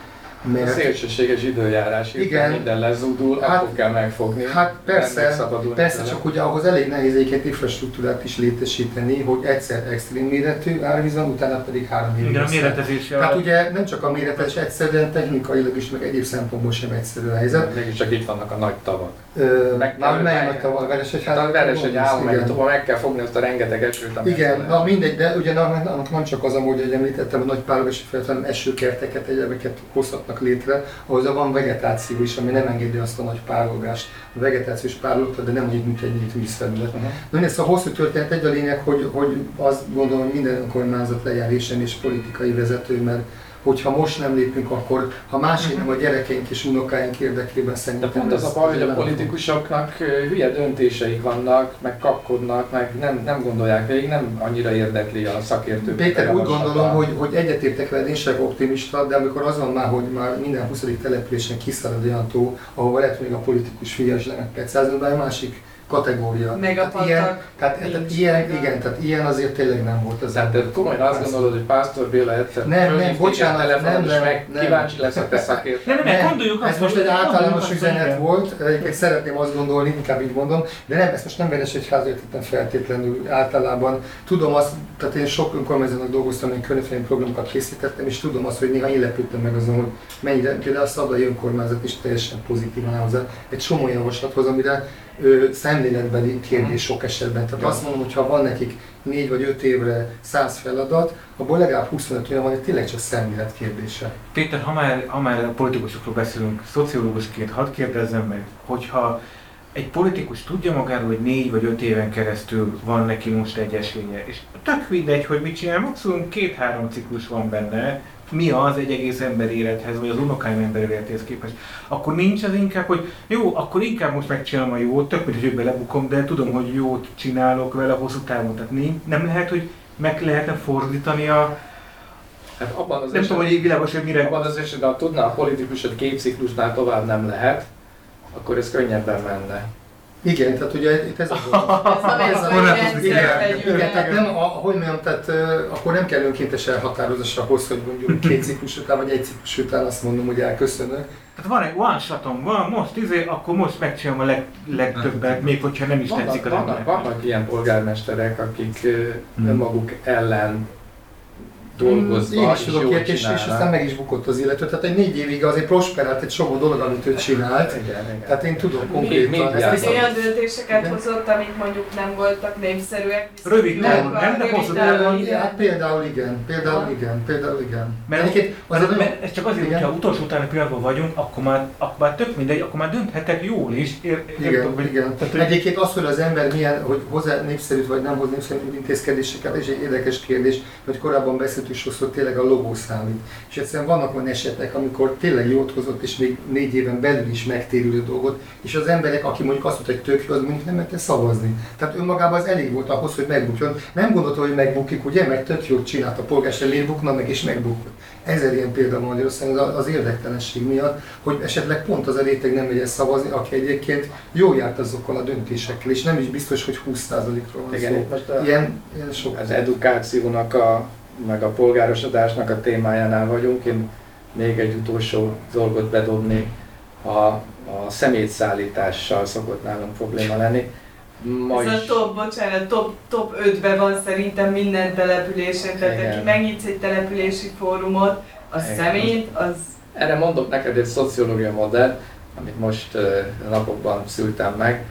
A Mert szélsőséges időjárás, Igen. Minden lezúdul, Hát- hát, akkor kell megfogni. Hát persze, Persze, csak ugye ahhoz elég nehéz egyébként infrastruktúrát is létesíteni, hogy egyszer extrém méretű árvíz van, utána pedig három évig. Igen, a méretezés. Tehát ugye nem csak a méretes, egyszerűen technikailag is, meg egyéb szempontból sem egyszerű a helyzet. Mégiscsak itt vannak a nagy tavak. Ö, Meg Már nagy tavar, Veresegyház? Hát a veres egy állam, Igen. meg tovább meg kell fogni azt a rengeteg esőt, Igen, na mindegy, de ugye annak annak nem csak az amúgy, hogy említettem, a nagy párolgási felett, hanem esőkerteket, egyebeket hozhatnak létre, ahhoz van vegetáció is, ami nem engedi azt a nagy párolgást. A vegetációs párologta, de nem úgy, mint egy nyílt vízfelület. Uh-huh. Na ez a hosszú történet egy a lényeg, hogy, hogy azt gondolom, hogy minden önkormányzat legyen résen és politikai vezető, mert hogyha most nem lépünk, akkor ha másik nem a gyerekeink és unokáink érdekében De szerintem pont az a baj, hogy a politikusoknak hülye döntéseik vannak, meg kapkodnak, meg nem, nem gondolják végig, nem annyira érdekli a szakértők. Péter, úgy gondolom, hogy, hogy egyetértek veled, én sem optimista, de amikor az van már, hogy már minden 20. településen kiszalad olyan tó, ahova lehet még a politikus pecázni, de egy másik kategória. Meg a tehát ilyen, tehát, ilyen, igen, tehát ilyen azért tényleg nem volt az Tehát te komolyan azt gondolod, hogy Pásztor Béla egyszer Nem, nem, bocsánat, nem, és nem, meg nem. kíváncsi lesz a te szakért. Nem, nem, nem, Nem, gondoljuk azt, ez most egy általános üzenet volt, egyébként szeretném azt gondolni, inkább így mondom, de nem, ezt most nem Veresegyház értettem feltétlenül általában. Tudom azt, tehát én sok önkormányzatnak dolgoztam, én környezetvédelmi programokat készítettem, és tudom azt, hogy néha én lepődtem meg azon, hogy mennyire, például a Szabdai önkormányzat is teljesen pozitívan áll hozzá egy csomó javaslathoz, amire ö, szemléletbeli kérdés sok esetben. Tehát azt mondom, hogy ha van nekik négy vagy öt évre száz feladat, abból legalább 25 olyan van, hogy tényleg csak szemlélet kérdése. Péter, ha már, ha már a politikusokról beszélünk, szociológusként hadd kérdezzem meg, hogyha egy politikus tudja magáról, hogy négy vagy öt éven keresztül van neki most egy esélye, és tök mindegy, hogy mit csinál, maximum két-három ciklus van benne, mi az egy egész ember élethez, vagy az unokáim ember életéhez képest, akkor nincs az inkább, hogy jó, akkor inkább most megcsinálom a jót, tök mindegy, hogy belebukom, de tudom, hogy jót csinálok vele hosszú távon. Tehát nincs, nem lehet, hogy meg lehetne fordítani a... Hát abban az Nem tudom, hogy világos, hogy mire... Abban az esetben, ha tudná a politikus, hogy két ciklusnál tovább nem lehet, akkor ez könnyebben menne. Igen, tehát ugye itt ez a a a- korlátozni Igen, kell. igen, tehát nem, a, hogy mondjam, tehát akkor nem kell önkéntes elhatározás ahhoz, hogy mondjuk két ciklus után, vagy egy ciklus után azt mondom, hogy elköszönök. Tehát van egy one shotom, van most izé, akkor most megcsinálom a leg, legtöbbet, még hogyha nem is tetszik Vannak, az vannak, embernek. vannak ilyen polgármesterek, akik Hmm. önmaguk ellen dolgozva Én is tudok ilyet, és, és aztán meg is bukott az illető. Tehát egy négy évig azért prosperált egy csomó dolog, amit ő csinált. Igen, igen. Tehát én tudom konkrétan. ezt olyan döntéseket Igen. hozott, amik mondjuk nem voltak népszerűek. Rövid nem? Hosszú távon, távon, igen. Hát például igen, például igen, például igen. Mert, Egyébként az mert, mert ez csak azért, Igen. hogyha utolsó utáni pillanatban vagyunk, akkor már, akkor már tök mindegy, akkor már dönthetek jól is. Ér, Igen, hogy- igen. Tehát, hogy Egyébként az, hogy az ember milyen, hogy hozzá népszerűt vagy nem hoz népszerűt intézkedéseket, és egy érdekes kérdés, hogy korábban beszéltünk sokszor tényleg a logó számít. És egyszerűen vannak olyan esetek, amikor tényleg jót hozott, és még négy éven belül is megtérülő dolgot, és az emberek, aki mondjuk azt mondta, hogy tök jó, az mondjuk nem merte szavazni. Tehát önmagában az elég volt ahhoz, hogy megbukjon. Nem gondolta, hogy megbukik, ugye, mert tök jót csinált a polgárság, miért bukna meg, és megbukott. Ezer ilyen példa van Magyarországon az- az érdektelenség miatt, hogy esetleg pont az a réteg nem megy el szavazni, aki egyébként jól járt azokkal a döntésekkel, és nem is biztos, hogy 20%-ról van Igen, szó. most a, Ilyen, ilyen sok. az edukációnak, a, meg a polgárosodásnak a témájánál vagyunk. Én még egy utolsó dolgot bedobnék. A, a szemétszállítással szokott nálunk probléma lenni. Ma Ez a is, top, bocsánat, top, top 5-ben van szerintem minden településen, tehát Igen. aki megnyitsz egy települési fórumot, a Igen. szemét, az erre mondok neked egy szociológia modell, amit most napokban szültem meg.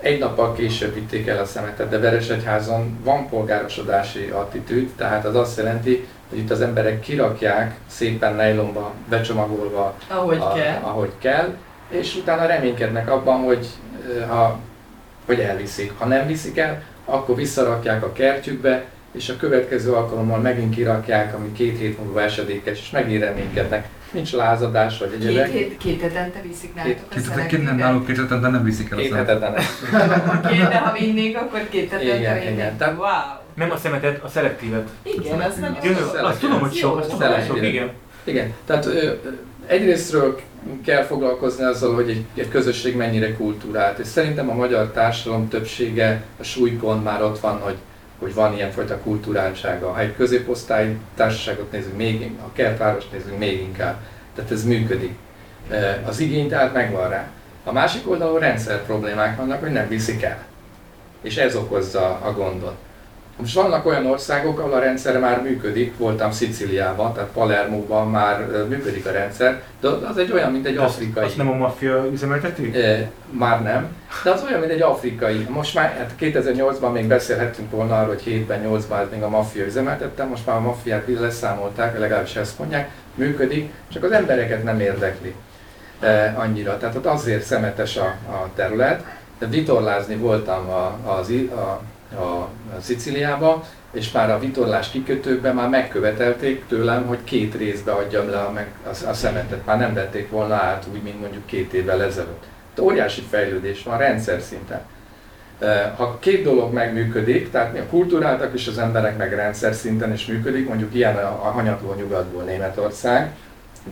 Egy nappal később vitték el a szemetet, de Veresegyházon van polgárosodási attitűd, tehát az azt jelenti, hogy itt az emberek kirakják szépen nejlomba, becsomagolva, ahogy a, kell. ahogy kell, és utána reménykednek abban, hogy, ö, ha, hogy elviszik. Ha nem viszik el, akkor visszarakják a kertjükbe, és a következő alkalommal megint kirakják, ami két hét múlva esedékes, és megint reménykednek. Nincs lázadás vagy Két, egyebek. hét, két hetente viszik nálatok a Két hetet nem náluk két hetet, de nem viszik el a Két hetetlen. Oké, de ha vinnék, akkor két hetente Igen, igen. Tehát- Wow. nem a szemetet, a szelektívet. Igen, az nagyon Jó, Szelektív. azt tudom, hogy sok, azt tudom, hogy sok, igen. Igen, tehát ö, egyrésztről kell foglalkozni azzal, hogy egy, egy közösség mennyire kultúrált, és szerintem a magyar társadalom többsége a súlykon már ott van, hogy, hogy van ilyenfajta kulturáltsága. Ha egy középosztály társaságot nézünk, még, a kertvárost nézünk, még inkább. Tehát ez működik. Az igény tehát megvan rá. A másik oldalon rendszer problémák vannak, hogy nem viszik el. És ez okozza a gondot. Most vannak olyan országok, ahol a rendszer már működik, voltam Szicíliában, tehát Palermóban már működik a rendszer, de az egy olyan, mint egy De afrikai. Azt nem a maffia üzemelteti? E, már nem, de az olyan, mint egy afrikai. Most már hát 2008-ban még beszélhettünk volna arról, hogy 7-ben, 8-ban ez még a maffia üzemeltette, most már a maffiát leszámolták, legalábbis ezt mondják, működik, csak az embereket nem érdekli e, annyira. Tehát ott azért szemetes a, a terület, de vitorlázni voltam a, az, a, a, Sziciliába, és már a vitorlás kikötőkben már megkövetelték tőlem, hogy két részbe adjam le a, meg, a, a szemetet. Már nem vették volna át úgy, mint mondjuk két évvel ezelőtt. De óriási fejlődés van rendszer szinten. Ha két dolog megműködik, tehát mi a kulturáltak is az emberek meg rendszer szinten is működik, mondjuk ilyen a, a hanyatló nyugatból Németország,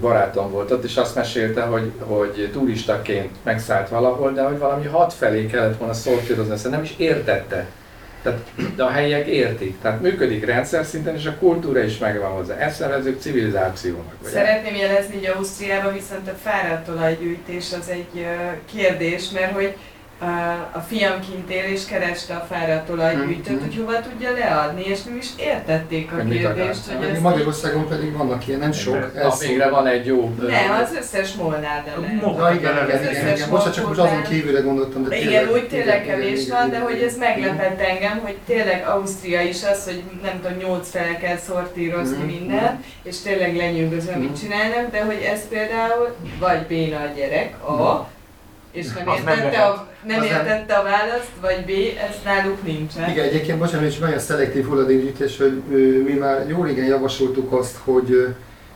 barátom volt ott, és azt mesélte, hogy, hogy turistaként megszállt valahol, de hogy valami hat felé kellett volna szortírozni, ezt nem is értette. Tehát, de a helyiek értik. Tehát működik rendszer szinten, és a kultúra is megvan hozzá. Ezt nevezzük civilizációnak. Ugye? Szeretném jelezni, hogy Ausztriában viszont a fáradt olajgyűjtés az egy kérdés, mert hogy a fiam kint él és kereste a fáradt olajgyűjtőt, Mhm. hogy hova tudja leadni, és nem is értették a kérdést, hogy ezt Magyarországon pedig vannak ilyen, nem sok. Na, végre van egy jó... Nem, az összes molnár lehet. Mo- Ja, igen, igen, igen, igen. Most csak most azon kívülre gondoltam, de De tényleg. igen, úgy tényleg kevés van, igen, de hogy ez meglepett engem, hogy tényleg Ausztria is az, hogy nem tudom, nyolc fel kell szortírozni Mhm. mindent, és tényleg lenyűgöző, Mhm. mit csinálnak, de hogy ez például vagy béna a gyerek, A, és nem Az nem értette, lehet. a, nem Az nem- értette a választ, vagy B, ez náluk nincsen. Igen, egyébként bocsánat, hogy nagyon szelektív hulladékgyűjtés, hogy mi már jó régen javasoltuk azt, hogy ö,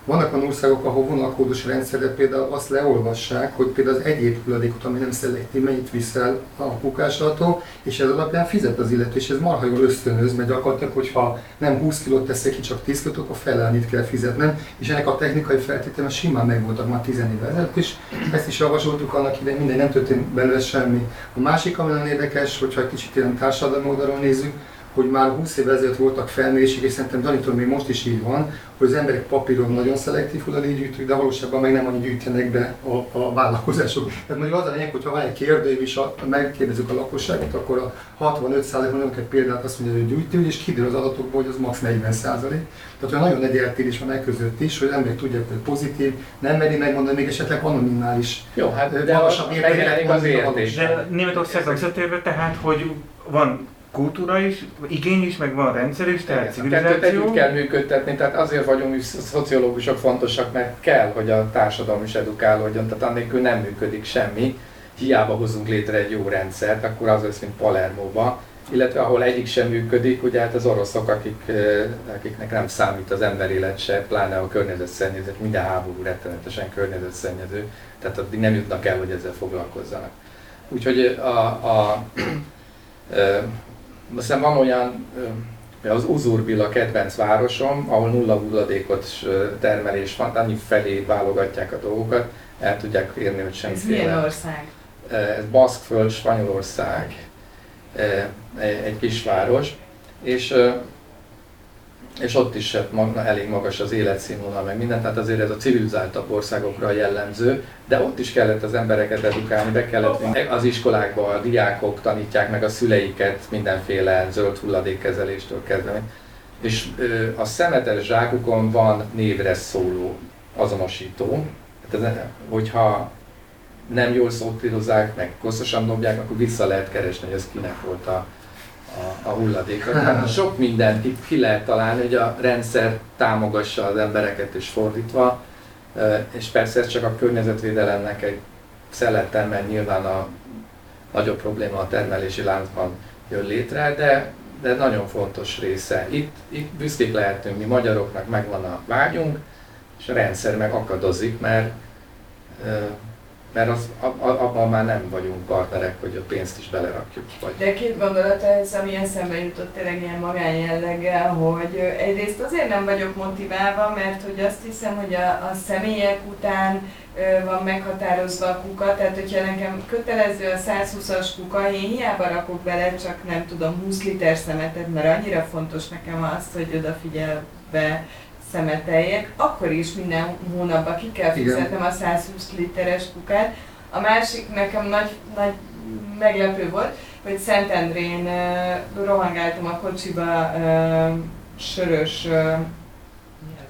vannak olyan országok, ahol vonalkódos rendszerre például azt leolvassák, hogy például az egyéb hulladékot, ami nem szelektív, mennyit viszel a kukásolható, és ez alapján fizet az illető, és ez marha jól ösztönöz, mert gyakorlatilag, hogyha nem 20 kilót teszek ki, csak 10 kilót, akkor fele annyit kell fizetnem, és ennek a technikai feltétele simán megvoltak már 10 évvel ezelőtt is. Ezt is javasoltuk annak idején, minden nem történt belőle semmi. A másik, ami nagyon érdekes, hogyha egy kicsit ilyen társadalmi oldalon nézzük, hogy már 20 évvel ezelőtt voltak felmérések, és szerintem gyanítom, még most is így van, hogy az emberek papíron nagyon szelektív hulladékgyűjtők, de valóságban meg nem annyi gyűjtenek be a, a vállalkozások. Tehát mondjuk az a lényeg, hogyha van egy kérdő, és a, megkérdezzük a lakosságot, akkor a 65% mondjuk egy példát azt mondja, hogy gyűjtő, és kiderül az adatokból, hogy az max 40 százalék. Tehát olyan nagyon nagy eltérés van e között is, hogy az emberek tudják, hogy pozitív, nem meri megmondani, még esetleg anoniminális. Jó, hát de magasabb értéket az értés. De Németországban visszatérve tehát, hogy van kultúra is, igény is, meg van rendszer is, tehát A kettőt együtt civilizáció. kell működtetni, tehát azért vagyunk mi szociológusok fontosak, mert kell, hogy a társadalom is edukálódjon, tehát annélkül nem működik semmi. Hiába hozunk létre egy jó rendszert, akkor az lesz, mint Palermóba, illetve ahol egyik sem működik, ugye hát az oroszok, akik, akiknek nem számít az emberélet se, pláne a környezetszennyezet, minden háború rettenetesen környezetszennyező, tehát addig nem jutnak el, hogy ezzel foglalkozzanak. Úgyhogy a, a, a aztán van olyan, az Uzurbil a kedvenc városom, ahol nulla hulladékos ö, termelés van, annyi felé válogatják a dolgokat, el tudják érni, hogy Ez semmiféle. milyen ország? Ez Baszkföld, Spanyolország, egy kisváros, és, és ott is hát mag- elég magas az életszínvonal, meg minden, tehát azért ez a civilizáltabb országokra jellemző, de ott is kellett az embereket edukálni, be kellett az iskolákba a diákok tanítják meg a szüleiket mindenféle zöld hulladékkezeléstől kezdve. És a szemetes zsákukon van névre szóló azonosító, hát ez, hogyha nem jól szortírozzák, meg koszosan dobják, akkor vissza lehet keresni, hogy ez kinek volt a, a, a hulladéka. Tehát sok mindent itt ki lehet találni, hogy a rendszer támogassa az embereket és fordítva, és persze ez csak a környezetvédelemnek egy szelete, mert nyilván a nagyobb probléma a termelési láncban jön létre, de, de nagyon fontos része. Itt, itt büszkék lehetünk, mi magyaroknak megvan a vágyunk, és a rendszer meg akadozik, mert mert az, abban már nem vagyunk partnerek, hogy a pénzt is belerakjuk. Vagy De két gondolat ami eszembe jutott tényleg ilyen magánjelleggel, hogy egyrészt azért nem vagyok motiválva, mert hogy azt hiszem, hogy a, a személyek után van meghatározva a kuka, tehát hogyha nekem kötelező a 120-as kuka, én hiába rakok bele csak nem tudom 20 liter szemetet, mert annyira fontos nekem az, hogy odafigyelve szemeteljek, akkor is minden hónapban ki kell fizetnem a 120 literes kukát. A másik nekem nagy, nagy meglepő volt, hogy Szentendrén uh, rohangáltam a kocsiba uh, sörös uh,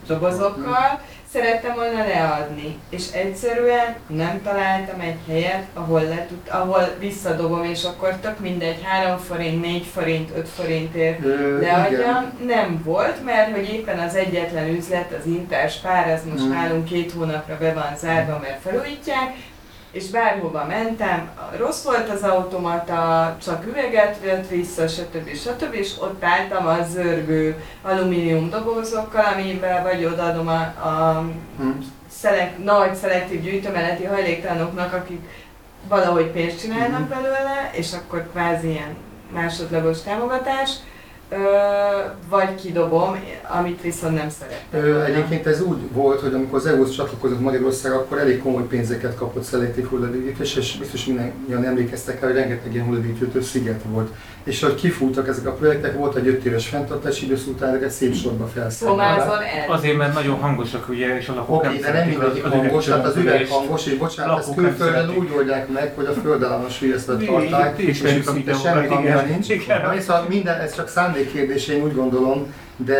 dobozokkal, szerettem volna leadni, és egyszerűen nem találtam egy helyet, ahol, le tud, ahol visszadobom, és akkor tök mindegy, 3 forint, 4 forint, 5 forintért leadjam, nem volt, mert hogy éppen az egyetlen üzlet, az Interspár, az most Mm. nálunk két hónapra be van zárva, mert felújítják, és bárhova mentem, rossz volt az automata, csak üveget vett vissza, stb. stb. és ott álltam a zörgő alumínium dobozokkal, amivel vagy odaadom a, a Hm. szelek, nagy szelektív gyűjtömeleti hajléktalanoknak, akik valahogy pénzt csinálnak Mhm. belőle, és akkor kvázi ilyen másodlagos támogatás, vagy kidobom, amit viszont nem szerettem. Egyébként ez úgy volt, hogy amikor az EU-hoz csatlakozott Magyarország, akkor elég komoly pénzeket kapott szelektív hulladékgyűjtés, és biztos mindannyian emlékeztek rá, hogy rengeteg ilyen hulladékgyűjtő sziget volt. És hogy kifújtak ezek a projektek, volt egy 5 éves fenntartási időszak, utána ezeket szép sorba el. Azért, mert nagyon hangosak ugye, és a lakók Oké, de nem mindegyik hangos, tehát az üveg hangos, és bocsánat, ezt külföldön úgy oldják meg, hogy a földállamos mi- mi és szinte semmi hangja nincs. Szóval minden, ez csak szándékkérdés, én úgy gondolom, de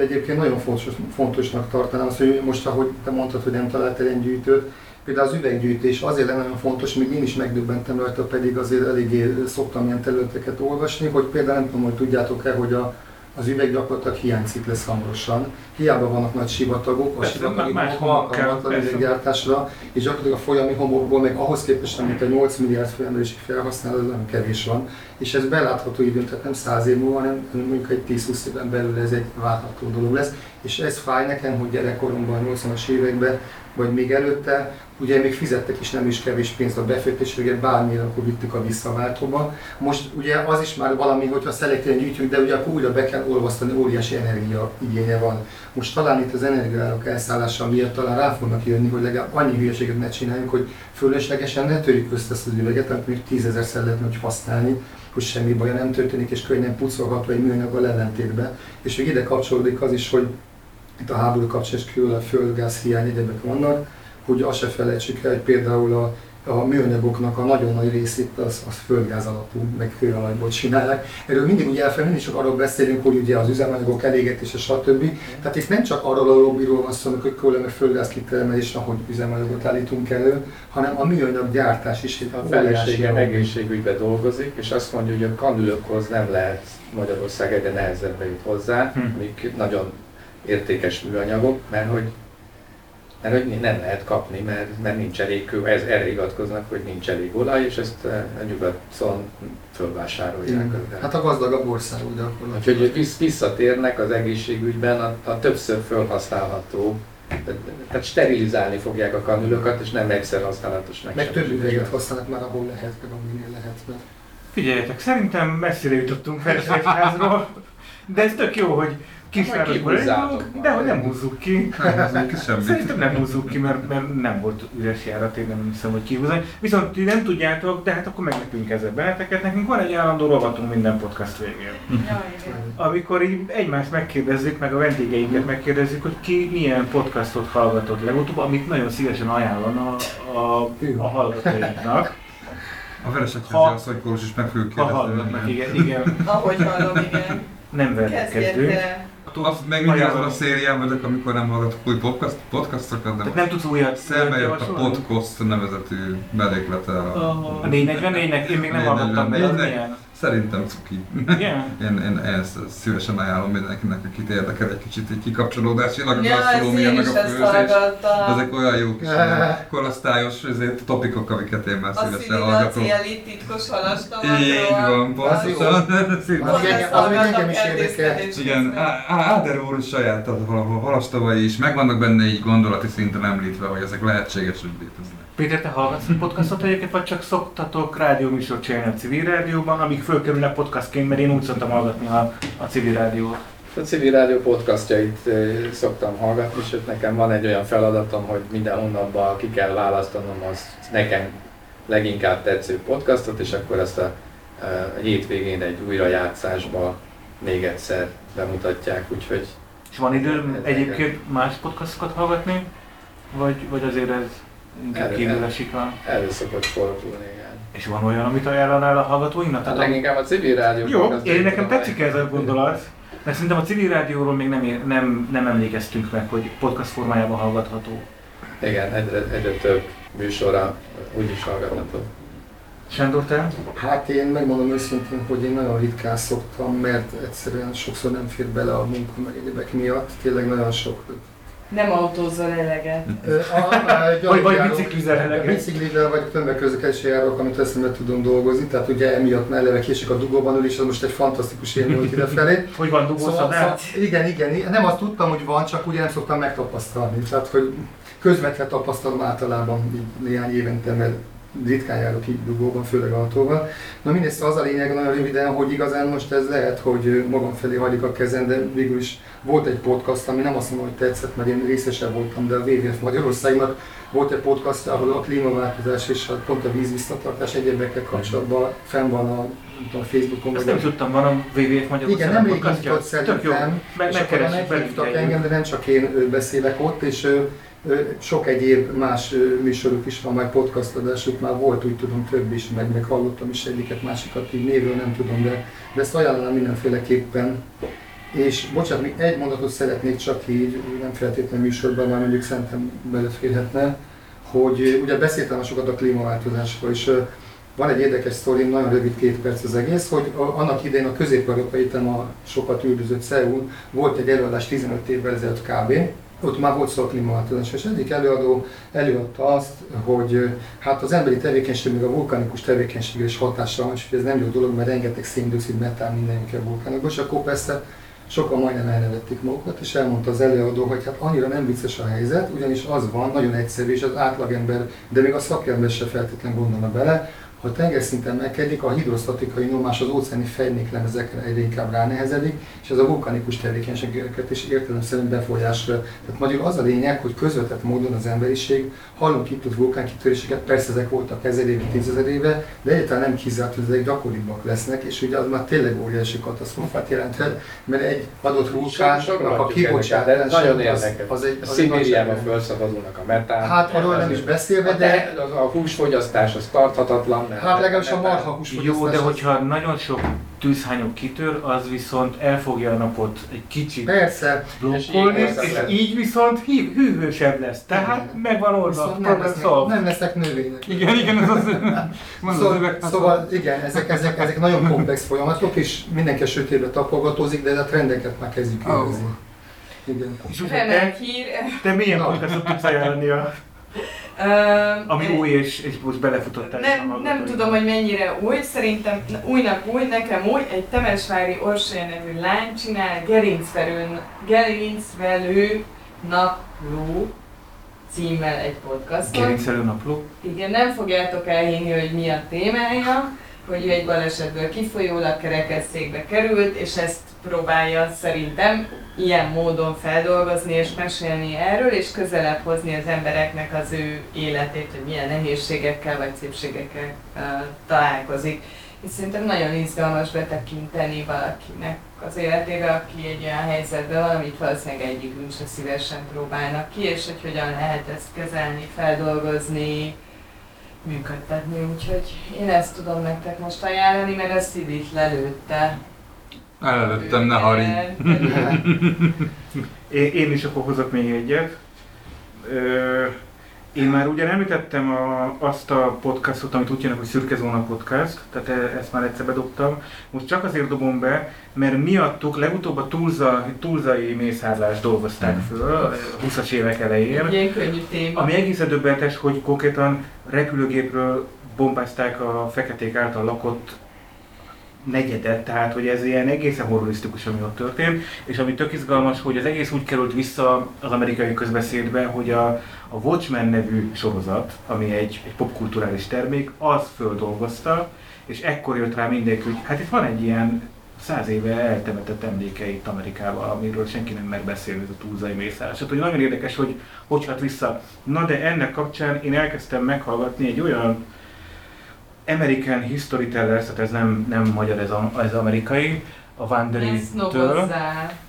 egyébként nagyon fontos, fontosnak tartanám azt, hogy most, ahogy te mondtad, hogy nem találtál ilyen gyűjtőt, Például az üveggyűjtés azért lenne nagyon fontos, még én is megdöbbentem rajta, pedig azért eléggé szoktam ilyen területeket olvasni, hogy például nem tudom, hogy tudjátok-e, hogy a az üveg gyakorlatilag hiányzik lesz hamarosan. Hiába vannak nagy sivatagok, a sivatagi alkalmatlan üveggyártásra, és gyakorlatilag a folyami homokból meg ahhoz képest, amit a 8 milliárd főemberiség felhasznál, az nagyon kevés van. És ez belátható időn, tehát nem 100 év múlva, hanem mondjuk egy 10-20 éven belül ez egy várható dolog lesz. És ez fáj nekem, hogy gyerekkoromban, 80-as években, vagy még előtte, ugye még fizettek is nem is kevés pénzt a befektetésre, bármilyen akkor vittük a visszaváltóba. Most ugye az is már valami, hogyha szelektíven gyűjtjük, de ugye akkor újra be kell olvasztani, óriási energia igénye van. Most talán itt az energiárak elszállása miatt talán rá fognak jönni, hogy legalább annyi hülyeséget ne csináljunk, hogy fölöslegesen ne törjük össze ezt az üveget, amit még tízezerszer lehetne hogy használni, hogy semmi baja nem történik, és könnyen pucolható egy műanyaggal ellentétben. És még ide kapcsolódik az is, hogy itt a háború kapcsán és külön a földgáz hiány egyebek vannak, hogy azt se felejtsük el, hogy például a, a műanyagoknak a nagyon nagy részét az, az földgáz alapú, meg kőalapból csinálják. Erről mindig ugye elfelé, mindig csak arról beszélünk, hogy ugye az üzemanyagok elégetése, stb. Tehát itt nem csak arról a lobbyról van szó, hogy kőolaj meg földgáz kitermelés, ahogy üzemanyagot állítunk elő, hanem a műanyag gyártás is egy A feleségem egészségügyben dolgozik, és azt mondja, hogy a kanülökhoz nem lehet Magyarország egyre nehezebben jut hozzá, Hm. amik nagyon értékes műanyagok, mert hogy, mert hogy nem lehet kapni, mert, mert nincs elég kő, ez, erre hivatkoznak, hogy nincs elég olaj, és ezt eh, a nyugaton fölvásárolják. Mm. Hát a gazdagabb ország ugye akkor. Úgyhogy vissz- visszatérnek az egészségügyben a, a többször felhasználható, tehát- sterilizálni fogják a kanülökat, és nem egyszer használatos Meg több üveget használnak már, ahol lehet, meg aminél lehet. Mert Figyeljetek, szerintem messzire jutottunk Veresegyházról, de ez tök jó, hogy kisvárosból indulunk, de hogy nem húzzuk ki. Nem ki. Szerintem nem húzzuk ki, mert, mert nem volt üres járat, én nem hiszem, hogy kihúzni. Viszont ti nem tudjátok, de hát akkor meglepünk ezzel benneteket. Nekünk van egy állandó rovatunk minden podcast végén. Amikor így egymást megkérdezzük, meg a vendégeinket megkérdezzük, hogy ki milyen podcastot hallgatott legutóbb, amit nagyon szívesen ajánlana a, a hallgatóinknak. A veresegyházi Ha- asszonykórus is meg fogjuk Ha kérdezni. hallgatnak, igen, igen. Ahogy hallom, igen. Nem verdekedünk. Kezdjette. Azt meg mindig azon a szérián vagyok, amikor nem hallgatok új podcast, podcastokat, de nem tudsz újat szembe jött a podcast nevezetű melléklete a... A 444-nek én még nem 444-nek. milyen? Szerintem cuki. Igen? Én, én ezt szívesen ajánlom mindenkinek, akit érdekel egy kicsit egy kikapcsolódásilag, a Ja, gasztronómia meg a főzés. Ezek olyan jó kis korosztályos ezért, topikok, amiket én már A szívesen hallgatok. Szili Laci titkos Így van, pontosan. Az még engem- is érdekel. Igen, Áder úr saját valahol halastavai is, megvannak benne így gondolati szinten említve, hogy ezek lehetséges, hogy léteznek. Péter, te hallgatsz podcastot egyébként, vagy csak szoktatok rádióműsort csinálni a civil rádióban, amik fölkerülnek podcastként, mert én úgy szoktam hallgatni a, a civil rádiót. A civil rádió podcastjait eh, szoktam hallgatni, sőt nekem van egy olyan feladatom, hogy minden hónapban ki kell választanom az nekem leginkább tetsző podcastot, és akkor ezt a, eh, a hétvégén egy újrajátszásba még egyszer bemutatják, úgyhogy És van idő egyébként más podcastokat hallgatni? Vagy, vagy azért ez inkább Erre- kívül erre. esik a... elő szokott fordulni, igen. És van olyan, amit ajánlanál a hallgatóinknak? Hát leginkább a civil rádió Jó, én nekem tetszik ez a gondolat, mert szerintem a civil rádióról még nem, ér- nem, nem emlékeztünk meg, hogy podcast formájában hallgatható. Igen, egyre, egyre több műsorra úgy is hallgatható. Sándor, te? Hát én megmondom őszintén, hogy én nagyon ritkán szoktam, mert egyszerűen sokszor nem fér bele a munka meg egyebek miatt. Tényleg nagyon sok. Nem autózzal eleget. Vagy- vagy biciklizel eleget. Biciklivel vagy tömegközlekedési járok, amit eszembe tudom dolgozni, tehát ugye emiatt már eleve késik a dugóban ül, és az most egy fantasztikus élmény volt idefelé. Hogy van dugószad el? igen, igen, igen, nem azt tudtam, hogy van, csak ugye nem szoktam megtapasztalni. Tehát, hogy közvetlen tapasztalom általában néhány évente, mert ritkán járok így dugóban, főleg autóval. Na mindezt az a lényeg nagyon röviden, hogy igazán most ez lehet, hogy magam felé hagyjuk a kezem, de végül is volt egy podcast, ami nem azt mondom, hogy tetszett, mert én részese voltam, de a WWF Magyarországnak volt egy podcast, ahol a klímaváltozás és a, pont a vízvisszatartás egyebekkel kapcsolatban fenn van a, tudom, Facebookon. Ezt nem tudtam, van a WWF Magyarországon igen, nem rég nyitott szerintem, meg, és akkor belőle. engem, de nem csak én beszélek ott, és sok egyéb más műsoruk is van, meg podcast adásuk már volt, úgy tudom, több is, meg, meg hallottam is egyiket, másikat, így névről nem tudom, de, de ezt ajánlanám mindenféleképpen. És bocsánat, még egy mondatot szeretnék csak így, nem feltétlenül műsorban, már mondjuk szerintem beleférhetne, hogy ugye beszéltem sokat a klímaváltozásról, és Van egy érdekes sztori, nagyon rövid, két perc az egész, hogy annak idején a közép-európai a sokat üldözött Szeul volt egy előadás 15 évvel ezelőtt kb. Ott már volt klímaváltozás, és egyik előadó előadta azt, hogy hát az emberi tevékenység, még a vulkanikus tevékenységre is hatással van, és ez nem jó dolog, mert rengeteg széndiokszid, metán mindenki a vulkánokban, és akkor persze sokan majdnem elnevették magukat, és elmondta az előadó, hogy hát annyira nem vicces a helyzet, ugyanis az van, nagyon egyszerű, és az átlagember, de még a szakember se feltétlenül gondolna bele, ha tengerszinten megkedik, a hidrosztatikai nyomás az óceáni fejnéklemezekre egyre inkább ránehezedik, és ez a vulkanikus tevékenységeket is értelemszerűen befolyásra. Tehát magyarul az a lényeg, hogy közvetett módon az emberiség hallunk itt vulkánkitöréseket, persze ezek voltak ezer éve, tízezer éve, de egyáltalán nem kizárt, hogy ezek gyakoribbak lesznek, és ugye az már tényleg óriási katasztrófát jelenthet, mert egy adott vulkánnak a kibocsátása nagyon érdekes. Az egy, az egy Szibériában nagy- felszabadulnak a metán. Hát arról nem is beszélve, a, de de... a húsfogyasztás az tarthatatlan. Mert- hát legalábbis a marha húsfogyasztás Jó, de az- hogyha nagyon sok tűzhányok kitör, az viszont elfogja a napot egy kicsit Persze, blokkolni, És és, így lesz. így viszont hű, hűvösebb lesz. Tehát megvan oldva, nem lesznek, nem lesznek növények. Igen, igen, ez az, van az Szóval, üvegház. szóval igen, ezek, ezek, ezek nagyon komplex folyamatok, és mindenki a sötétbe tapogatózik, de a trendeket már kezdjük érezni. Igen. És úgy, te, Remek hír. te milyen podcastot tudsz ajánlani, a, Öm, ami új és, és most belefutottál? is a Nem, nem tudom, hogy mennyire új, szerintem újnak új, nekem új, egy Temesvári Orsolya nevű lány csinál gerincvelő, gerincvelő napló címmel egy podcastot. Gerincelő napló. Igen, nem fogjátok elhinni, hogy mi a témája, hogy ő egy balesetből kifolyólag kerekesszékbe került, és ezt próbálja szerintem ilyen módon feldolgozni és mesélni erről, és közelebb hozni az embereknek az ő életét, hogy milyen nehézségekkel vagy szépségekkel uh, találkozik. És szerintem nagyon izgalmas betekinteni valakinek az életébe, aki egy olyan helyzetben van, amit valószínűleg egyikünk se szívesen próbálnak ki, és hogy hogyan lehet ezt kezelni, feldolgozni, működtetni. Úgyhogy én ezt tudom nektek most ajánlani, mert ezt Szidit lelőtte. Előttem, ne harj. Én, én is akkor hozok még egyet. Ö, én már ugye említettem a, azt a podcastot, amit úgy hívnak, hogy Szürke Zóna Podcast, tehát e- ezt már egyszer bedobtam. Most csak azért dobom be, mert miattuk legutóbb a túlza, túlzai mészárlást dolgozták föl, a 20-as évek elején. Ilyen könnyű téma. Ami egészen döbbenetes, hogy konkrétan repülőgépről bombázták a feketék által lakott negyedet, tehát hogy ez ilyen egészen horrorisztikus, ami ott történt, és ami tök izgalmas, hogy az egész úgy került vissza az amerikai közbeszédbe, hogy a, a Watchmen nevű sorozat, ami egy, egy popkulturális termék, az földolgozta, és ekkor jött rá mindenki, hogy hát itt van egy ilyen száz éve eltemetett emléke itt Amerikában, amiről senki nem mer beszélni, ez a túlzai mészárlás. Tehát, hogy nagyon érdekes, hogy hogy hat vissza. Na de ennek kapcsán én elkezdtem meghallgatni egy olyan American History Tellers, tehát ez nem, nem magyar, ez, a, ez amerikai, a Wandery-től,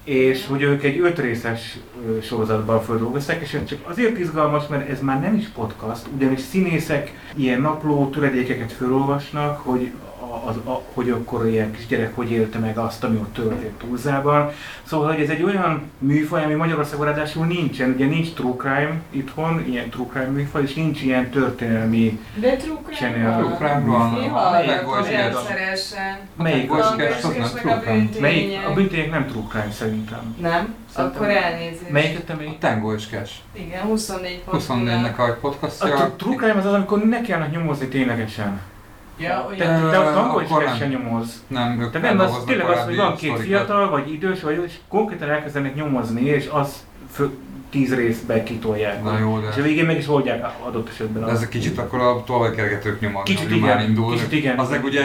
és hogy ők egy öt részes ö, sorozatban földolgozták, és ez csak azért izgalmas, mert ez már nem is podcast, ugyanis színészek ilyen napló töredékeket felolvasnak, hogy, a, az, a, hogy akkor ilyen kisgyerek hogy élte meg azt, ami ott történt túlzában. Szóval, hogy ez egy olyan műfaj, ami Magyarországon ráadásul nincsen, ugye nincs true crime itthon, ilyen true crime műfaj, és nincs ilyen történelmi, De true crime Channel. van. True crime van. Melyik volt melyik? A Bőskés nem true a crime. Melyik? bűntények. A bűntények nem true crime szerintem. Nem? Szerintem- Akkor elnézést. Melyiket te A még? Tango és Cash. Igen, 24 pont. 24-nek a A podcastja. tru- true crime az az, amikor ne kellene nyomozni ténylegesen. Ja, Te, olyan. te a tango is nem. nyomoz. Nem, ők Te nem, az tényleg az, hogy van két fiatal, vagy idős, vagy és konkrétan elkezdenek nyomozni, és az fő, tíz részbe kitolják. Na jó, de- És a végén meg is oldják adott esetben. De ez egy kicsit akkor a tolvajkergetők nyomag, Kicsit igen, már indul. kicsit igen. Az meg ugye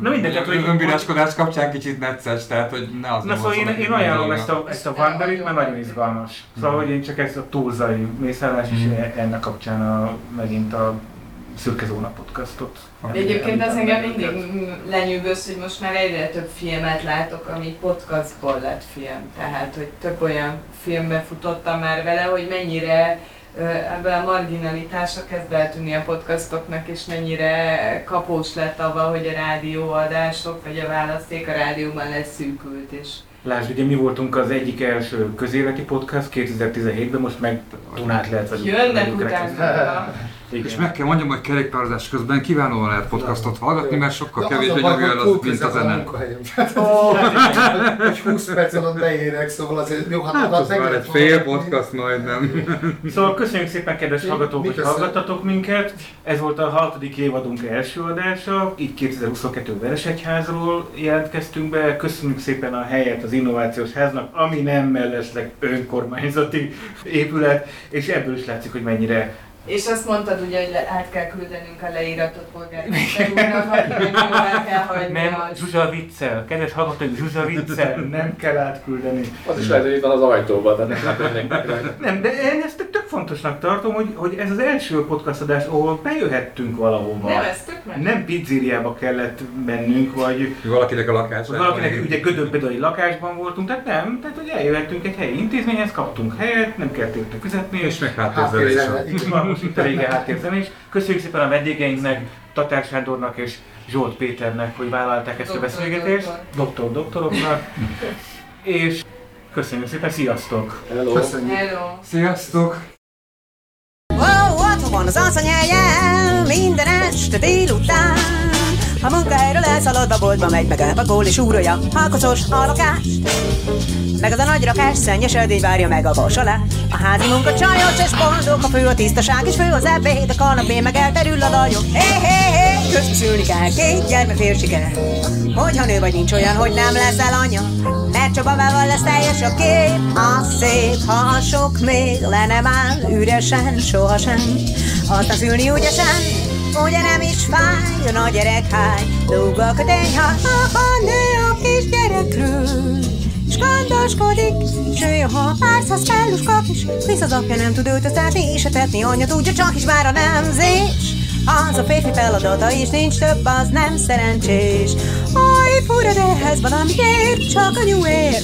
Na mindegy, hogy- önbíráskodás kapcsán kicsit necces, tehát hogy ne az Na nem szóval az én, én ajánlom ezt a, ezt a Wanderit, mert nagyon izgalmas. Szóval, hogy én csak ezt a túlzai mészállás, és Mhm. ennek kapcsán a, megint a Szürke Zóna podcastot. De egyébként az engem mindig lenyűgöz, hogy most már egyre több filmet látok, ami podcastból lett film. Tehát, hogy több olyan filmbe futottam már vele, hogy mennyire ebben a marginalitásra kezd eltűnni a podcastoknak, és mennyire kapós lett avval, hogy a rádióadások, vagy a választék a rádióban leszűkült, és Lásd, ugye mi voltunk az egyik első közéleti podcast 2017-ben, most meg Dunát lehet vagyunk. jönnek utána. Igen. És meg kell mondjam, hogy kerékpározás közben kiválóan lehet podcastot hallgatni, mert sokkal De kevésbé nyomja el az, mint a zene. Hogy 20 perc alatt beérek, szóval azért jó, hát, Hát az már egy fél podcast majdnem. Szóval köszönjük szépen, kedves Mi- hallgatók, mi hogy hallgattatok minket. Ez volt a hatodik évadunk első adása. Így 2022 Veresegyházról jelentkeztünk be. Köszönjük szépen a helyet az Innovációs Háznak, ami nem mellesleg önkormányzati épület, és ebből is látszik, hogy mennyire És azt mondtad ugye, hogy le, át kell küldenünk a leíratot polgármester úrnak, kell hagyni nem a... Zsuzsa viccel. Kedves hallgatók, Zsuzsa viccel, nem kell átküldeni. Az is lehet, hogy itt van az ajtóban, tehát nem. Nem, de én ezt tök fontosnak tartom, hogy, hogy ez az első podcast adás, ahol bejöhettünk valahova. Nem, ez tök meg. Nem pizzériába kellett mennünk, vagy Valakinek a lakás. vagy valakinek ugye egy lakásban voltunk, tehát nem, tehát hogy eljöhettünk egy helyi intézményhez, kaptunk helyet, nem kellett érte fizetni, És meg Hát, háttérzelés. Most itt a rége háttérzenés. Köszönjük szépen a vendégeinknek, Tatár Sándornak és Zsolt Péternek, hogy vállalták ezt a beszélgetést, doktor doktoroknak, és köszönjük szépen, sziasztok! Hello. Köszönjük. Hello! Sziasztok! Ó, otthon van az asszonyhelye, minden este délután. A munkahelyről elszaladva boltba megy, meg elpakol és úrolja a kocos a lakást. Meg az a nagy rakás, szennyes edény várja meg a vas alá. A házi munka csajos és boldog, a fő a tisztaság, és fő az ebéd, a kanapé meg elterül a lajok. Hé, hé, hé, közbeszülni kell, két gyermek fél siker. Hogyha nő vagy nincs olyan, hogy nem leszel anya, mert Csabavával lesz teljes a kép. A szép, ha a sok még le nem áll, üresen, sohasem. Aztán szülni ügyesen, ugye nem is fáj, a nagy gyerek háj, lóg a ha, ha nő a kis gyerekről. S gondoskodik, s ő ha párszáz felluskak is, hisz az apja nem tud őt összetni, és etetni anyja tudja, csak is már a nemzés. Az a férfi feladata, és nincs több, az nem szerencsés. Aj, fura, de ehhez valami ér, csak a nyúér.